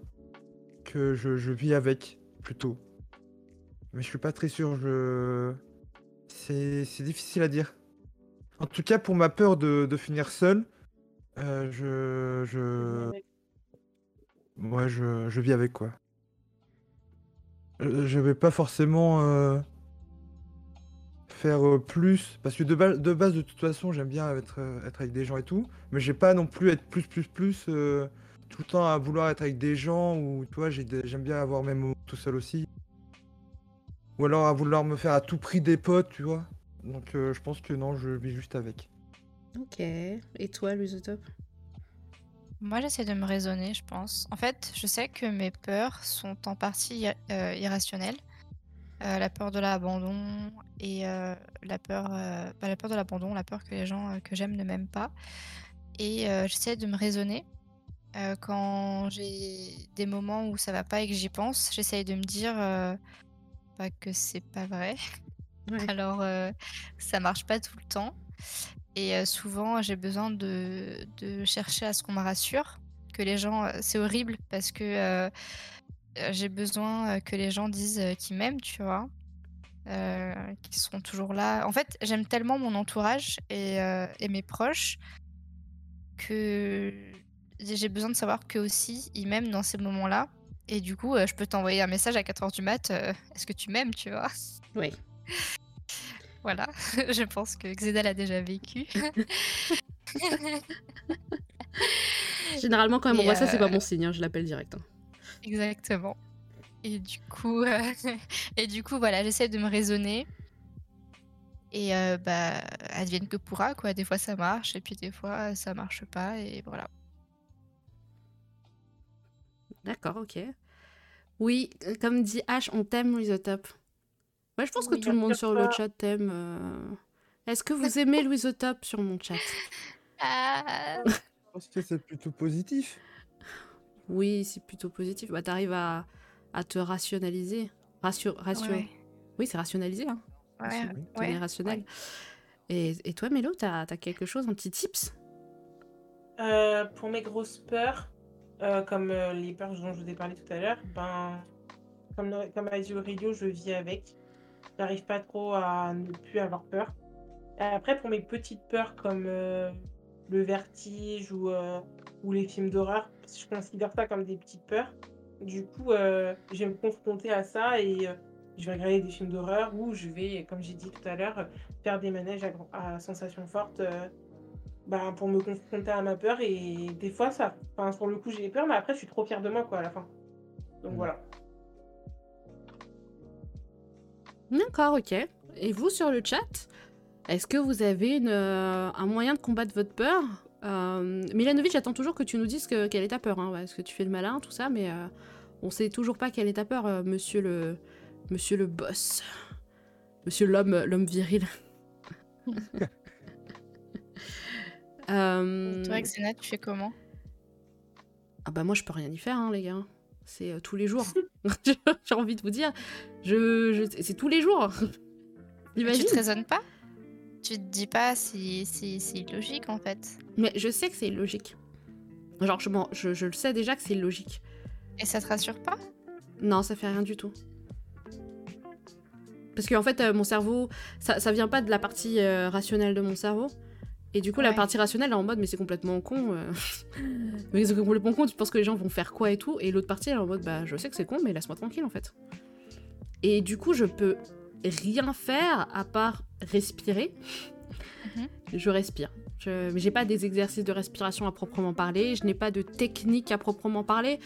que je, je vis avec, plutôt. Mais je suis pas très sûr, je. C'est difficile à dire. En tout cas, pour ma peur de, de finir seul, euh, je, je, ouais, je, je vis avec quoi. Je vais pas forcément euh, faire euh, plus, parce que de, de base, de toute façon, j'aime bien être, être avec des gens et tout, mais j'ai pas non plus être plus, plus, plus tout le temps à vouloir être avec des gens ou tu vois, j'aime bien avoir mes moments tout seul aussi. Ou alors à vouloir me faire à tout prix des potes, tu vois. Donc euh, je pense que non, je vis juste avec. Ok. Et toi, Lusotop Moi, j'essaie de me raisonner, je pense. En fait, je sais que mes peurs sont en partie euh, irrationnelles. Euh, la peur de l'abandon et euh, la peur, euh, bah, la peur de l'abandon, la peur que les gens euh, que j'aime ne m'aiment pas. Et euh, j'essaie de me raisonner. Euh, quand j'ai des moments où ça va pas et que j'y pense, j'essaie de me dire euh, bah, que c'est pas vrai. Ouais. Alors, euh, ça marche pas tout le temps. Et euh, souvent, j'ai besoin de, de chercher à ce qu'on me rassure. Que les gens. C'est horrible parce que j'ai besoin que les gens disent qu'ils m'aiment, tu vois. Qu'ils seront toujours là. En fait, j'aime tellement mon entourage et, et mes proches que j'ai besoin de savoir qu'eux aussi, ils m'aiment dans ces moments-là. Et du coup, euh, je peux t'envoyer un message à 4h du mat. euh, Est-ce que tu m'aimes, tu vois? Oui. Voilà, je pense que Xeda l'a déjà vécu. Généralement, quand elle Et, m'envoie ça, c'est pas euh, bon signe. hein, je l'appelle direct. hein. Exactement. Et du coup, et du coup, voilà, j'essaie de me raisonner. Et euh, bah, advienne que pourra, quoi. Des fois ça marche, et puis des fois ça marche pas, et voilà. D'accord, ok. Oui, euh, comme dit H, on t'aime, Louisotop. Moi, je pense que Oui, tout le monde sur le chat t'aime. euh. Est-ce que vous aimez Louisotop sur mon chat? Ah, Je pense que c'est plutôt positif. Oui, c'est plutôt positif. Bah, t'arrives à, à te rationaliser. Rassure, rassure. ouais. Oui, c'est rationalisé. Hein. Ouais, ouais, rationnel. Et, et toi, Mélo, t'as as quelque chose, un petit tips? Euh, pour mes grosses peurs, euh, comme euh, les peurs dont je vous ai parlé tout à l'heure, ben, comme, comme a dit Aurelio, je vis avec. J'arrive pas trop à ne plus avoir peur. Après, pour mes petites peurs comme euh, le vertige ou, ou les films d'horreur, je considère ça comme des petites peurs. Du coup, je vais me confronter à ça et je vais regarder des films d'horreur ou je vais, comme j'ai dit tout à l'heure, faire des manèges à, à sensations fortes bah, pour me confronter à ma peur. Et des fois, ça, enfin, sur le coup, j'ai peur, mais après, je suis trop fière de moi quoi, à la fin. Donc Mm. voilà. D'accord, ok. Et vous, sur le chat, est-ce que vous avez une, euh, un moyen de combattre votre peur? Euh, Milanovic, j'attends toujours que tu nous dises que- quelle est ta peur, hein, parce que tu fais le malin, tout ça, mais euh, on sait toujours pas quelle est ta peur, euh, monsieur le, monsieur le boss, monsieur l'homme, l'homme viril. Euh, Toi, Xena, tu fais comment? Ah bah moi je peux rien y faire hein, les gars. C'est euh, tous les jours. J'ai envie de vous dire, je, je- c'est tous les jours. Tu te raisonnes pas? Tu te dis pas si si- c'est illogique en fait. Mais je sais que c'est illogique. Genre je, je, je le sais déjà que c'est illogique. Et ça te rassure pas? Non, ça fait rien du tout. Parce qu'en fait, euh, mon cerveau, ça, ça vient pas de la partie euh, rationnelle de mon cerveau. Et du coup, la partie rationnelle elle est en mode, mais c'est complètement con. euh. mais c'est complètement con, tu penses que les gens vont faire quoi et tout. Et l'autre partie, elle est en mode, bah, je sais que c'est con, mais laisse-moi tranquille en fait. Et du coup, je peux rien faire à part respirer. Mhm. Je respire. Je... Mais j'ai pas des exercices de respiration à proprement parler. Je n'ai pas de technique à proprement parler.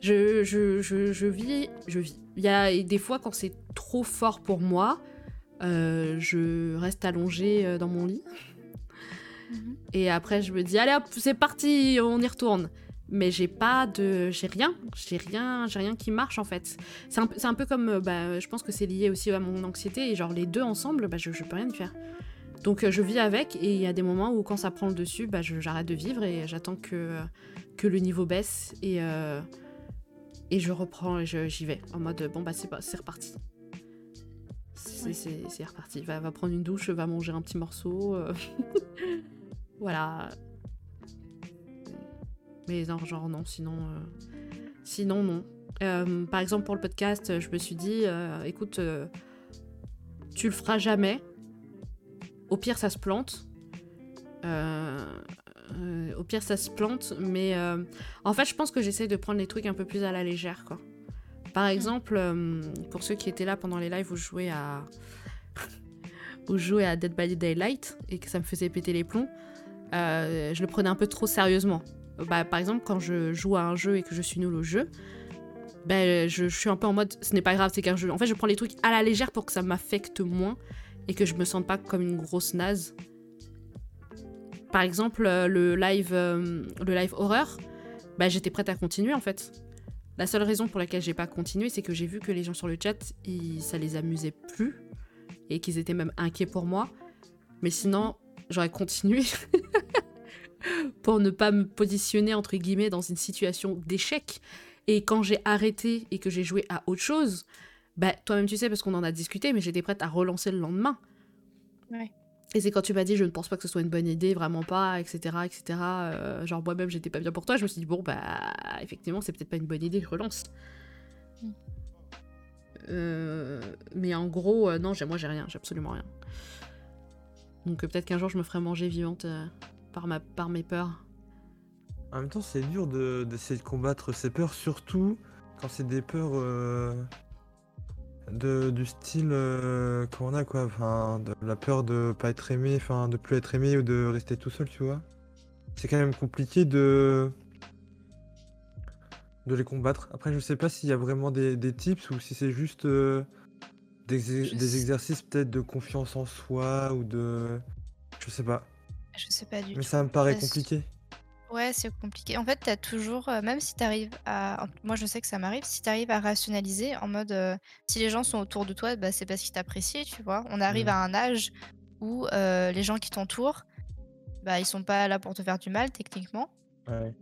Je, je, je, je vis, je vis. Il y a des fois quand c'est trop fort pour moi, euh, je reste allongée euh, dans mon lit. Mhm. Et après, je me dis, allez hop, c'est parti, on y retourne. Mais j'ai pas de. J'ai rien. J'ai rien, j'ai rien qui marche en fait. C'est un, peu- c'est un peu comme. euh, Bah, je pense que c'est lié aussi à mon anxiété. Et genre, les deux ensemble, bah, je, je peux rien faire. Donc, euh, je vis avec. Et il y a des moments où, quand ça prend le dessus, bah, j'arrête de vivre et j'attends que, que le niveau baisse. Et, euh, et je reprends et j'y vais. En mode, bon, bah, c'est pas- c'est reparti. C'est Ouais. reparti. Va, va prendre une douche, va manger un petit morceau. euh. voilà. Mais non, genre non, sinon, euh, sinon non. Euh, par exemple pour le podcast, je me suis dit, euh, écoute, euh, tu le feras jamais. Au pire, ça se plante. Euh, euh, au pire, ça se plante, mais euh, en fait, je pense que j'essaie de prendre les trucs un peu plus à la légère, quoi. Par exemple, euh, pour ceux qui étaient là pendant les lives où je jouais à où je jouais à Dead by Daylight et que ça me faisait péter les plombs, euh, je le prenais un peu trop sérieusement. Bah, par exemple, quand je joue à un jeu et que je suis nulle au jeu, ben, je, suis un peu en mode ce n'est pas grave, c'est qu'un jeu. En fait, je prends les trucs à la légère pour que ça m'affecte moins et que je me sente pas comme une grosse naze. Par exemple, euh, le live, euh, le live horreur, bah, j'étais prête à continuer en fait. La seule raison pour laquelle j'ai pas continué, c'est que j'ai vu que les gens sur le chat, ça les amusait plus et qu'ils étaient même inquiets pour moi. Mais sinon, j'aurais continué pour ne pas me positionner entre guillemets dans une situation d'échec. Et quand j'ai arrêté et que j'ai joué à autre chose, bah toi-même tu sais parce qu'on en a discuté, mais j'étais prête à relancer le lendemain. Ouais. Et c'est quand tu m'as dit je ne pense pas que ce soit une bonne idée, vraiment pas, etc. etc. euh, genre moi-même j'étais pas bien pour toi, je me suis dit bon bah effectivement c'est peut-être pas une bonne idée, je relance. Mm. Euh, mais en gros, euh, non, moi j'ai rien, j'ai absolument rien. Donc euh, peut-être qu'un jour je me ferai manger vivante euh, par, mes peurs. En même temps, c'est dur de- d'essayer de, combattre ces peurs, surtout quand c'est des peurs euh, de, du style qu'on a quoi, enfin, de la peur de pas être aimé, enfin, de plus être aimé ou de rester tout seul, tu vois. C'est quand même compliqué de de les combattre. Après, je sais pas s'il y a vraiment des, tips ou si c'est juste des, sais- exercices peut-être de confiance en soi ou de, je sais pas. Je sais pas du Mais tout. ça me paraît compliqué. Ouais, c'est compliqué. En fait, t'as toujours, euh, même si t'arrives à, en- moi je sais que ça m'arrive, si t'arrives à rationaliser en mode, euh, si les gens sont autour de toi, bah, c'est parce qu'ils t'apprécient, tu vois. On arrive Mm. à un âge où euh, les gens qui t'entourent, bah, ils sont pas là pour te faire du mal, techniquement. Ouais.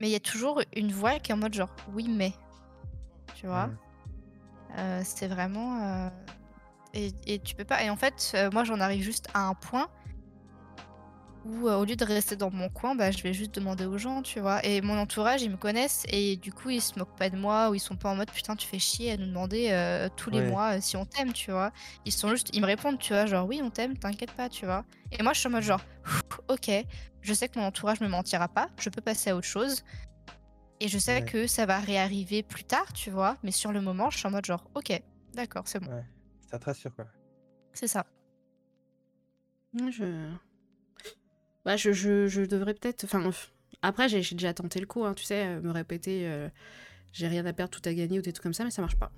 Mais il y a toujours une voix qui est en mode genre, oui, mais, tu vois? Mm. Euh, c'est vraiment, euh, Et, et tu peux pas. Et en fait, euh, moi, j'en arrive juste à un point où, au lieu de rester dans mon coin, bah, je vais juste demander aux gens, tu vois. Et mon entourage, ils me connaissent et du coup, ils se moquent pas de moi ou ils sont pas en mode putain, tu fais chier à nous demander tous les Ouais. mois si on t'aime, tu vois. Ils sont juste, ils me répondent, tu vois, genre oui, on t'aime, t'inquiète pas, tu vois. Et moi, je suis en mode genre, ok, je sais que mon entourage me mentira pas, je peux passer à autre chose. Et je sais Ouais. que ça va réarriver plus tard, tu vois. Mais sur le moment, je suis en mode genre, ok, d'accord, c'est bon. Ouais. Ça te rassure, quoi. C'est ça. Je... Bah, je, je, je devrais peut-être... Enfin, après, j'ai déjà tenté le coup, hein, tu sais, euh, me répéter euh, j'ai rien à perdre, tout à gagner ou des trucs comme ça, mais ça marche pas.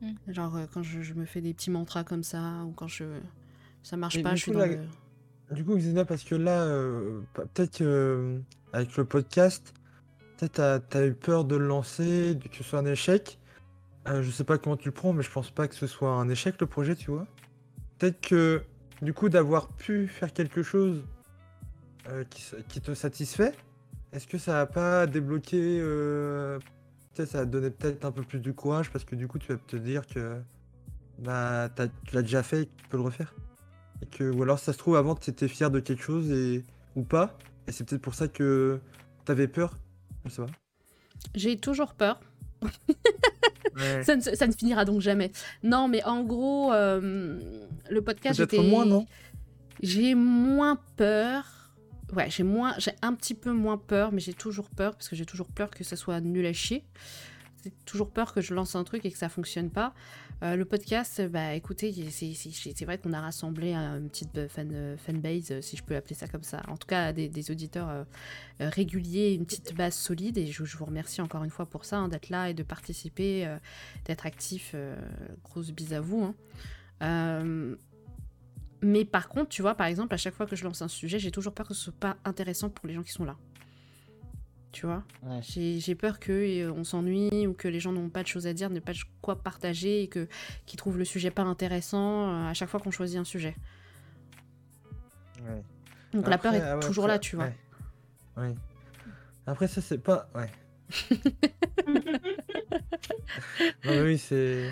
Mm. Genre, euh, quand je, je me fais des petits mantras comme ça, ou quand je... Ça marche Mais pas, du je suis coup, dans là, le... Du coup, Xena, parce que là, euh, pe- peut-être euh, avec le podcast, t'as, t'as eu peur de le lancer, que ce soit un échec. Euh, je sais pas comment tu le prends, mais je pense pas que ce soit un échec le projet, tu vois. Peut-être que, du coup, d'avoir pu faire quelque chose euh, qui, te satisfait, est-ce que ça a pas débloqué, euh, peut-être ça a donné peut-être un peu plus de courage parce que du coup, tu vas te dire que bah, tu l'as déjà fait et que tu peux le refaire. Ou alors, ça se trouve, avant, tu étais fier de quelque chose et, ou pas. Et c'est peut-être pour ça que t'avais peur. Je sais pas. J'ai toujours peur. Ouais. Ça ne, ça ne finira donc jamais. Non, mais en gros, euh, le podcast, Peut-être j'étais- moins, non? J'ai moins peur. Ouais, j'ai moins, j'ai un petit peu moins peur, mais j'ai toujours peur parce que j'ai toujours peur que ça soit nul à chier. J'ai toujours peur que je lance un truc et que ça fonctionne pas. Euh, le podcast, bah écoutez, c'est vrai qu'on a rassemblé une petite euh, fan, euh, fanbase, euh, si je peux appeler ça comme ça. En tout cas, des, auditeurs euh, euh, réguliers, une petite base solide. Et je, vous remercie encore une fois pour ça, hein, d'être là et de participer, euh, d'être actif. euh, grosse bise à vous. hein. Euh, mais par contre, tu vois, par exemple, à chaque fois que je lance un sujet, j'ai toujours peur que ce soit pas intéressant pour les gens qui sont là. Tu vois Ouais. J'ai j'ai peur qu'on s'ennuie ou que les gens n'ont pas de choses à dire, n'aient pas de quoi partager et que qu'ils trouvent le sujet pas intéressant euh, à chaque fois qu'on choisit un sujet. Ouais. Donc la peur est ah ouais, toujours après- là, tu vois. ouais. Ouais. Après, ça, c'est pas. Ouais. non, mais oui, c'est.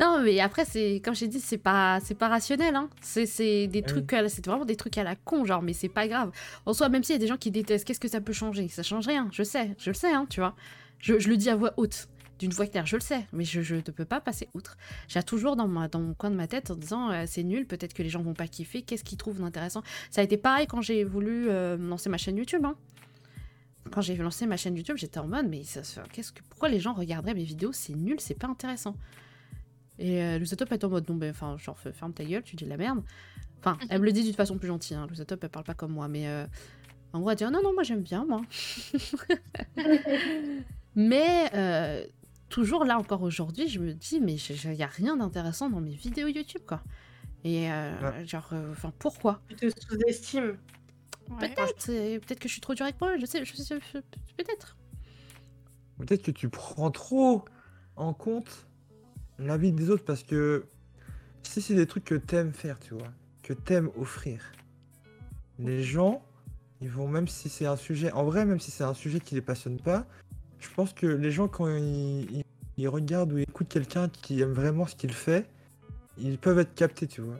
Non, mais après, c'est comme j'ai dit, c'est pas, c'est pas rationnel. Hein. C'est, c'est des Ah oui. trucs, c'est vraiment des trucs à la con, genre, mais c'est pas grave. En soi, même s'il y a des gens qui détestent, qu'est-ce que ça peut changer? Ça change rien, je sais, je le sais, hein, tu vois. Je, je le dis à voix haute, d'une voix claire, je le sais, mais je, je ne peux pas passer outre. J'ai toujours dans, ma, dans mon coin de ma tête en disant, euh, c'est nul, peut-être que les gens vont pas kiffer, qu'est-ce qu'ils trouvent d'intéressant? Ça a été pareil quand j'ai voulu euh, lancer ma chaîne YouTube. Hein. Quand j'ai lancé ma chaîne YouTube, j'étais en mode, mais ça, qu'est-ce que, pourquoi les gens regarderaient mes vidéos? C'est nul, c'est pas intéressant. Et euh, Lusatop est en mode, non, ben, enfin, genre, ferme ta gueule, tu dis de la merde. Enfin, elle me le dit d'une façon plus gentille, hein. Lusatop, elle parle pas comme moi, mais euh, en gros, elle dit, Ah, non, non, moi j'aime bien, moi. mais euh, toujours là, encore aujourd'hui, je me dis, mais il n'y a rien d'intéressant dans mes vidéos YouTube, quoi. Et euh, genre, euh, enfin, pourquoi? Tu te sous-estimes. Peut-être, peut-être que je suis trop dur avec moi, je sais, je sais, peut-être. Peut-être que tu prends trop en compte l'avis des autres parce que si c'est des trucs que t'aimes faire, tu vois, que t'aimes offrir, les gens, ils vont, même si c'est un sujet, en vrai, même si c'est un sujet qui les passionne pas, je pense que les gens, quand ils, regardent ou écoutent quelqu'un qui aime vraiment ce qu'il fait, ils peuvent être captés, tu vois.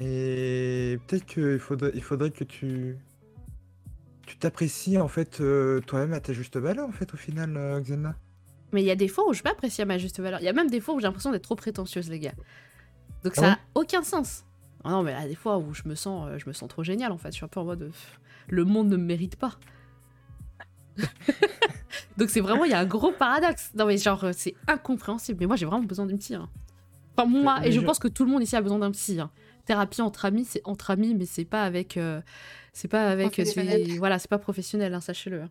Et peut-être qu'il faudrait, il faudrait que tu tu t'apprécies en fait euh, toi-même à ta juste valeur en fait au final euh, Xena. Mais il y a des fois où je peux apprécier à ma juste valeur. Il y a même des fois où j'ai l'impression d'être trop prétentieuse, les gars. Donc Ah ça ouais a aucun sens. Ah non, mais il y a des fois où je me sens, euh, je me sens trop génial en fait. Je suis un peu en mode, pff, le monde ne me mérite pas. Donc c'est vraiment, il y a un gros paradoxe. Non mais genre, euh, c'est incompréhensible. Mais moi, j'ai vraiment besoin d'une psy. hein. Enfin moi, Mais et je je- pense que tout le monde ici a besoin d'un psy. hein. Thérapie entre amis, c'est entre amis, mais c'est pas avec, euh, c'est pas avec, euh, voilà, c'est pas professionnel, hein, sachez-le. hein.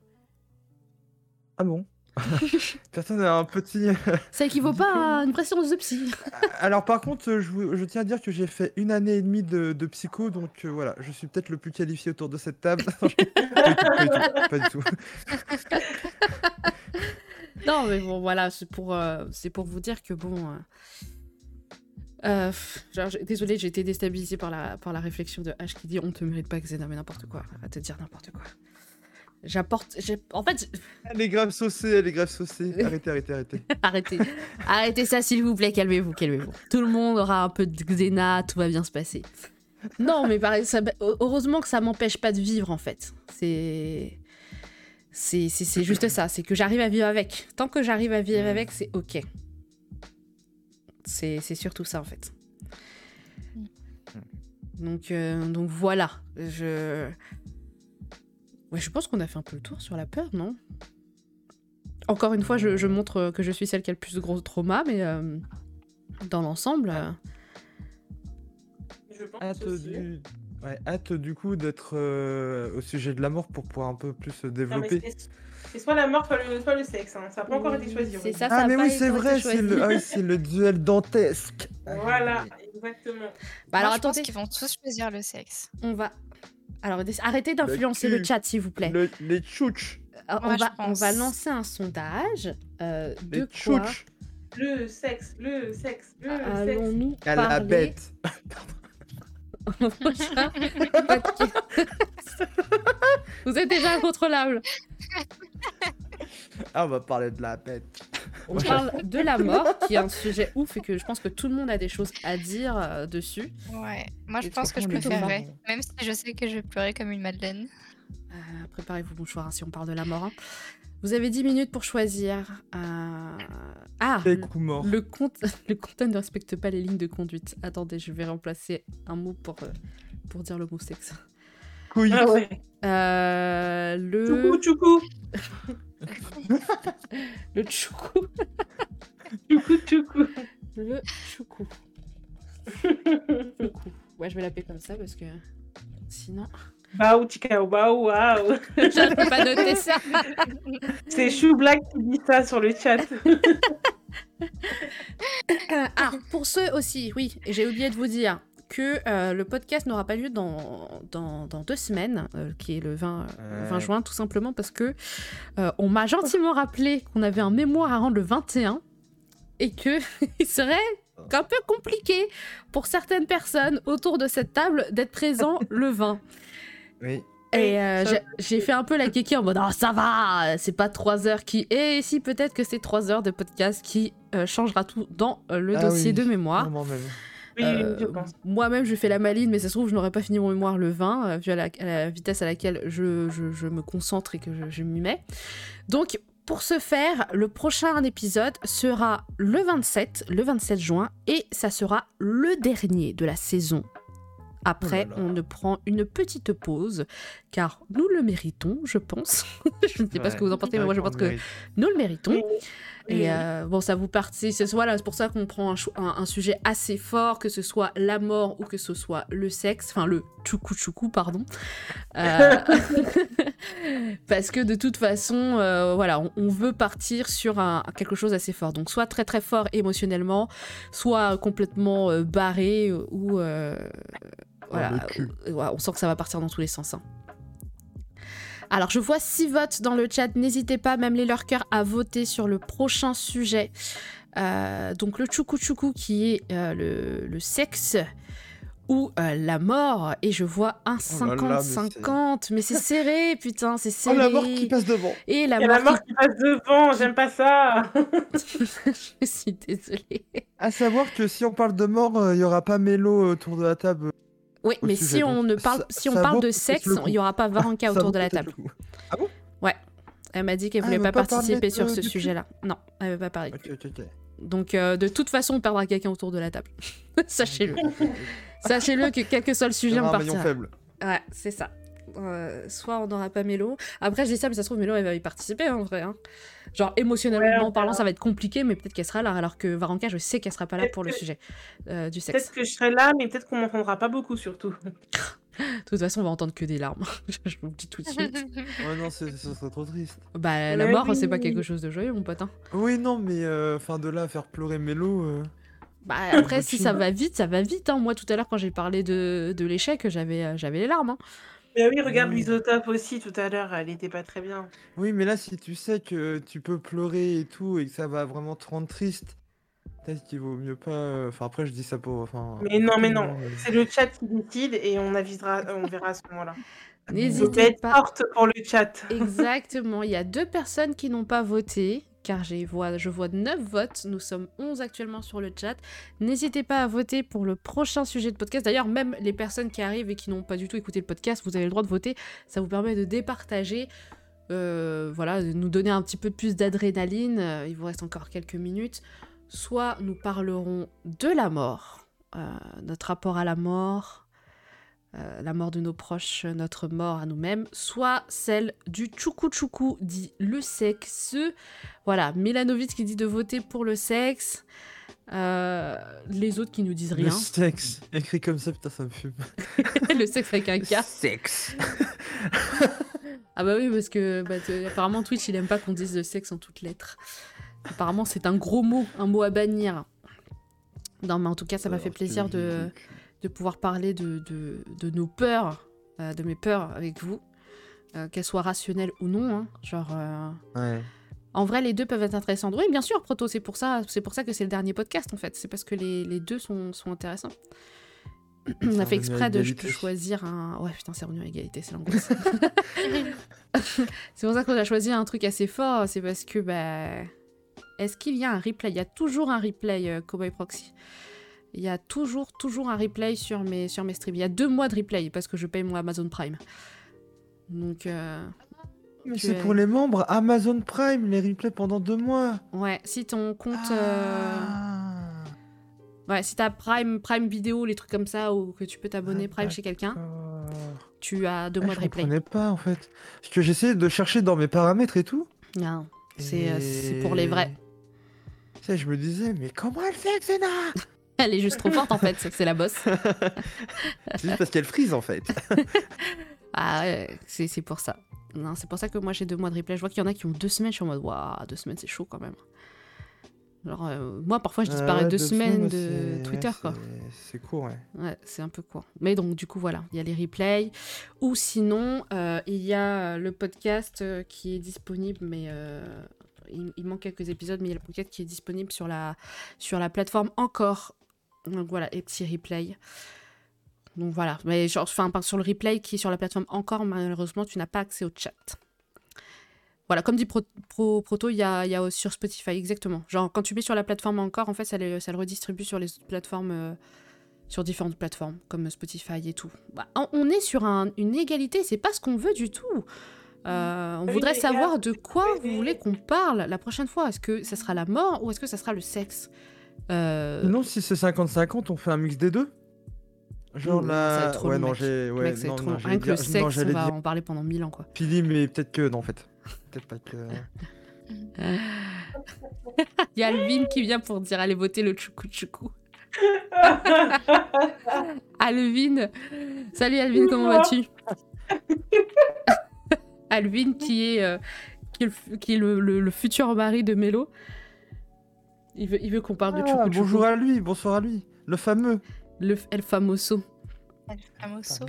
Ah bon? Personne a un petit. Ça équivaut pas à une préséance de psy. Alors par contre, je, tiens à dire que j'ai fait une année et demie de, de psycho, donc euh, voilà, je suis peut-être le plus qualifié autour de cette table. pas, du tout, pas du. Non, mais bon, voilà, c'est pour, euh, c'est pour vous dire que bon. euh, euh, désolée, j'ai été déstabilisée par la, par la réflexion de H qui dit on te mérite pas, Xena, mais n'importe quoi. À te dire n'importe quoi. J'apporte. En fait, Elle est grave saucée, elle est grave saucée. Arrêtez, arrêtez, arrêtez. arrêtez. Arrêtez ça, s'il vous plaît. Calmez-vous, calmez-vous. Tout le monde aura un peu de Xena, tout va bien se passer. Non, mais pareil, ça- heureusement que ça m'empêche pas de vivre, en fait. C'est. C'est juste ça, c'est que j'arrive à vivre avec. Tant que j'arrive à vivre avec, c'est ok. C'est c'est surtout ça, en fait. Donc, euh, donc voilà. Je... Ouais, je pense qu'on a fait un peu le tour sur la peur, non? Encore une fois, je, je montre que je suis celle qui a le plus de gros trauma, mais euh, dans l'ensemble, euh, Je pense Hâte aussi. du... Ouais, hâte du coup d'être euh, au sujet de la mort pour pouvoir un peu plus se développer. c'est- soit la mort, soit le, soit le sexe. hein. Ça n'a pas encore été choisi. C'est ça, ah mais oui c'est vrai, choisi. c'est le... ah oui, c'est le duel dantesque. Voilà, exactement. Bah alors Moi, attendez, qu'ils vont tous choisir le sexe. on va. Alors arrêtez d'influencer le, chat, s'il vous plaît. Le- les tchouches. Euh, on, va, on va lancer un sondage. euh, de Les quoi tchouches. Le sexe, le sexe, le sexe. allons-nous À la bête. Vous êtes déjà incontrôlable. Ah on va parler de la bête. On parle de la mort, qui est un sujet ouf et que je pense que tout le monde a des choses à dire euh, dessus. Ouais. Moi, je Et pense que je préférerais. Même si je sais que je vais pleurer comme une madeleine. Euh, Préparez-vous, bon choix, hein, si on parle de la mort. hein. Vous avez 10 minutes pour choisir. euh, Ah le, morts. le compte, le content ne respecte pas les lignes de conduite. Attendez, je vais remplacer un mot pour, pour dire le mot sexe. Couilles. Ah ouais. Euh, le, Tchoukou, tchoukou. le choukou. Tchoukou, tchoukou. Le choukou. Choukou. Ouais, je vais l'appeler comme ça parce que sinon. Baou, tikao, baou, waouh. je peux pas noter ça. C'est Chou Black qui dit ça sur le chat. ah, pour ceux aussi, oui, et j'ai oublié de vous dire que euh, le podcast n'aura pas lieu dans, dans, dans deux semaines, euh, qui est le 20, euh, 20 Ouais. juin, tout simplement parce que euh, on m'a gentiment rappelé qu'on avait un mémoire à rendre le 21 et que il serait un peu compliqué pour certaines personnes autour de cette table d'être présent le 20. Oui. Et euh, j'ai- fait un peu la kéké en mode Ah, ça va, c'est pas trois heures qui. Et si, peut-être que c'est trois heures de podcast qui euh, changera tout dans euh, le Ah dossier oui, de mémoire. Même. Oui, Euh, je pense. Moi-même, je fais la maline, mais ça se trouve, je n'aurais pas fini mon mémoire le 20, euh, vu à la, à la vitesse à laquelle je, je- je me concentre et que je, je m'y mets. Donc, pour ce faire, le prochain épisode sera le 27, le 27 juin, et ça sera le dernier de la saison. Après, Oh là là. on ne prend une petite pause, car nous le méritons, je pense. je ne sais pas ce que vous en pensez, mais moi je pense que nous le méritons. Oui. Et Oui. euh, bon, ça vous partit. C'est voilà, pour ça qu'on prend un, chou- un- un sujet assez fort, que ce soit la mort ou que ce soit le sexe, enfin le choukou choukou, pardon. Euh, Parce que de toute façon, euh, voilà, on, on veut partir sur un, quelque chose assez fort. Donc soit très très fort émotionnellement, soit complètement barré ou voilà, on sent que ça va partir dans tous les sens. hein. Alors, je vois six votes dans le chat. N'hésitez pas, même les lurkers, à voter sur le prochain sujet. Euh, donc, le choukou choukou qui est euh, le, le sexe ou euh, la mort. Et je vois un Oh là là, mais 50-50. mais c'est serré, putain, c'est Oh serré. la mort qui passe devant. Et la mort, la mort qui passe devant, j'aime pas ça. je suis désolée. À savoir que si on parle de mort, euh, il y aura pas Mélo autour de la table. Oui, mais sujet, si on ne parle, ça- si on ça parle de sexe, il n'y aura pas Varanka Ça autour de la table. le coup. Elle m'a dit qu'elle Ah, voulait pas participer sur ce sujet-là. Non, elle veut pas parler. Donc, euh, de toute façon, on perdra quelqu'un autour de la table. Sachez-le. Sachez-le que quel que soit le sujet, on partira. faible. Ouais, c'est ça. Euh, soit on n'aura pas Mélo. Après, je dis ça, mais ça se trouve, Mélo, elle va y participer, hein, en vrai. hein. Genre, émotionnellement Ouais, parlant, ça va être compliqué, mais peut-être qu'elle sera là. Alors que Varanka, je sais qu'elle sera pas là pour le que- sujet euh, du sexe. Peut-être que je serai là, mais peut-être qu'on m'entendra pas beaucoup surtout. De toute façon, on va entendre que des larmes. je vous le dis tout de suite. Ouais, non, ce serait trop triste. bah, la Mais mort, oui. c'est pas quelque chose de joyeux, mon pote. hein. Oui, non, mais euh, fin de là, à faire pleurer Mélo. euh, Bah, après, le si ça va vite, ça va vite. hein. Moi, tout à l'heure, quand j'ai parlé de, de l'échec, j'avais euh, j'avais les larmes. hein. Mais oui, regarde Oui. Luisotop aussi tout à l'heure, elle était pas très bien. Oui, mais là, si tu sais que tu peux pleurer et tout, et que ça va vraiment te rendre triste, peut-être qu'il vaut mieux pas. euh, Enfin, après, je dis ça pour. Enfin, Mais non, mais non, euh, c'est le chat qui décide et on avisera, on verra à ce moment-là. Faut N'hésitez être pas. forte pour le chat. Exactement. Il y a deux personnes qui n'ont pas voté, car je vois 9 votes. Nous sommes 11 actuellement sur le chat. N'hésitez pas à voter pour le prochain sujet de podcast. D'ailleurs, même les personnes qui arrivent et qui n'ont pas du tout écouté le podcast, vous avez le droit de voter. Ça vous permet de départager. euh, voilà, de nous donner un petit peu plus d'adrénaline. Euh, il vous reste encore quelques minutes. Soit nous parlerons de la mort, euh, notre rapport à la mort, euh, la mort de nos proches, notre mort à nous-mêmes, soit celle du tchoukou tchoukou, dit le sexe. Voilà, Milanovic qui dit de voter pour le sexe. Euh, les autres qui nous disent Le rien. sexe. Écrit comme ça, putain, ça me fume. le sexe avec un K. Sexe. Ah bah oui, parce que bah, apparemment Twitch il aime pas qu'on dise le sexe en toutes lettres. Apparemment c'est un gros mot, un mot à bannir. Non mais en tout cas ça m'a fait plaisir de, de pouvoir parler de, de, de nos peurs, euh, de mes peurs avec vous, euh, qu'elles soient rationnelles ou non. hein. Genre, euh, Ouais. en vrai les deux peuvent être intéressantes. Oui bien sûr Proto, c'est pour ça, c'est pour ça que c'est le dernier podcast en fait. C'est parce que les, les deux sont, sont intéressants. On a fait exprès de, choisir un... Ouais putain c'est revenu à égalité, c'est l'angoisse. C'est pour ça qu'on a choisi un truc assez fort, c'est parce que, bah. Est-ce qu'il y a un replay? Il y a toujours un replay, euh, Cowboy Proxy. Il y a toujours, toujours un replay sur mes, sur mes streams. Il y a deux mois de replay parce que je paye mon Amazon Prime. Donc, euh, Mais c'est es- pour les membres Amazon Prime, les replays pendant deux mois. ouais, si ton compte. euh, Ah. Ouais, si t'as Prime, Prime vidéo, les trucs comme ça, ou que tu peux t'abonner Ah, Prime chez quelqu'un, tu as deux Ah, mois je de replay. comprenais pas en fait. Parce que j'essayais de chercher dans mes paramètres et tout. Non, c'est euh, et- c'est pour les vrais. Tu sais, je me disais, mais comment elle fait, Xena? Elle est juste trop forte en fait, c'est la bosse. C'est juste parce qu'elle frise en fait. Ah ouais, c'est pour ça. Non, c'est pour ça que moi j'ai deux mois de replay. Je vois qu'il y en a qui ont deux semaines. Je suis en mode, waouh, deux semaines c'est chaud quand même. Genre, euh, moi parfois je Ah disparais deux semaines semaines, de Twitter quoi. c'est- court, ouais. Ouais, c'est un peu court. Mais donc du coup voilà, il y a les replays. Ou sinon, euh, il y a le podcast euh, qui est disponible, mais euh, il, il manque quelques épisodes, mais il y a le podcast qui est disponible sur la, sur la plateforme encore. Donc voilà, les petits replays. Donc voilà, mais genre, enfin, sur le replay qui est sur la plateforme encore, malheureusement, tu n'as pas accès au chat. Voilà, comme dit Pro, Pro- Proto, il y a, y sur Spotify, exactement. Genre, quand tu mets sur la plateforme encore, en fait, ça le, ça le redistribue sur les autres plateformes, euh, sur différentes plateformes, comme Spotify et tout. Bah, on- est sur un- une égalité, c'est pas ce qu'on veut du tout. Euh, on Oui, voudrait savoir gars, de quoi oui. vous voulez qu'on parle la prochaine fois. Est-ce que ça sera la mort ou est-ce que ça sera le sexe? Euh, Non, si c'est 50-50, on fait un mix des deux. Genre être trop ouais, non, j'ai. Ouais, mec, non, trop non, Rien que le non, sexe, on va dire en parler pendant mille ans, quoi. Pili, mais peut-être que non, en fait. Peut-être pas que. Il y a Alvin qui vient pour dire allez voter le tchoukou tchoukou. Alvin, salut Alvin, comment vas-tu? Alvin qui est, euh, qui est, le, fu- qui est le, le- le futur mari de Mélo. Il veut, il veut qu'on parle de Ah, tchoukou. bonjour à lui, bonsoir à lui. Le fameux. Le El Famoso. El famoso.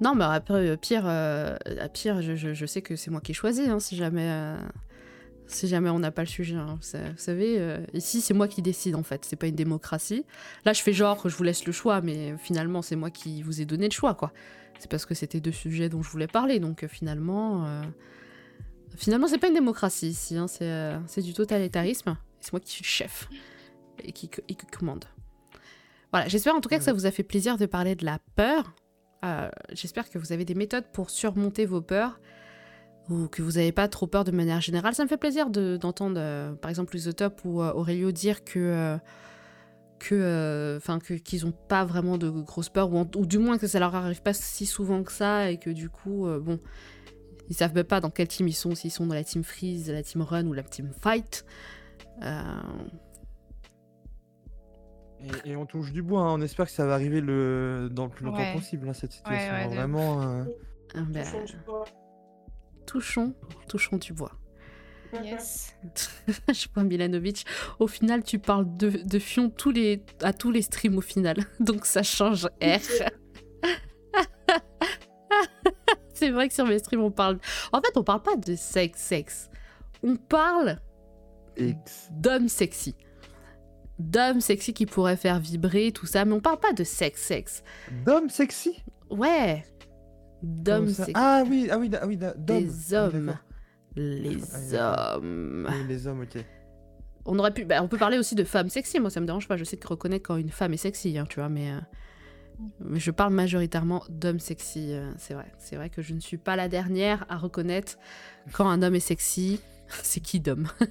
Non, mais après, euh, pire, euh, à pire je, je- je sais que c'est moi qui ai choisi, hein, si jamais, euh, si jamais on n'a pas le sujet. hein. Vous, sa- vous savez, euh, ici, c'est moi qui décide, en fait. C'est pas une démocratie. Là, je fais genre que je vous laisse le choix, mais finalement, c'est moi qui vous ai donné le choix, quoi. C'est parce que c'était deux sujets dont je voulais parler, donc euh, finalement... euh, Finalement, c'est pas une démocratie ici, hein, c'est euh, du totalitarisme. C'est moi qui suis le chef et qui, et qui commande. Voilà, j'espère en tout cas que ça vous a fait plaisir de parler de la peur. Euh, J'espère que vous avez des méthodes pour surmonter vos peurs ou que vous n'avez pas trop peur de manière générale. Ça me fait plaisir de- d'entendre, euh, par exemple, Isotop ou euh, Aurelio dire que, euh, que, euh, 'fin, que- qu'ils n'ont pas vraiment de grosses peurs ou, en- ou du moins que ça leur arrive pas si souvent que ça et que du coup, euh, bon, ils savent même pas dans quel team ils sont, s'ils sont dans la team freeze, la team run ou la team fight. Euh, Et, et on touche du bois, hein, on espère que ça va arriver le... dans le plus longtemps Ouais. possible, hein, cette situation. ouais, de Vraiment. euh, ah ben, touchons, touchons du bois. Yes. je vois Milanovic. Au final, tu parles de, de Fion tous les, à tous les streams au final. Donc ça change R. C'est vrai que sur mes streams, on parle. En fait, on parle pas de sexe, sexe. On parle d'hommes sexy. D'hommes sexy qui pourraient faire vibrer, tout ça. Mais on parle pas de sexe, sexe. D'homme sexy? Ouais. D'hommes sexy. Ah oui, ah oui, ah oui, d'hommes. Des Ah, hommes. Les Ah, hommes. Oui, les hommes, ok. On aurait pu. bah, on peut parler aussi de femmes sexy. Moi, ça me dérange pas. Je sais de reconnaître quand une femme est sexy, hein, tu vois, mais. euh, mais je parle majoritairement d'hommes sexy. euh, c'est vrai. C'est vrai que je ne suis pas la dernière à reconnaître quand un homme est sexy. C'est qui d'homme?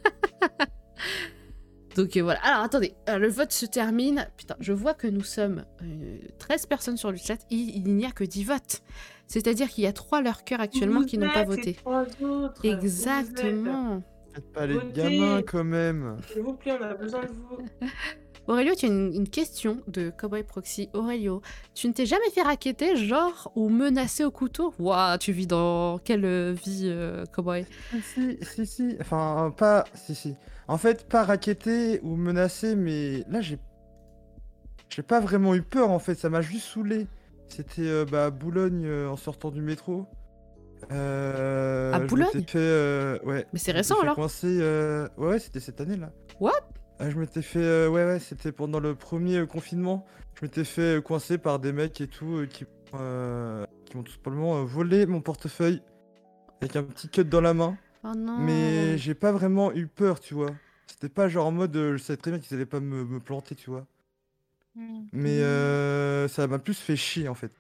Donc euh, voilà. Alors attendez, euh, le vote se termine. Putain, je vois que nous sommes euh, 13 personnes sur le chat. Il, il n'y a que 10 votes. C'est-à-dire qu'il y a 3 leurs actuellement Vous qui n'ont pas voté. autres. Vous êtes. Exactement. Faites pas les Votez. gamins quand même. S'il vous plaît, on a besoin de vous. Aurélio, tu as une, une question de Cowboy Proxy. Aurélio, tu ne t'es jamais fait raqueter, genre, ou menacé au couteau? Waouh, tu vis dans quelle euh, vie, euh, Cowboy? Si, si, si. Enfin, pas. Si, si. En fait, pas raquetté ou menacé, mais là, j'ai. J'ai pas vraiment eu peur en fait, ça m'a juste saoulé. C'était euh, bah, à Boulogne euh, en sortant du métro. Euh, À Boulogne? fait, euh, ouais. Mais c'est récent alors euh, Ouais, ouais, c'était cette année là. What? Euh, Je m'étais fait. euh, ouais, ouais, c'était pendant le premier euh, confinement. Je m'étais fait euh, coincer par des mecs et tout euh, qui, euh, qui m'ont tout simplement euh, volé mon portefeuille avec un petit cut dans la main. Oh non Mais j'ai pas vraiment eu peur, tu vois. C'était pas genre en mode euh, je savais très bien qu'ils allaient pas me, me planter, tu vois. Hmm. Mais euh, ça m'a plus fait chier en fait.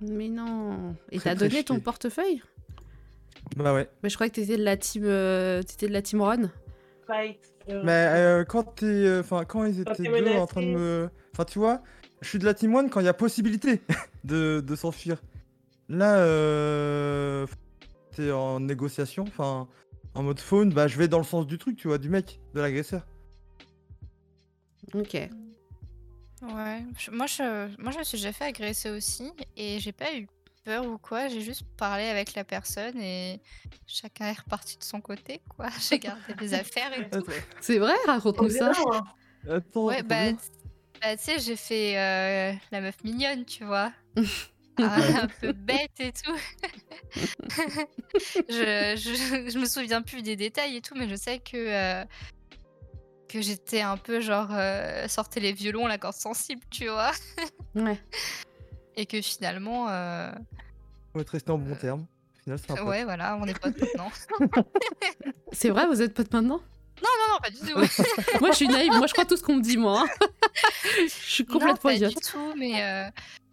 Mais non Et Très, t'as très donné ton chier. portefeuille? Bah ouais. Mais je crois que t'étais de la team, euh, t'étais de la team Ron. Fight. euh, Mais euh, quand t'es. euh, Enfin, quand ils étaient deux en train de me. Enfin, tu vois, je suis de la team one quand il y a possibilité de, de s'enfuir. Là, euh. T'es en négociation, enfin. En mode phone, bah je vais dans le sens du truc, tu vois, du mec, de l'agresseur. Ok. Ouais, moi je, moi je me suis déjà fait agresser aussi et j'ai pas eu peur ou quoi, j'ai juste parlé avec la personne et chacun est reparti de son côté quoi. J'ai gardé des affaires et tout. C'est vrai Raconte-nous ça. hein. Attends, Ouais, bah, bah, tu sais, j'ai fait euh, la meuf mignonne, tu vois. un peu bête et tout. je, je, je me souviens plus des détails et tout, mais je sais que, euh, que j'étais un peu genre euh, sortez les violons, la corde sensible, tu vois. Ouais. Et que finalement, euh, On va être resté en bon terme. Final, un pote. ouais, voilà, on est potes maintenant. C'est vrai, vous êtes potes maintenant? Non, non, pas du tout. Moi, je suis naïve. Moi, je crois tout ce qu'on me dit, moi. hein. je suis non, complètement pas du tout, mais euh,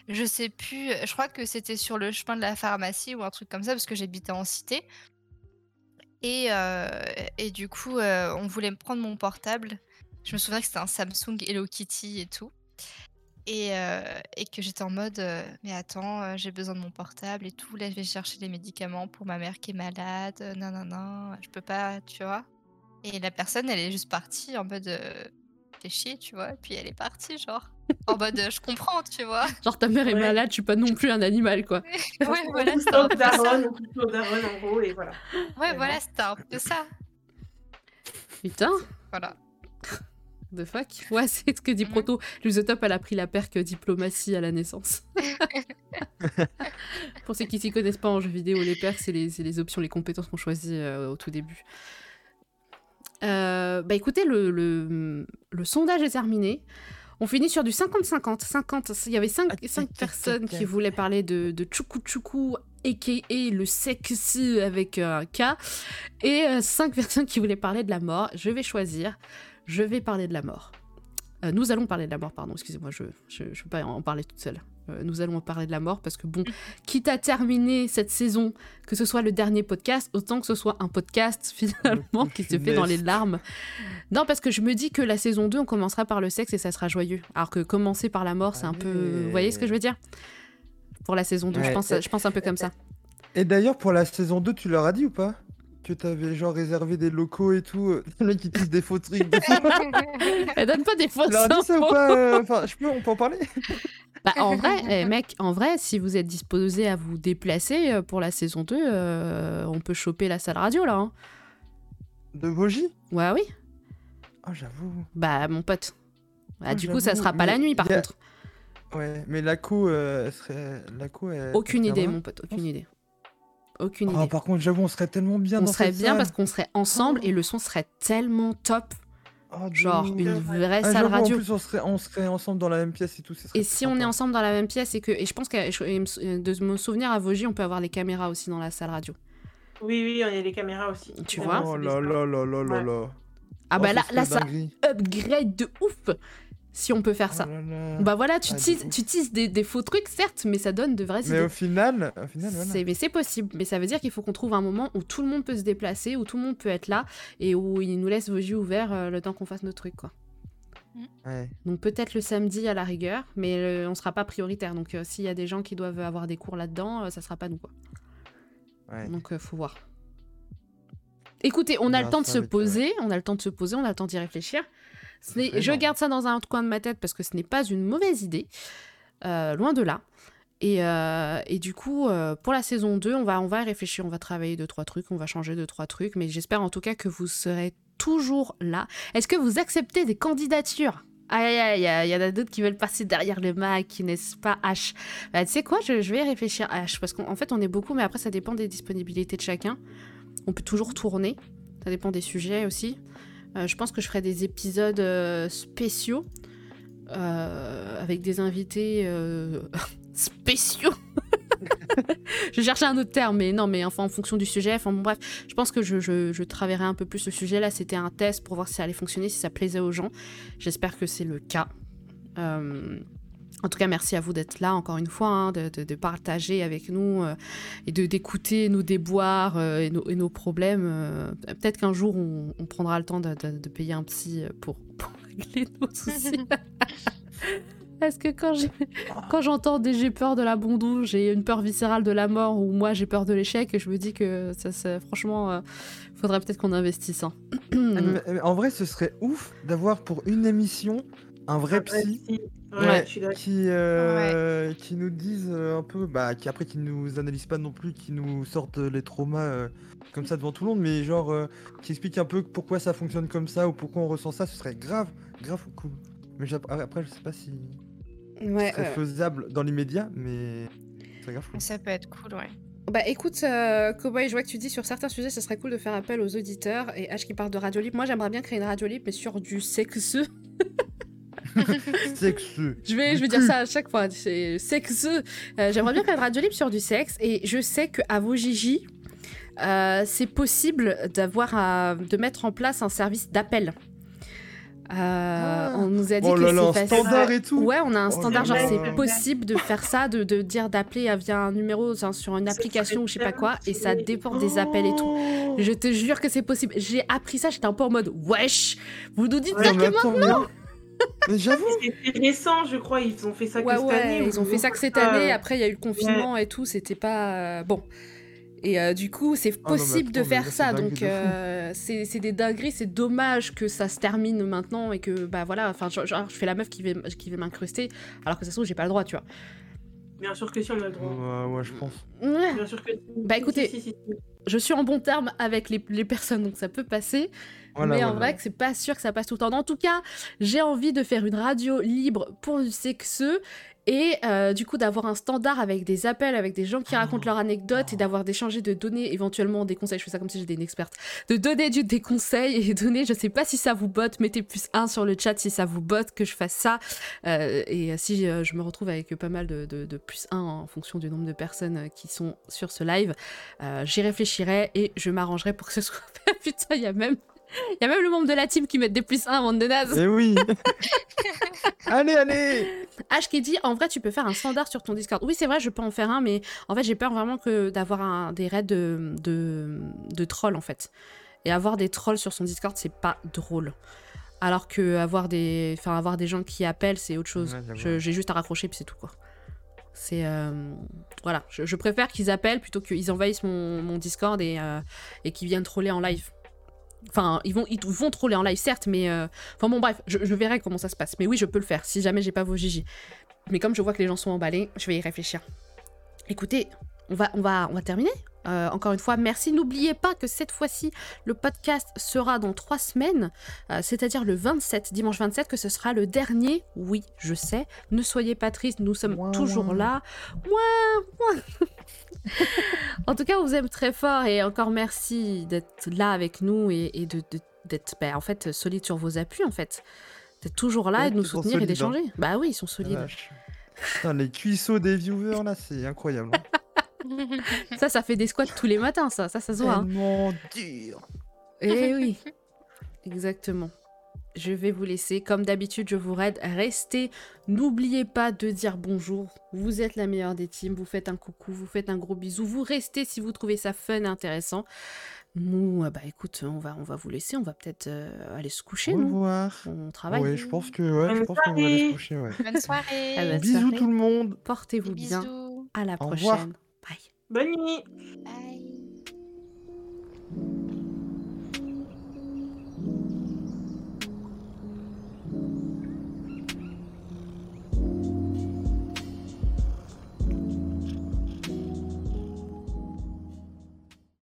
je sais plus. Je crois que c'était sur le chemin de la pharmacie ou un truc comme ça, parce que j'habitais en cité. Et, euh, et du coup, euh, on voulait me prendre mon portable. Je me souviens que c'était un Samsung Hello Kitty et tout. Et, euh, et que j'étais en mode, euh, mais attends, euh, j'ai besoin de mon portable et tout. Là, je vais chercher des médicaments pour ma mère qui est malade. Non, non, non, je peux pas, tu vois. Et la personne, elle est juste partie en mode, euh, fais chier, tu vois. Et puis elle est partie, genre, en mode, je comprends, tu vois. Genre, ta mère est Ouais. malade, je suis pas non plus un animal, quoi. ouais, voilà, On c'était un coupe peu ça. En gros, et voilà. Ouais, voilà, c'était un peu ça. Putain, Voilà. The fuck. Ouais, c'est ce que dit Mhm. Proto. L'usotop, elle a pris la perque diplomatie à la naissance. Pour ceux qui s'y connaissent pas en jeu vidéo, les perques, c'est les, options, les compétences qu'on choisit euh, au tout début. Euh, bah écoutez, le, le, le sondage est terminé. On finit sur du 50-50. 50, il y avait 5, Ah, personnes qui voulaient parler de, de Chuku Chuku, a.k.a. le sexe avec un K, et 5 personnes qui voulaient parler de la mort. Je vais choisir. Je vais parler de la mort. Euh, nous allons parler de la mort, pardon, excusez-moi, je ne peux pas en parler toute seule. Euh, nous allons en parler de la mort parce que, bon, quitte à terminer cette saison, que ce soit le dernier podcast, autant que ce soit un podcast finalement qui se fait dans les larmes. Non, parce que je me dis que la saison 2, on commencera par le sexe et ça sera joyeux. Alors que commencer par la mort, c'est un peu. Vous voyez ce que je veux dire? Pour la saison 2, je, Ouais. pense, je pense un peu comme ça. Et d'ailleurs, pour la saison 2, tu leur as dit ou pas? Que t'avais genre réservé des locaux et tout euh, Le mec qui tisse des faux trucs. Des faux... Elle donne pas des fausses dit ça ou infos. pas euh, Enfin, je peux, on peut en parler? Bah, en vrai, eh, mec, en vrai, si vous êtes disposé à vous déplacer euh, pour la saison 2, euh, on peut choper la salle radio là. hein. De Vogy Ouais, oui. Oh, j'avoue. Bah, mon pote. Bah, Ah, du coup, ça sera pas mais la nuit par a- contre. Ouais, mais la co, euh, elle serait. La co, elle- Aucune idée, mon pote, aucune idée. Aucune Oh, idée. par contre, j'avoue, on serait tellement bien On dans serait cette bien salle. parce qu'on serait ensemble Oh. et le son serait tellement top. Ah, Genre une vraie Ah, salle radio. En plus, on serait, on serait ensemble dans la même pièce et tout. Et si on est ensemble dans la même pièce et que et je pense que me- de me souvenir à Vogy, on peut avoir les caméras aussi dans la salle radio. Oui, oui, on a les caméras aussi. Tu vois Oh là là là là là là. Ah Oh, bah ce là, là ça upgrade de ouf si on peut faire ça. Oh là là. Bah voilà, tu Ah, tu teases des, des faux trucs, certes, mais ça donne de vraies Mais idées. au final, au final, voilà. C'est- Mais c'est possible. Mais ça veut dire qu'il faut qu'on trouve un moment où tout le monde peut se déplacer, où tout le monde peut être là, et où il nous laisse vos yeux ouverts euh, le temps qu'on fasse nos trucs, quoi. Ouais. Donc peut-être le samedi à la rigueur, mais euh, on sera pas prioritaire. Donc euh, s'il y a des gens qui doivent avoir des cours là-dedans, euh, ça sera pas nous, quoi. Ouais. Donc euh, faut voir. Écoutez, on a Bah, le temps de se poser, on a le temps de se poser, on a le temps d'y réfléchir. Je garde ça dans un autre coin de ma tête parce que ce n'est pas une mauvaise idée, euh, loin de là. Et, euh, et du coup, euh, pour la saison 2, on va, on va réfléchir, on va travailler deux, trois trucs, on va changer deux, trois trucs, mais j'espère en tout cas que vous serez toujours là. Est-ce que vous acceptez des candidatures? Aïe, aïe, aïe, il y en a d'autres qui veulent passer derrière le Mac, n'est-ce pas, H? Bah, Tu sais quoi, je, je vais y réfléchir, H, parce qu'en en fait, on est beaucoup, mais après, ça dépend des disponibilités de chacun. On peut toujours tourner, ça dépend des sujets aussi. Euh, je pense que je ferai des épisodes euh, spéciaux euh, avec des invités spéciaux. je cherchais un autre terme, mais non, mais enfin en fonction du sujet. Enfin bon, bref, je pense que je, je, je travaillerai un peu plus ce sujet. Là, c'était un test pour voir si ça allait fonctionner, si ça plaisait aux gens. J'espère que c'est le cas. En tout cas, merci à vous d'être là encore une fois, hein, de, de- de partager avec nous euh, et de d'écouter nos déboires euh, et, nos, et nos problèmes. euh. Peut-être qu'un jour, on, on prendra le temps de, de- de payer un psy pour, pour régler nos soucis. Parce que quand j'entends des j'ai peur de l'abandon, j'ai une peur viscérale de la mort, ou moi j'ai peur de l'échec, je me dis que ça, ça franchement, euh, faudrait peut-être qu'on investisse. hein. Mais- mais en vrai, ce serait ouf d'avoir pour une émission un vrai psy Ouais, qui, euh, qui nous dise euh, un peu, bah, qui après qui nous analyse pas non plus, qui nous sorte les traumas euh, comme ça devant tout le monde, mais genre euh, qui explique un peu pourquoi ça fonctionne comme ça ou pourquoi on ressent ça, ce serait grave, grave cool. Mais j'app- après, je sais pas si Ouais, ce serait faisable dans l'immédiat, mais ce serait grave cool. Ça peut être cool, ouais. Bah écoute, euh, Cowboy, je vois que tu dis sur certains sujets, ce serait cool de faire appel aux auditeurs. Et H qui parle de radio libre. Moi, j'aimerais bien créer une radio libre, mais sur du sexe. Sexeux. Je vais, je vais dire ça à chaque fois. C'est sexe. Euh, j'aimerais bien créer une radio libre sur du sexe. Et je sais qu'à vos Gigi, euh, c'est possible d'avoir à- de mettre en place un service d'appel. Euh, on nous a dit Oh que c'est facile. standard et tout. Ouais, on a un Oh standard, genre c'est possible de faire ça, de, de dire d'appeler via un numéro enfin, sur une application ou je sais pas quoi, et ça dépend des appels et tout. Oh Je te jure que c'est possible. J'ai appris ça, j'étais un peu en mode wesh. Vous nous dites Ouais, ça que Mais j'avoue, C'était récent, je crois. Ils ont fait ça que cette ouais, année. ils ont fait ça que cette année. Après, il y a eu le confinement et tout, c'était pas euh, bon. Et euh, du coup, c'est Ah non, possible de faire là, ça. Donc, euh, c'est c'est des dingueries. C'est dommage que ça se termine maintenant et que, bah voilà, enfin, genre, genre, je fais la meuf qui va, qui va m'incruster, alors que ça se trouve, j'ai pas le droit, tu vois. Bien sûr que si, on a le droit. Ouais, ouais, je pense. Ouais. Bien sûr que si. Bah, écoutez, Si, si, si, si. Je suis en bon terme avec les, les personnes, donc ça peut passer. Voilà, mais en voilà. vrai, c'est pas sûr que ça passe tout le temps. En tout cas, j'ai envie de faire une radio libre pour du sexeux et euh, du coup d'avoir un standard avec des appels, avec des gens qui racontent leurs anecdotes et d'avoir d'échanger, de donner éventuellement des conseils. Je fais ça comme si j'étais une experte. De donner du, des conseils et donner, je sais pas si ça vous botte, mettez plus 1 sur le chat si ça vous botte que je fasse ça. Euh, et si euh, je me retrouve avec pas mal de, de- de plus 1 en fonction du nombre de personnes qui sont sur ce live, j'y réfléchirai et je m'arrangerai pour que ce soit fait. Putain, il y a même. Il y a même le membre de la team qui met des plus 1 bande de naze. Eh oui Allez, allez H qui dit en vrai tu peux faire un standard sur ton Discord. Oui c'est vrai je peux en faire un mais en fait j'ai peur vraiment que d'avoir des raids de, de, de trolls en fait. Et avoir des trolls sur son Discord c'est pas drôle. Alors que avoir des, enfin, avoir des gens qui appellent c'est autre chose. Ouais, j'ai juste à raccrocher puis c'est tout quoi. C'est euh, voilà, je, je préfère qu'ils appellent plutôt qu'ils envahissent mon, mon Discord et, euh, et qu'ils viennent troller en live. Enfin, ils vont, ils vont troller en live, certes, mais. euh, Enfin bon, bref, je, verrai comment ça se passe. Mais oui, je peux le faire si jamais j'ai pas vos Gigi. Mais comme je vois que les gens sont emballés, je vais y réfléchir. Écoutez, on va, on va, on va terminer? Euh, encore une fois, merci. N'oubliez pas que cette fois-ci, le podcast sera dans trois semaines, euh, c'est-à-dire le 27, dimanche 27, que ce sera le dernier. Oui, je sais. Ne soyez pas tristes, nous sommes toujours là. En tout cas, on vous aime très fort et encore merci d'être là avec nous et, et de, de d'être bah, en fait solide sur vos appuis en fait. D'être toujours là Ouais, et de nous soutenir et hein. d'échanger. Bah oui, ils sont solides. Putain, les cuisseaux des viewers là, c'est incroyable. hein. Ça, ça fait des squats tous les matins, ça. Ça, ça se voit. hein. Tellement dur. Eh oui, exactement. Je vais vous laisser. Comme d'habitude, je vous raide. Restez. N'oubliez pas de dire bonjour. Vous êtes la meilleure des teams. Vous faites un coucou, vous faites un gros bisou. Vous restez si vous trouvez ça fun et intéressant. Nous, euh, bah écoute, on va, on va vous laisser. On va peut-être euh, aller se coucher, Au nous. revoir. On travaille. Ouais, je pense que ouais, je Bonne pense qu'on va aller se soirée. coucher. Ouais. Bonne soirée. Ah bah, Bisous soirée. tout le monde. Portez-vous bien. Bisous. À la Au revoir. Bonne nuit. Bye.